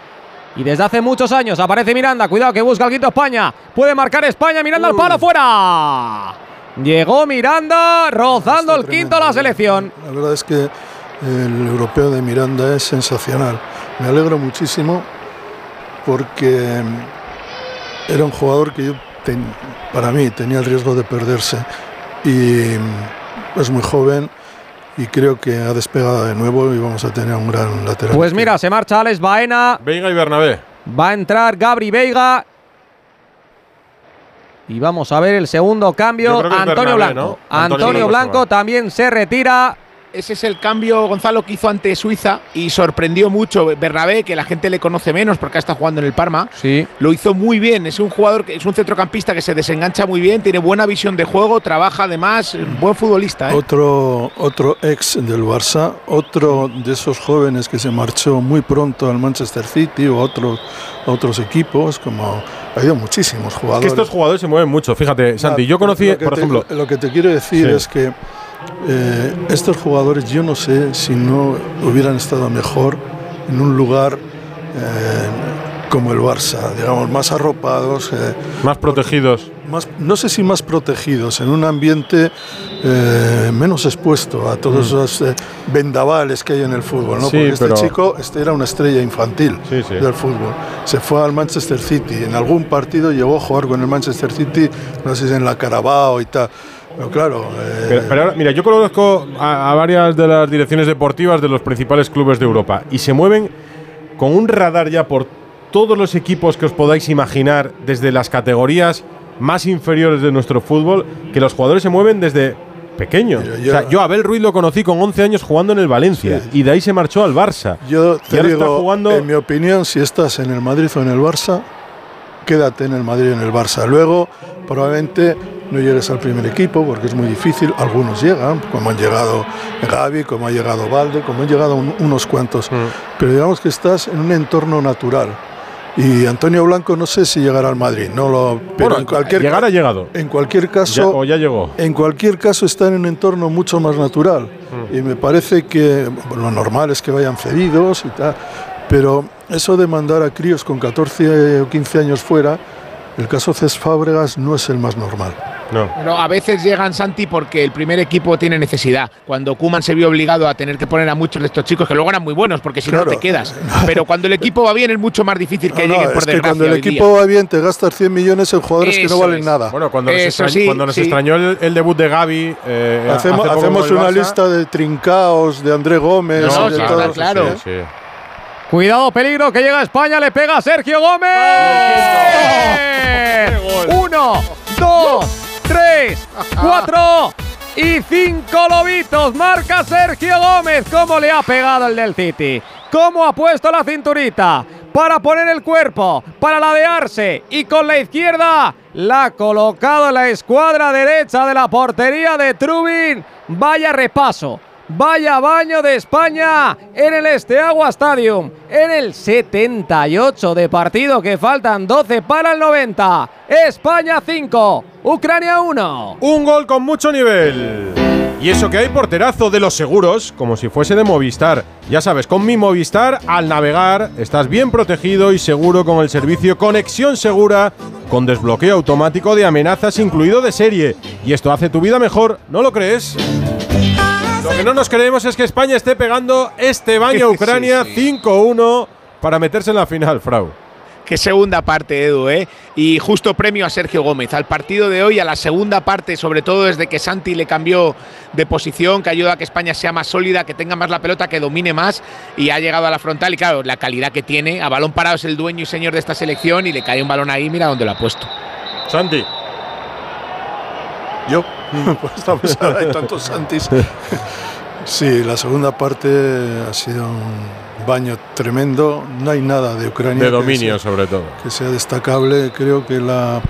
Y desde hace muchos años aparece Miranda, cuidado que busca el quinto España. Puede marcar España, Miranda al palo fuera. Llegó Miranda, rozando el quinto a la selección. La verdad es que el europeo de Miranda es sensacional. Me alegro muchísimo porque era un jugador que yo, ten- para mí, tenía el riesgo de perderse. Y mm, es muy joven y creo que ha despegado de nuevo y vamos a tener un gran lateral. Pues mira, se marcha Alex Baena. Veiga y Bernabé. Va a entrar Gabri Veiga. Y vamos a ver el segundo cambio. Antonio Bernabé, Blanco. ¿no? Antonio, Antonio Blanco también se retira. Ese es el cambio, Gonzalo, que hizo ante Suiza y sorprendió mucho. Bernabé, que la gente le conoce menos porque está jugando en el Parma, sí. lo hizo muy bien. Es un jugador, que es un centrocampista que se desengancha muy bien, tiene buena visión de juego, trabaja además, buen futbolista. ¿eh? Otro, otro ex del Barça, otro de esos jóvenes que se marchó muy pronto al Manchester City o a otros, otros equipos, como ha habido muchísimos Es jugadores. que estos jugadores se mueven mucho. Fíjate, Santi, yo conocí, por te- ejemplo. Lo que te quiero decir Sí. es que eh, estos jugadores, yo no sé si no hubieran estado mejor en un lugar eh, como el Barça, digamos, más arropados. eh, Más protegidos. más, no sé si más protegidos, en un ambiente menos expuesto a todos esos eh, vendavales que hay en el fútbol. ¿no? Mm. Sí, Porque este pero- chico este era una estrella infantil del fútbol. Se fue al Manchester City. En algún partido llegó a jugar con el Manchester City, no sé si en la Carabao y tal. Pero claro, eh, Pero, pero ahora, mira, yo conozco a, a varias de las direcciones deportivas de los principales clubes de Europa y se mueven con un radar ya por todos los equipos que os podáis imaginar, desde las categorías más inferiores de nuestro fútbol, que los jugadores se mueven desde pequeños. yo- o sea, yo a Abel Ruiz lo conocí con 11 años jugando en el Valencia y de ahí se marchó al Barça. Yo Y te está digo, jugando- en mi opinión, si estás en el Madrid o en el Barça, quédate en el Madrid en el Barça. Luego, probablemente no llegues al primer equipo porque es muy difícil. Algunos llegan, como han llegado Gaby, como ha llegado Valde, como han llegado un- unos cuantos. Mm. Pero digamos que estás en un entorno natural. Y Antonio Blanco no sé si llegará al Madrid, no lo, pero Bueno, en cualquier llegar ha llegado. En cualquier Ya- caso, o ya llegó. en cualquier caso está en un entorno mucho más natural Mm. y me parece que bueno, lo normal es que vayan cedidos y tal, pero eso de mandar a críos con 14 o 15 años fuera, el caso Cés Fábregas no es el más normal. No. Pero a veces llegan Santi porque el primer equipo tiene necesidad. Cuando Kuman se vio obligado a tener que poner a muchos de estos chicos que luego eran muy buenos porque si no Claro. te quedas. Pero cuando el equipo va bien es mucho más difícil que No, no, lleguen por es que cuando el equipo día. va bien te gastas 100 millones en jugadores que no Eso valen es. nada. Bueno, cuando nos, Eso extrañ- sí, cuando nos sí. extrañó el, el debut de Gaby. eh, Hacemos, hace hacemos una lista de trincaos, de André Gómez, No, de claro, todos. claro. Sí, sí. Cuidado, peligro, que llega a España, le pega a Sergio Gómez. Uno, dos, tres, cuatro y cinco lobitos. Marca Sergio Gómez. ¿Cómo le ha pegado el del City? ¿Cómo ha puesto la cinturita? Para poner el cuerpo, para ladearse y con la izquierda la ha colocado en la escuadra derecha de la portería de Trubin. Vaya repaso. Vaya baño de España en el Esteagua Stadium. En el 78 de partido que faltan 12 para el 90. España 5, Ucrania 1. Un gol con mucho nivel. Y eso que hay porterazo de los seguros, como si fuese de Movistar. Ya sabes, con mi Movistar, al navegar, estás bien protegido y seguro con el servicio Conexión Segura, con desbloqueo automático de amenazas incluido de serie. Y esto hace tu vida mejor, ¿no lo crees? Lo que no nos creemos es que España esté pegando este baño a Ucrania 5-1 para meterse en la final, Frau. Qué segunda parte, Edu, ¿eh? Y justo premio a Sergio Gómez. Al partido de hoy, a la segunda parte, sobre todo desde que Santi le cambió de posición, que ayuda a que España sea más sólida, que tenga más la pelota, que domine más y ha llegado a la frontal. Y claro, la calidad que tiene, a balón parado es el dueño y señor de esta selección y le cae un balón ahí, mira dónde lo ha puesto. Santi. Yo, pues tantos Santis. Sí, la segunda parte ha sido un baño tremendo. No hay nada de Ucrania De dominio, sea- sobre todo. que sea destacable. Creo que la,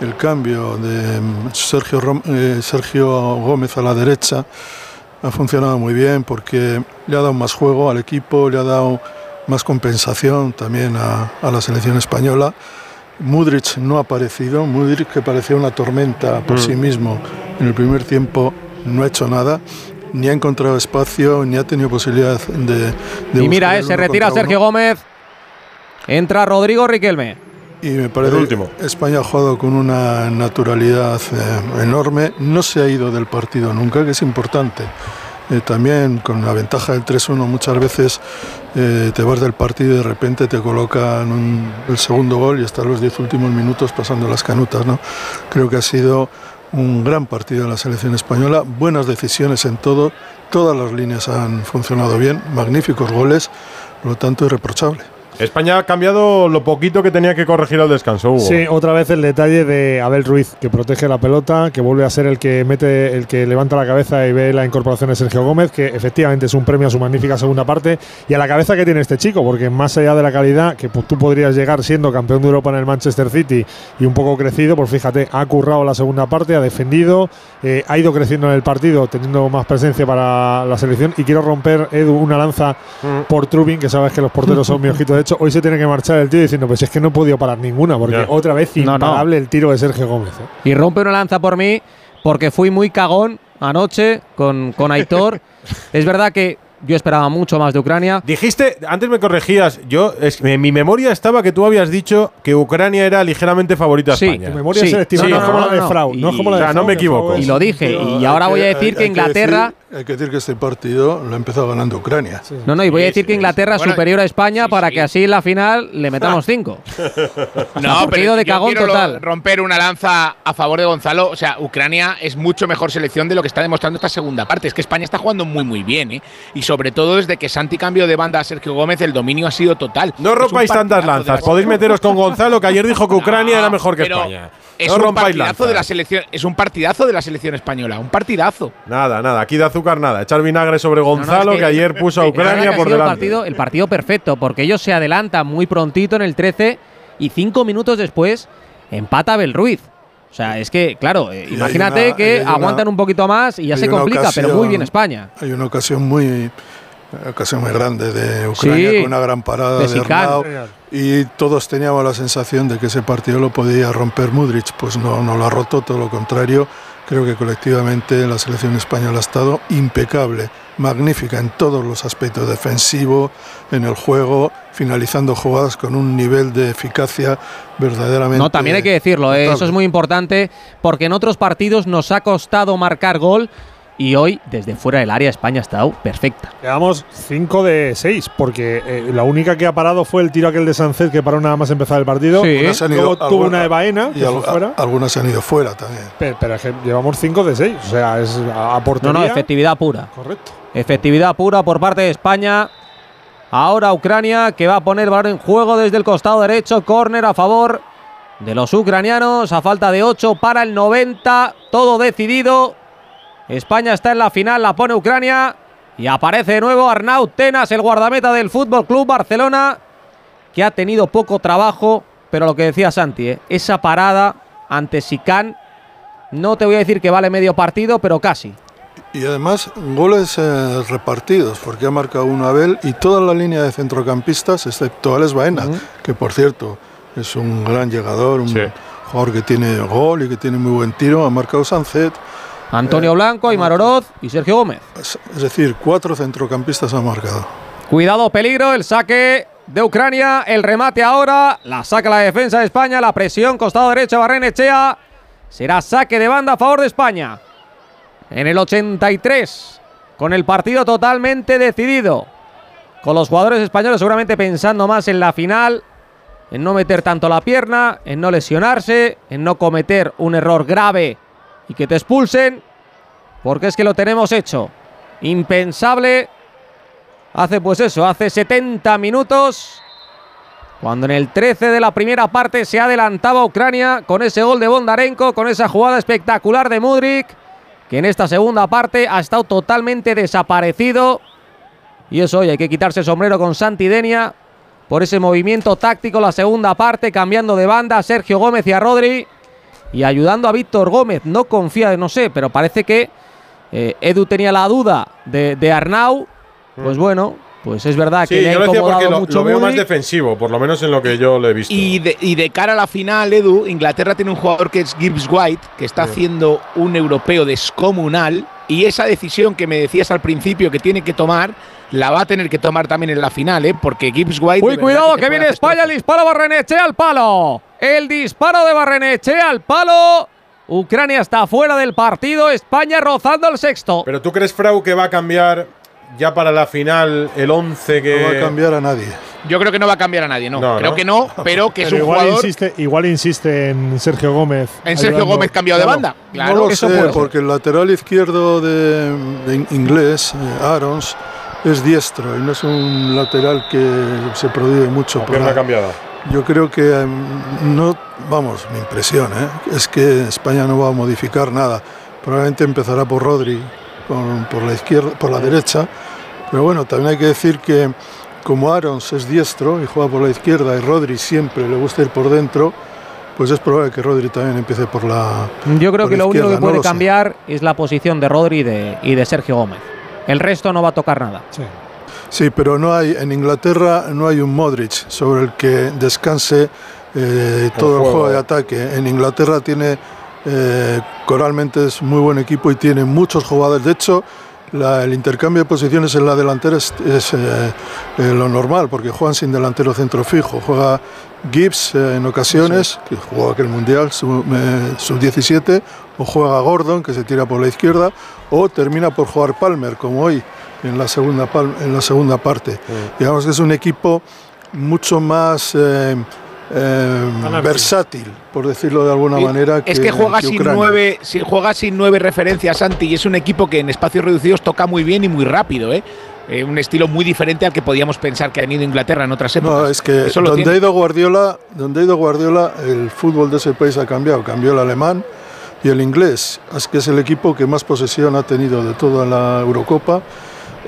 el cambio de mm, Sergio, Rom- eh, Sergio Gómez a la derecha ha funcionado muy bien porque le ha dado más juego al equipo, le ha dado más compensación también a, a la selección española. Mudrich no ha aparecido, Mudrich que parecía una tormenta por Mm. sí mismo en el primer tiempo no ha hecho nada, ni ha encontrado espacio, ni ha tenido posibilidad de... de Y mira, eh, se retira Sergio uno. Gómez. Entra Rodrigo Riquelme. Y me parece El último. que España ha jugado con una naturalidad eh, enorme, no se ha ido del partido nunca, que es importante. Eh, también con la ventaja del 3-1 muchas veces eh, te vas del partido y de repente te colocan el segundo gol y hasta los 10 últimos minutos pasando las canutas. ¿no? Creo que ha sido un gran partido de la selección española, buenas decisiones en todo, todas las líneas han funcionado bien, magníficos goles, por lo tanto irreprochable. España ha cambiado lo poquito que tenía que corregir al descanso, Hugo. Sí, otra vez el detalle de Abel Ruiz, que protege la pelota, que vuelve a ser el que mete, el que levanta la cabeza y ve la incorporación de Sergio Gómez, que efectivamente es un premio a su magnífica segunda parte y a la cabeza que tiene este chico, porque más allá de la calidad que pues, tú podrías llegar siendo campeón de Europa en el Manchester City y un poco crecido, pues fíjate, ha currado la segunda parte, ha defendido, eh, ha ido creciendo en el partido, teniendo más presencia para la selección. Y quiero romper, Edu, una lanza por Trubin, que sabes que los porteros son mi ojito de hecho. Hoy se tiene que marchar el tío diciendo, pues es que no he podido parar ninguna, porque otra vez No, no. imparable el tiro de Sergio Gómez. ¿eh? Y rompe una lanza por mí porque fui muy cagón anoche con, con Aitor. es verdad que yo esperaba mucho más de Ucrania. Dijiste, antes me corregías, yo es- en mi memoria estaba que tú habías dicho que Ucrania era ligeramente favorita a Sí, España. tu memoria es selectiva, no es como la de Frau, no es como la de O sea, no Frau, me equivoco. Frau Y lo dije, y ahora voy a decir que Inglaterra- decir- hay que decir que este partido lo ha empezado ganando Ucrania. No, no, y voy a decir que Inglaterra es Bueno, superior a España para que así en la final le metamos cinco. No, partido de yo cagón lo- total. romper una lanza a favor de Gonzalo. O sea, Ucrania es mucho mejor selección de lo que está demostrando esta segunda parte. Es que España está jugando muy, muy bien, ¿eh? Y sobre todo desde que Santi cambió de banda a Sergio Gómez, el dominio ha sido total. No rompáis tantas lanzas. Podéis meteros con Gonzalo, que ayer dijo que Ucrania era mejor que pero España. Es no un rompáis partidazo de la selección, es un partidazo de la selección española, un partidazo. Nada, nada. Aquí de azúcar nada. Echar vinagre sobre No, no, Gonzalo, es que, ayer puso a que Ucrania por sido el delante. partido, el partido perfecto, porque ellos se adelantan muy prontito en el 13 y cinco minutos después empata Abel Ruiz. O sea, es que, claro, eh, Y imagínate una- que una- aguantan un poquito más y ya se complica, pero muy ocasión- bien España. Hay una ocasión muy ocasión muy grande de Ucrania Sí, con una gran parada de de. Arnau y todos teníamos la sensación de que ese partido lo podía romper Mudrich, pues no, no lo ha roto, todo lo contrario, creo que colectivamente la selección española ha estado impecable, magnífica en todos los aspectos, defensivo, en el juego, finalizando jugadas con un nivel de eficacia verdaderamente. No, también hay que decirlo, ¿eh? eso es muy importante, porque en otros partidos nos ha costado marcar gol y hoy, desde fuera del área, España ha estado perfecta. Quedamos 5 de 6, porque eh, la única que ha parado fue el tiro aquel de Sánchez, que paró nada más empezar el partido. Sí. Algunas han ido- Luego tuvo alguna- una de Baena, y al- fuera. algunas se han ido fuera también. Pero, pero es que llevamos 5 de 6, o sea, es a, a No, no, efectividad pura. Correcto. Efectividad pura por parte de España. Ahora Ucrania que va a poner balón en juego desde el costado derecho. Córner a favor de los ucranianos. A falta de 8 para el 90. Todo decidido. España está en la final. La pone Ucrania. Y aparece de nuevo Arnaud Tenas, el guardameta del Fútbol Club Barcelona. Que ha tenido poco trabajo. Pero lo que decía Santi, ¿eh? esa parada ante Sican. No te voy a decir que vale medio partido, pero casi. Y además goles eh, repartidos, porque ha marcado uno Abel y toda la línea de centrocampistas, excepto Alex Baena, que por cierto es un gran llegador, un jugador que tiene gol y que tiene muy buen tiro, ha marcado Sancet. Antonio Blanco, Aymar Oroz y Sergio Gómez. Es, decir, cuatro centrocampistas han marcado. Cuidado, peligro, el saque de Ucrania, el remate ahora, la saca la defensa de España, la presión, costado derecho, Barrenechea. Será saque de banda a favor de España. En el 83, con el partido totalmente decidido. Con los jugadores españoles seguramente pensando más en la final, en no meter tanto la pierna, en no lesionarse, en no cometer un error grave y que te expulsen, porque es que lo tenemos hecho. Impensable Hace pues eso, hace 70 minutos, cuando en el 13 de la primera parte se adelantaba Ucrania con ese gol de Bondarenko, con esa jugada espectacular de Mudrik, que en esta segunda parte ha estado totalmente desaparecido. Y eso hoy hay que quitarse el sombrero con Santidenia por ese movimiento táctico la segunda parte, cambiando de banda Sergio Gómez y a Rodri y ayudando a Víctor Gómez. No confía, no sé, pero parece que eh, Edu tenía la duda de, de Arnau. Pues bueno, pues es verdad que Sí, le ha yo lo decía porque lo, mucho lo veo más defensivo, por lo menos en lo que yo le he visto. Y de, y de cara a la final, Edu, Inglaterra tiene un jugador que es Gibbs White, que está haciendo un europeo descomunal. Y esa decisión que me decías al principio que tiene que tomar, la va a tener que tomar también en la final, ¿eh? Porque Gibbs White. Uy, cuidado, que puede viene España, el disparo Barrenechea al palo. El disparo de Barrenechea al palo. Ucrania está fuera del partido, España rozando el sexto. Pero tú crees, Frau, que va a cambiar ya para la final el 11 que. No va a cambiar a nadie. Yo creo que no va a cambiar a nadie, no. No, creo ¿no? que no, pero que es Pero un igual jugador. insiste, igual insiste en Sergio Gómez. En Sergio ayudando. Gómez cambiado de banda. Claro, no lo eso sé, puede porque el lateral izquierdo de, de inglés, eh, Arons, es diestro y no es un lateral que se prodigue mucho. por pierna ahí. cambiada. Yo creo que em, no, vamos, mi impresión ¿eh? es que España no va a modificar nada. Probablemente empezará por Rodri, con- por la izquierda, por la derecha. Pero bueno, también hay que decir que como Arons es diestro y juega por la izquierda y Rodri siempre le gusta ir por dentro, pues es probable que Rodri también empiece por la. Yo creo por que lo único que no puede sé. cambiar es la posición de Rodri y de, y de Sergio Gómez. El resto no va a tocar nada. Sí, pero no hay en Inglaterra no hay un Modric sobre el que descanse eh, todo el juego. juego de ataque. En Inglaterra tiene eh, coralmente es muy buen equipo y tiene muchos jugadores. De hecho, la- el intercambio de posiciones en la delantera es, es, eh, eh, lo normal porque juegan sin delantero centro fijo. Juega Gibbs eh, en ocasiones, que jugó aquel mundial sub- eh, sub-17, o juega Gordon, que se tira por la izquierda, o termina por jugar Palmer, como hoy en la segunda, en la segunda parte. Digamos que es un equipo mucho más eh, eh, versátil, por decirlo de alguna Sí, manera. es que juega sin Ucrania. nueve, si juega sin nueve referencias, Santi, y es un equipo que en espacios reducidos toca muy bien y muy rápido, ¿eh? Eh, un estilo muy diferente al que podíamos pensar que ha tenido Inglaterra en otras épocas. No, es que Eso donde tiene. ha ido Guardiola, donde ha ido Guardiola, el fútbol de ese país ha cambiado. Cambió el alemán y el inglés. Es que es el equipo que más posesión ha tenido de toda la Eurocopa,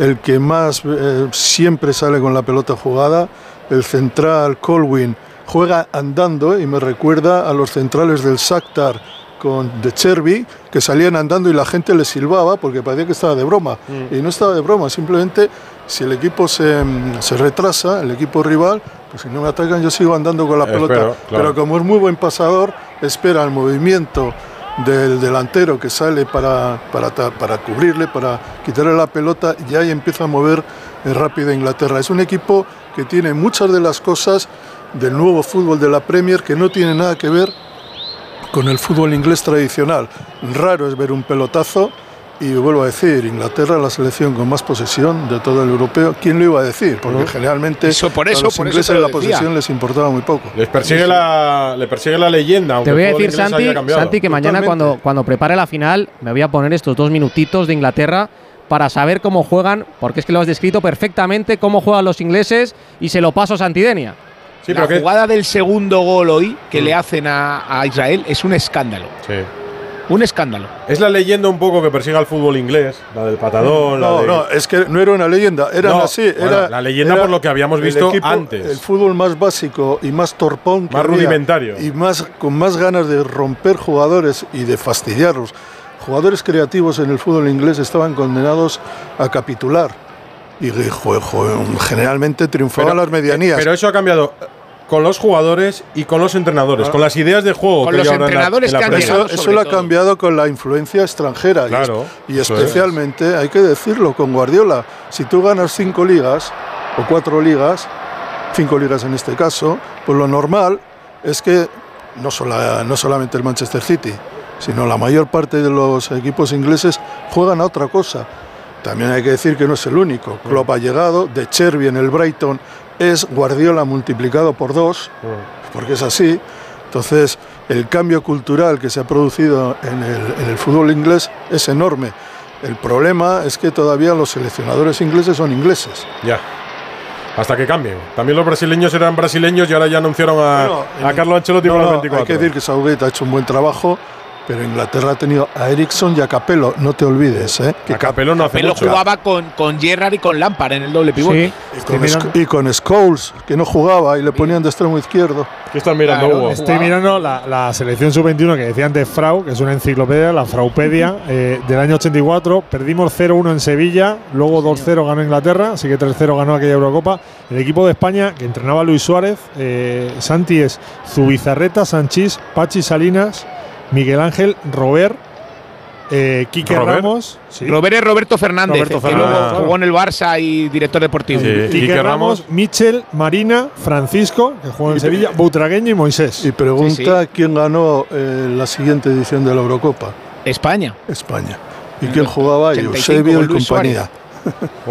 el que más eh, siempre sale con la pelota jugada. El central Colwyn juega andando y me recuerda a los centrales del Shakhtar con De Cherby, que salían andando y la gente les silbaba porque parecía que estaba de broma. Y no estaba de broma, simplemente si el equipo se, mm, se retrasa, el equipo rival, pues si no me atacan yo sigo andando con la Espero, pelota. claro. Pero como es muy buen pasador, espera el movimiento del delantero que sale para, para, para cubrirle, para quitarle la pelota, y ahí empieza a mover rápido Inglaterra. Es un equipo que tiene muchas de las cosas del nuevo fútbol de la Premier que no tiene nada que ver con el fútbol inglés tradicional. Raro es ver un pelotazo y vuelvo a decir, Inglaterra la selección con más posesión de todo el europeo. ¿Quién lo iba a decir? Porque generalmente por eso, a los ingleses la posesión les importaba muy poco. Les persigue la, le persigue la leyenda. Te voy a decir, Santi, Santi, que mañana cuando, cuando prepare la final me voy a poner estos dos minutitos de Inglaterra para saber cómo juegan, porque es que lo has descrito perfectamente, cómo juegan los ingleses y se lo paso a Santidenia. Sí, la jugada del segundo gol hoy que le hacen a, a Israel es un escándalo. Sí. Un escándalo. Es la leyenda un poco que persigue al fútbol inglés, la del patadón. No, la de... no, es que no era una leyenda, eran No, así. bueno, era, la leyenda era por lo que habíamos el visto equipo- antes. El fútbol más básico y más torpón. que Más había, rudimentario. Y más, con más ganas de romper jugadores y de fastidiarlos. Jugadores creativos en el fútbol inglés estaban condenados a capitular. Y generalmente triunfaban las medianías. Pero eso ha cambiado con los jugadores y con los entrenadores, con las ideas de juego. Con que los llevan en la- entrenadores en la que han llegado Eso, eso lo ha cambiado con la influencia extranjera. y Claro, es- y, eso especialmente, hay que decirlo, con Guardiola. Si tú ganas cinco ligas, o cuatro ligas, cinco ligas en este caso, pues lo normal es que no, sola- no solamente el Manchester City, sino la mayor parte de los equipos ingleses juegan a otra cosa. También hay que decir que no es el único. Klopp ha llegado, de Cherby en el Brighton es Guardiola multiplicado por dos, porque es así. Entonces, el cambio cultural que se ha producido en el, en el fútbol inglés es enorme. El problema es que todavía los seleccionadores ingleses son ingleses. Ya. Hasta que cambien. También los brasileños eran brasileños y ahora ya anunciaron a, Bueno, a en- Carlo Ancelotti No, para no, los 24. Hay que decir que Southgate ha hecho un buen trabajo, pero Inglaterra ha tenido a Ericsson y a Capello, no te olvides. ¿eh? Que A Capello no hace Capello mucho. jugaba con, con Gerrard y con Lampard en el doble pivote. y con, Sc- y con Scholes, que no jugaba y le ponían de extremo izquierdo. ¿Qué están mirando, Claro, Hugo? Estoy mirando la, la selección sub-21 que decía antes Frau, que es una enciclopedia, la Fraupedia, eh, del año 84. Perdimos 0-1 en Sevilla, luego 2-0 ganó Inglaterra, así que 3-0 ganó aquella Eurocopa. El equipo de España, que entrenaba Luis Suárez, eh, Santi es Zubizarreta, Sanchís, Pachi Salinas, Miguel Ángel, Robert, eh, Quique ¿Robert? Ramos. sí. Robert es Roberto Fernández, Roberto que luego jugó en el Barça y director deportivo. Sí. Quique, Quique Ramos, Ramos. Michel, Marina, Francisco, que juega en Sevilla, Butragueño y Moisés. Y pregunta Sí, sí. quién ganó eh, la siguiente edición de la Eurocopa. España. España. ¿Y quién jugaba ahí? 85 Eusebio y Luis compañía.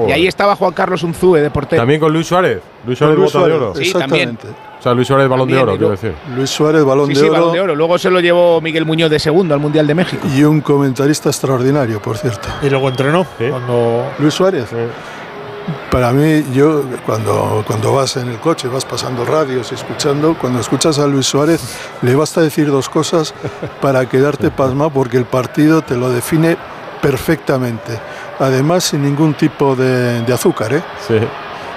Y ahí estaba Juan Carlos Unzúe de portero. También con Luis Suárez. Luis Suárez, Luis bota de Suárez, oro. Sí, también. O sea, Luis Suárez, balón de oro, quiero luego- decir. Luis Suárez, balón, Sí, de, sí, oro, balón de oro. Luego se lo llevó Miguel Muñoz de segundo al Mundial de México. y un comentarista extraordinario, por cierto. Y luego entrenó cuando Luis Suárez. Para mí, yo cuando, cuando vas en el coche, vas pasando radios y escuchando, cuando escuchas a Luis Suárez, le basta decir dos cosas para quedarte pasmado porque el partido te lo define perfectamente. Además, sin ningún tipo de, de azúcar, ¿eh? Sí.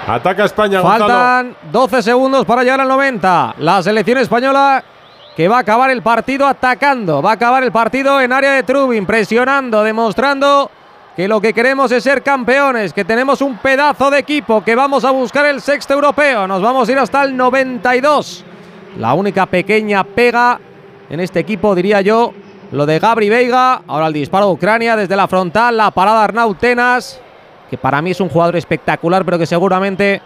Ataca España, Gonzalo. Faltan 12 segundos para llegar al 90. La selección española que va a acabar el partido atacando. Va a acabar el partido en área de Trubin, presionando, demostrando que lo que queremos es ser campeones, que tenemos un pedazo de equipo, que vamos a buscar el sexto europeo. Nos vamos a ir hasta el 92. La única pequeña pega en este equipo, diría yo, lo de Gabri Veiga. Ahora el disparo de Ucrania desde la frontal, la parada de Arnau Tenas, que para mí es un jugador espectacular, pero que seguramente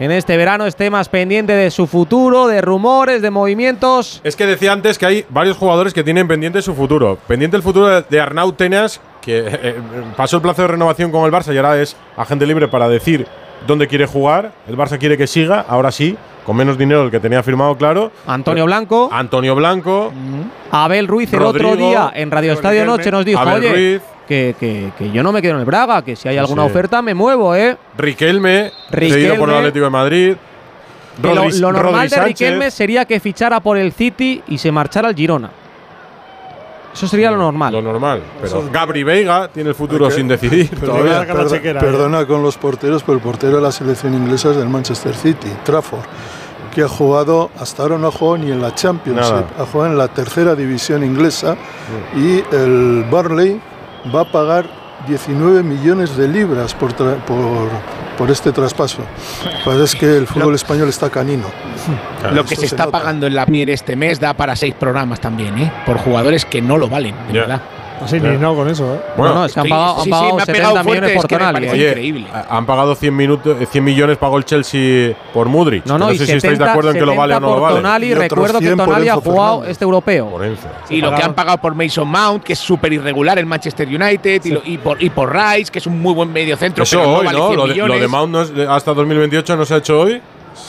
en este verano esté más pendiente de su futuro, de rumores, de movimientos. Es que decía antes que hay varios jugadores que tienen pendiente su futuro. Pendiente el futuro de- Arnau Tenas, que eh, eh, pasó el plazo de renovación con el Barça y ahora es agente libre para decir dónde quiere jugar. El Barça quiere que siga, ahora sí, con menos dinero del que tenía firmado, claro. Antonio Blanco. Antonio Blanco. Abel Ruiz el otro día en Radio Estadio Noche nos dijo, Abel oye, Ruiz. Que, que- que yo no me quedo en el Braga, que si hay Sí, alguna sí. oferta me muevo, ¿eh? Riquelme, Riquelme. cedido por el Atlético de Madrid. Lo, normal Rodri de Sánchez. Riquelme sería que fichara por el City y se marchara al Girona. Eso sería lo normal. Lo normal. Pero Gabri Veiga tiene el futuro sin decidir todavía. perdo- perdona con los porteros, pero el portero de la selección inglesa es del Manchester City, Trafford, que ha jugado, hasta ahora no ha jugado ni en la Championship, Nada. ha jugado en la tercera división inglesa y el Barley va a pagar 19 millones de libras por, tra- por, por este traspaso. Pues es que el fútbol español está canino. Lo que se está pagando en la Mier este mes da para seis programas también, ¿eh? Por jugadores que no lo valen, de verdad. Así ni no con eso, ¿eh? Bueno, no, es que han pagado, han pagado 70 millones por Tonali. Oye, increíble. han pagado 100, minutos, 100 millones pagó el Chelsea por Mudrik. No, no, no y sé 70, si estáis de acuerdo en que lo vale o no lo vale. Tonali, recuerdo que Tonali ha jugado este europeo. Por Enzo. Y lo que han pagado por Mason Mount, que es súper irregular en Manchester United, y, lo, y, por, y por Rice, que es un muy buen mediocentro. Eso pero no hoy, vale ¿no? 100 Lo de, millones. lo de Mount no es- hasta 2028 no se ha hecho hoy.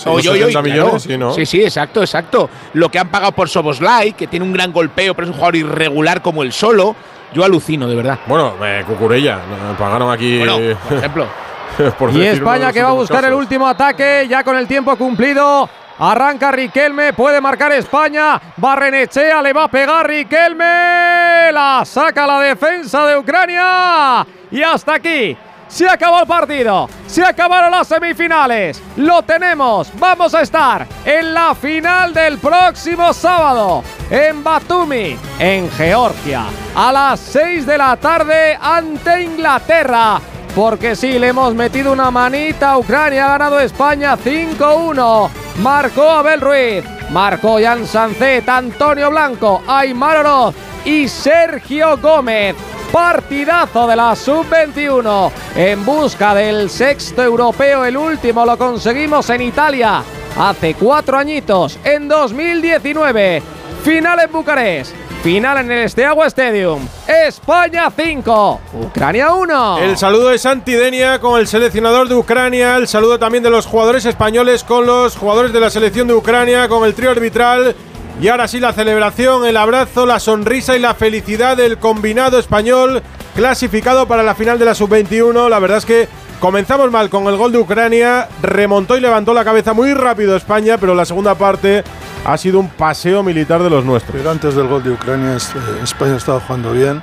Hoy, Los hoy, hoy, 70 claro. millones, sí, ¿no? sí, sí, exacto, exacto. Lo que han pagado por Soboslai, que tiene un gran golpeo, pero es un jugador irregular como el solo. Yo alucino, de verdad. Bueno, eh, Cucurella, pagaron aquí. Bueno, por ejemplo. por Y España que va a buscar el último ataque, ya con el tiempo cumplido. Arranca Riquelme, puede marcar España. Barrenechea, le va a pegar Riquelme. La saca la defensa de Ucrania. Y hasta aquí. Se acabó el partido, se acabaron las semifinales, lo tenemos, vamos a estar en la final del próximo sábado en Batumi, en Georgia, a las 6 de la tarde ante Inglaterra. Porque sí, le hemos metido una manita a Ucrania, ha ganado España 5-1. Marcó Abel Ruiz, marcó Jan Sancet, Antonio Blanco, Aymar Oroz y Sergio Gómez. Partidazo de la sub-21 en busca del sexto europeo. El último lo conseguimos en Italia hace cuatro añitos, en 2019. Final en Bucarest. Final en el Steaua Stadium. España 5, Ucrania 1. El saludo de Santidenia con el seleccionador de Ucrania. El saludo también de los jugadores españoles con los jugadores de la selección de Ucrania, con el trío arbitral. Y ahora sí, la celebración, el abrazo, la sonrisa y la felicidad del combinado español clasificado para la final de la sub-21. La verdad es que comenzamos mal con el gol de Ucrania, remontó y levantó la cabeza muy rápido España, pero la segunda parte ha sido un paseo militar de los nuestros. Pero antes del gol de Ucrania, este, España estaba jugando bien.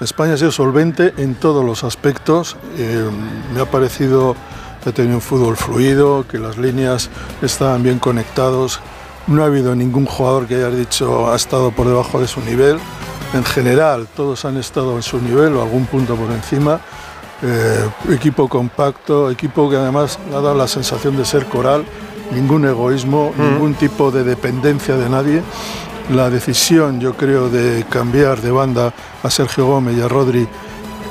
España ha sido solvente en todos los aspectos. Eh, me ha parecido que ha tenido un fútbol fluido, que las líneas estaban bien conectados. No ha habido ningún jugador que haya dicho ha estado por debajo de su nivel. En general, todos han estado en su nivel o algún punto por encima. Eh, equipo compacto, equipo que además ha dado la sensación de ser coral, ningún egoísmo, ningún tipo de dependencia de nadie. La decisión, yo creo, de cambiar de banda a Sergio Gómez y a Rodri,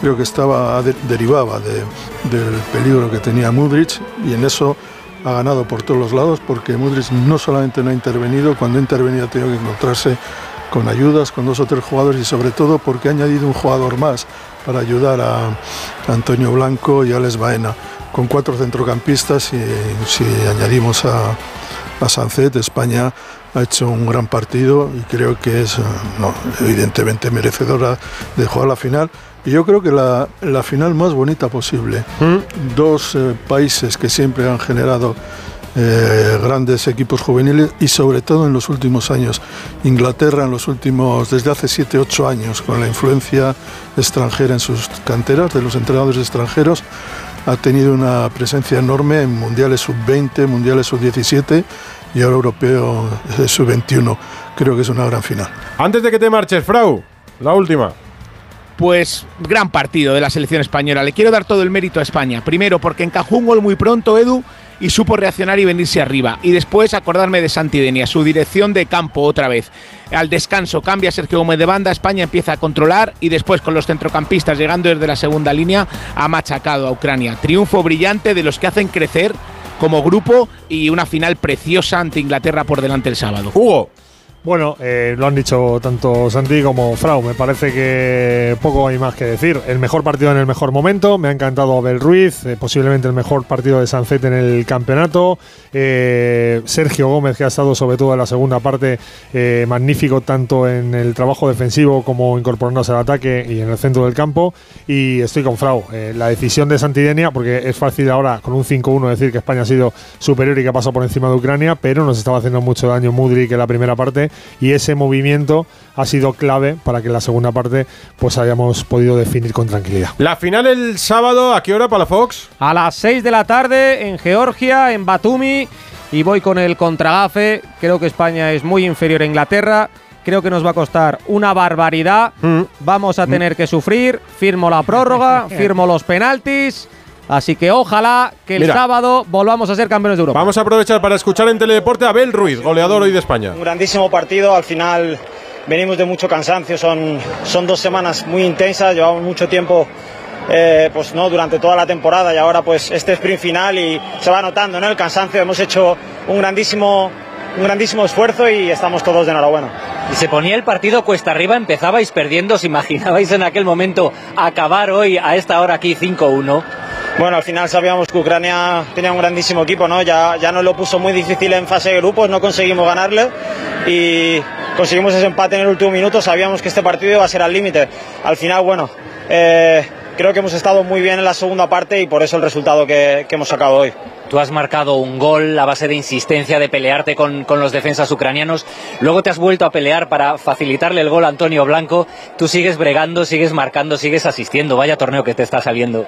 creo que estaba de- derivaba de- del peligro que tenía Mudrich y en eso ha ganado por todos los lados porque Mudrich no solamente no ha intervenido, cuando ha intervenido ha tenido que encontrarse con ayudas, con dos o tres jugadores y sobre todo porque ha añadido un jugador más para ayudar a, Antonio Blanco y a Les Baena. Con cuatro centrocampistas y si añadimos a, a Sancet, España ha hecho un gran partido y creo que es, eh, evidentemente, merecedora de jugar la final. Y yo creo que la, la final más bonita posible. Dos eh, países que siempre han generado eh, grandes equipos juveniles y sobre todo en los últimos años. Inglaterra en los últimos, desde hace 7-8 años, con la influencia extranjera en sus canteras, de los entrenadores extranjeros, ha tenido una presencia enorme en mundiales sub-20, mundiales sub-17 y ahora europeo eh, sub-21. Creo que es una gran final. Antes de que te marches, Frau, la última. Pues gran partido de la selección española. Le quiero dar todo el mérito a España. Primero porque encajó un gol muy pronto Edu y supo reaccionar y venirse arriba. Y después acordarme de Santidenia, su dirección de campo otra vez. Al descanso cambia Sergio Gómez de banda, España empieza a controlar y después con los centrocampistas llegando desde la segunda línea ha machacado a Ucrania. Triunfo brillante de los que hacen crecer como grupo y una final preciosa ante Inglaterra por delante el sábado. Hugo. Bueno, eh, lo han dicho tanto Santi como Frau. Me parece que poco hay más que decir. El mejor partido en el mejor momento. Me ha encantado Abel Ruiz, eh, posiblemente el mejor partido de Sancet en el campeonato. Eh, Sergio Gómez, que ha estado sobre todo en la segunda parte magnífico, tanto en el trabajo defensivo como incorporándose al ataque y en el centro del campo. Y estoy con Frau. La decisión de Santidenia, porque es fácil ahora con un 5-1 decir que España ha sido superior y que ha pasado por encima de Ucrania, pero nos estaba haciendo mucho daño Mudrik en la primera parte y ese movimiento ha sido clave para que en la segunda parte pues hayamos podido definir con tranquilidad. La final el sábado, ¿a qué hora para la Fox? A las 6 de la tarde en Georgia, en Batumi. Y voy con el contragafe. Creo que España es muy inferior a Inglaterra. Creo que nos va a costar una barbaridad. Vamos a tener que sufrir. Firmo la prórroga, firmo los penaltis. Así que ojalá que el Mira. sábado volvamos a ser campeones de Europa. Vamos a aprovechar para escuchar en Teledeporte a Abel Ruiz, goleador hoy de España. Un grandísimo partido, al final venimos de mucho cansancio, son, son dos semanas muy intensas, llevamos mucho tiempo eh, pues no durante toda la temporada y ahora pues este sprint final y se va notando ¿no? el cansancio, hemos hecho un grandísimo, un grandísimo esfuerzo y estamos todos de enhorabuena. Y se ponía el partido cuesta arriba, empezabais perdiendo, ¿os imaginabais en aquel momento acabar hoy a esta hora aquí 5-1? Bueno, al final sabíamos que Ucrania tenía un grandísimo equipo, ¿no? Ya, ya nos lo puso muy difícil en fase de grupos, no conseguimos ganarle y conseguimos ese empate en el último minuto. Sabíamos que este partido iba a ser al límite. Al final, bueno, eh, creo que hemos estado muy bien en la segunda parte y por eso el resultado que, que hemos sacado hoy. Tú has marcado un gol a base de insistencia, de pelearte con, con, los defensas ucranianos. Luego te has vuelto a pelear para facilitarle el gol a Antonio Blanco. Tú sigues bregando, sigues marcando, sigues asistiendo. Vaya torneo que te está saliendo.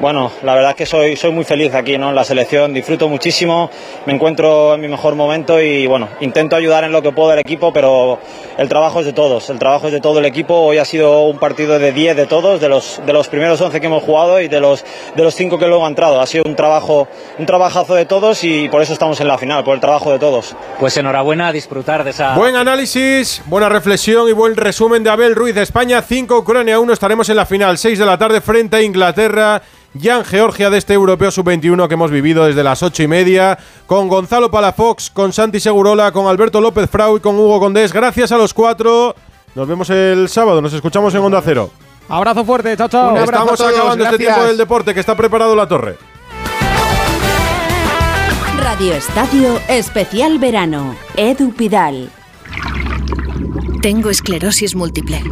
Bueno, la verdad es que soy, soy muy feliz aquí ¿no? en la selección. Disfruto muchísimo, me encuentro en mi mejor momento y bueno, intento ayudar en lo que puedo al equipo, pero el trabajo es de todos. El trabajo es de todo el equipo. Hoy ha sido un partido de 10 de todos, de los, de los primeros 11 que hemos jugado y de los, de los 5 que luego han entrado. Ha sido un trabajo, un trabajazo de todos y por eso estamos en la final, por el trabajo de todos. Pues enhorabuena a disfrutar de esa. Buen análisis, buena reflexión y buen resumen de Abel Ruiz. España 5, Ucrania 1. Estaremos en la final, 6 de la tarde, frente a Inglaterra. Ya en Georgia de este Europeo Sub-21 que hemos vivido desde las 8 y media, con Gonzalo Palafox, con Santi Segurola, con Alberto López Frau y con Hugo Condés. Gracias a los cuatro. Nos vemos el sábado, nos escuchamos en Onda Cero. Abrazo fuerte, chao, chao. Estamos acabando este tiempo del deporte que está preparado la torre. Radio Estadio Especial Verano. Edu Pidal. Tengo esclerosis múltiple.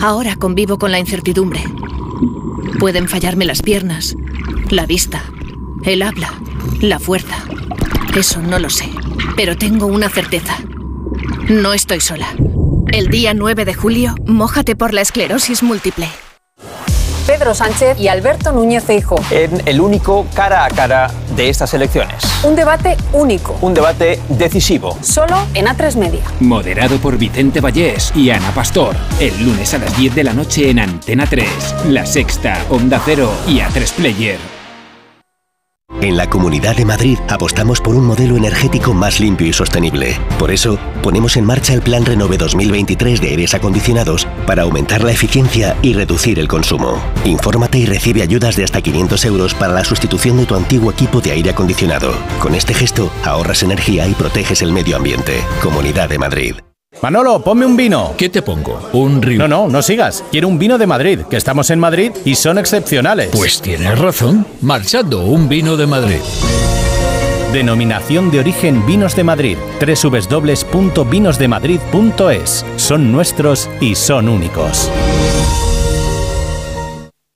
Ahora convivo con la incertidumbre. Pueden fallarme las piernas, la vista, el habla, la fuerza. Eso no lo sé. Pero tengo una certeza. No estoy sola. El día 9 de julio, mójate por la esclerosis múltiple. Pedro Sánchez y Alberto Núñez Feijóo. En el único cara a cara de estas elecciones. Un debate único. Un debate decisivo. Solo en A3 Media. Moderado por Vicente Vallés y Ana Pastor. El lunes a las 10 de la noche en Antena 3, La Sexta, Onda Cero y A3 Player. En la Comunidad de Madrid apostamos por un modelo energético más limpio y sostenible. Por eso, ponemos en marcha el Plan Renove 2023 de aires acondicionados para aumentar la eficiencia y reducir el consumo. Infórmate y recibe ayudas de hasta 500 euros para la sustitución de tu antiguo equipo de aire acondicionado. Con este gesto, ahorras energía y proteges el medio ambiente. Comunidad de Madrid. Manolo, ponme un vino. ¿Qué te pongo? Un río. No, no, no sigas. Quiero un vino de Madrid, que estamos en Madrid y son excepcionales. Pues tienes razón. Marchando, un vino de Madrid. Denominación de origen Vinos de Madrid. www.vinosdemadrid.es. Son nuestros y son únicos.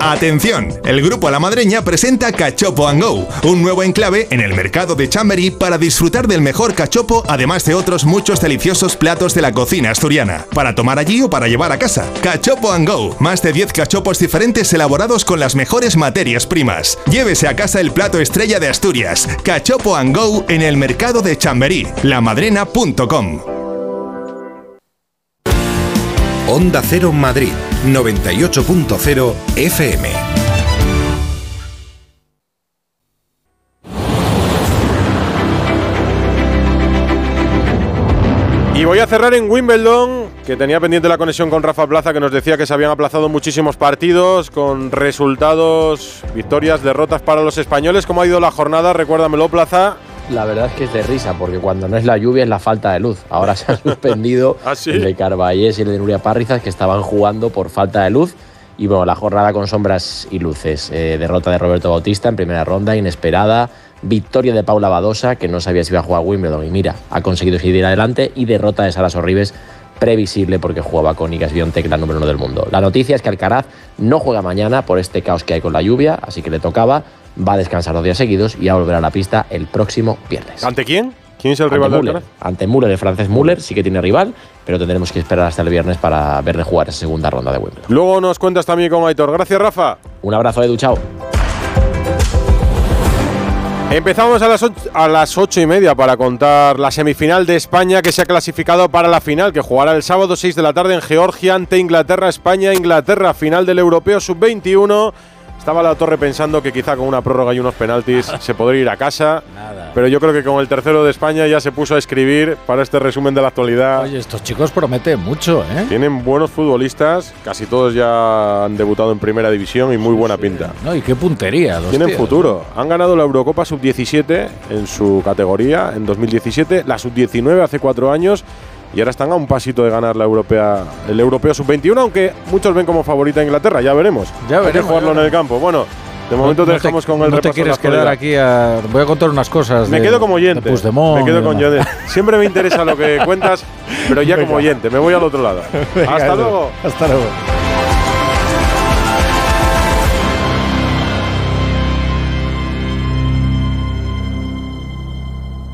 Atención, el grupo la madreña presenta Cachopo and Go, un nuevo enclave en el mercado de Chamberí para disfrutar del mejor cachopo, además de otros muchos deliciosos platos de la cocina asturiana, para tomar allí o para llevar a casa. Cachopo and Go, más de 10 cachopos diferentes elaborados con las mejores materias primas. Llévese a casa el plato estrella de Asturias, Cachopo and Go en el mercado de Chamberí, lamadrena.com. Onda Cero Madrid, 98.0 FM. Y voy a cerrar en Wimbledon, que tenía pendiente la conexión con Rafa Plaza, que nos decía que se habían aplazado muchísimos partidos, con resultados, victorias, derrotas para los españoles. ¿Cómo ha ido la jornada? Recuérdamelo, Plaza. La verdad es que es de risa, porque cuando no es la lluvia es la falta de luz. Ahora se han suspendido ¿Ah, sí? el de Carballés y el de Nuria Parrizas, que estaban jugando por falta de luz. Y bueno, la jornada con sombras y luces. Eh, derrota de Roberto Bautista en primera ronda, inesperada. Victoria de Paula Badosa, que no sabía si iba a jugar a Wimbledon y mira, ha conseguido seguir adelante. Y derrota de Sara Sorribes, previsible porque jugaba con Igas Biontech, la número uno del mundo. La noticia es que Alcaraz no juega mañana por este caos que hay con la lluvia, así que le tocaba. Va a descansar dos días seguidos y a volver a la pista el próximo viernes. ¿Ante quién? ¿Quién es el rival Ante de Müller. Alcaraz? Ante Müller, el francés Müller sí que tiene rival, pero tendremos que esperar hasta el viernes para verle jugar esa segunda ronda de Wimbledon. Luego nos cuentas también con Aitor. Gracias, Rafa. Un abrazo, Edu, chao. Empezamos a las, ocho, a las ocho y media para contar la semifinal de España que se ha clasificado para la final, que jugará el sábado 6 de la tarde en Georgia ante Inglaterra, España, Inglaterra, final del Europeo Sub-21. Estaba la torre pensando que quizá con una prórroga y unos penaltis se podría ir a casa, pero yo creo que con el tercero de España ya se puso a escribir para este resumen de la actualidad. Oye, estos chicos prometen mucho, ¿eh? Tienen buenos futbolistas, casi todos ya han debutado en primera división y muy buena pinta. No, y qué puntería. Los Tienen tíos. futuro. Han ganado la Eurocopa Sub-17 en su categoría en 2017, la Sub-19 hace cuatro años y ahora están a un pasito de ganar la Europea, el Europeo Sub-21, aunque muchos ven como favorita a Inglaterra. Ya veremos. Ya Hay que veremos, jugarlo en el campo. Bueno, de momento No te te- dejamos con el No te repaso quieres quedar aquí a. Voy a contar unas cosas. Me de- quedo como oyente. Me quedo con oyente. Siempre me interesa lo que cuentas, pero ya como oyente. Me voy al otro lado. Venga, Hasta luego. Hasta luego.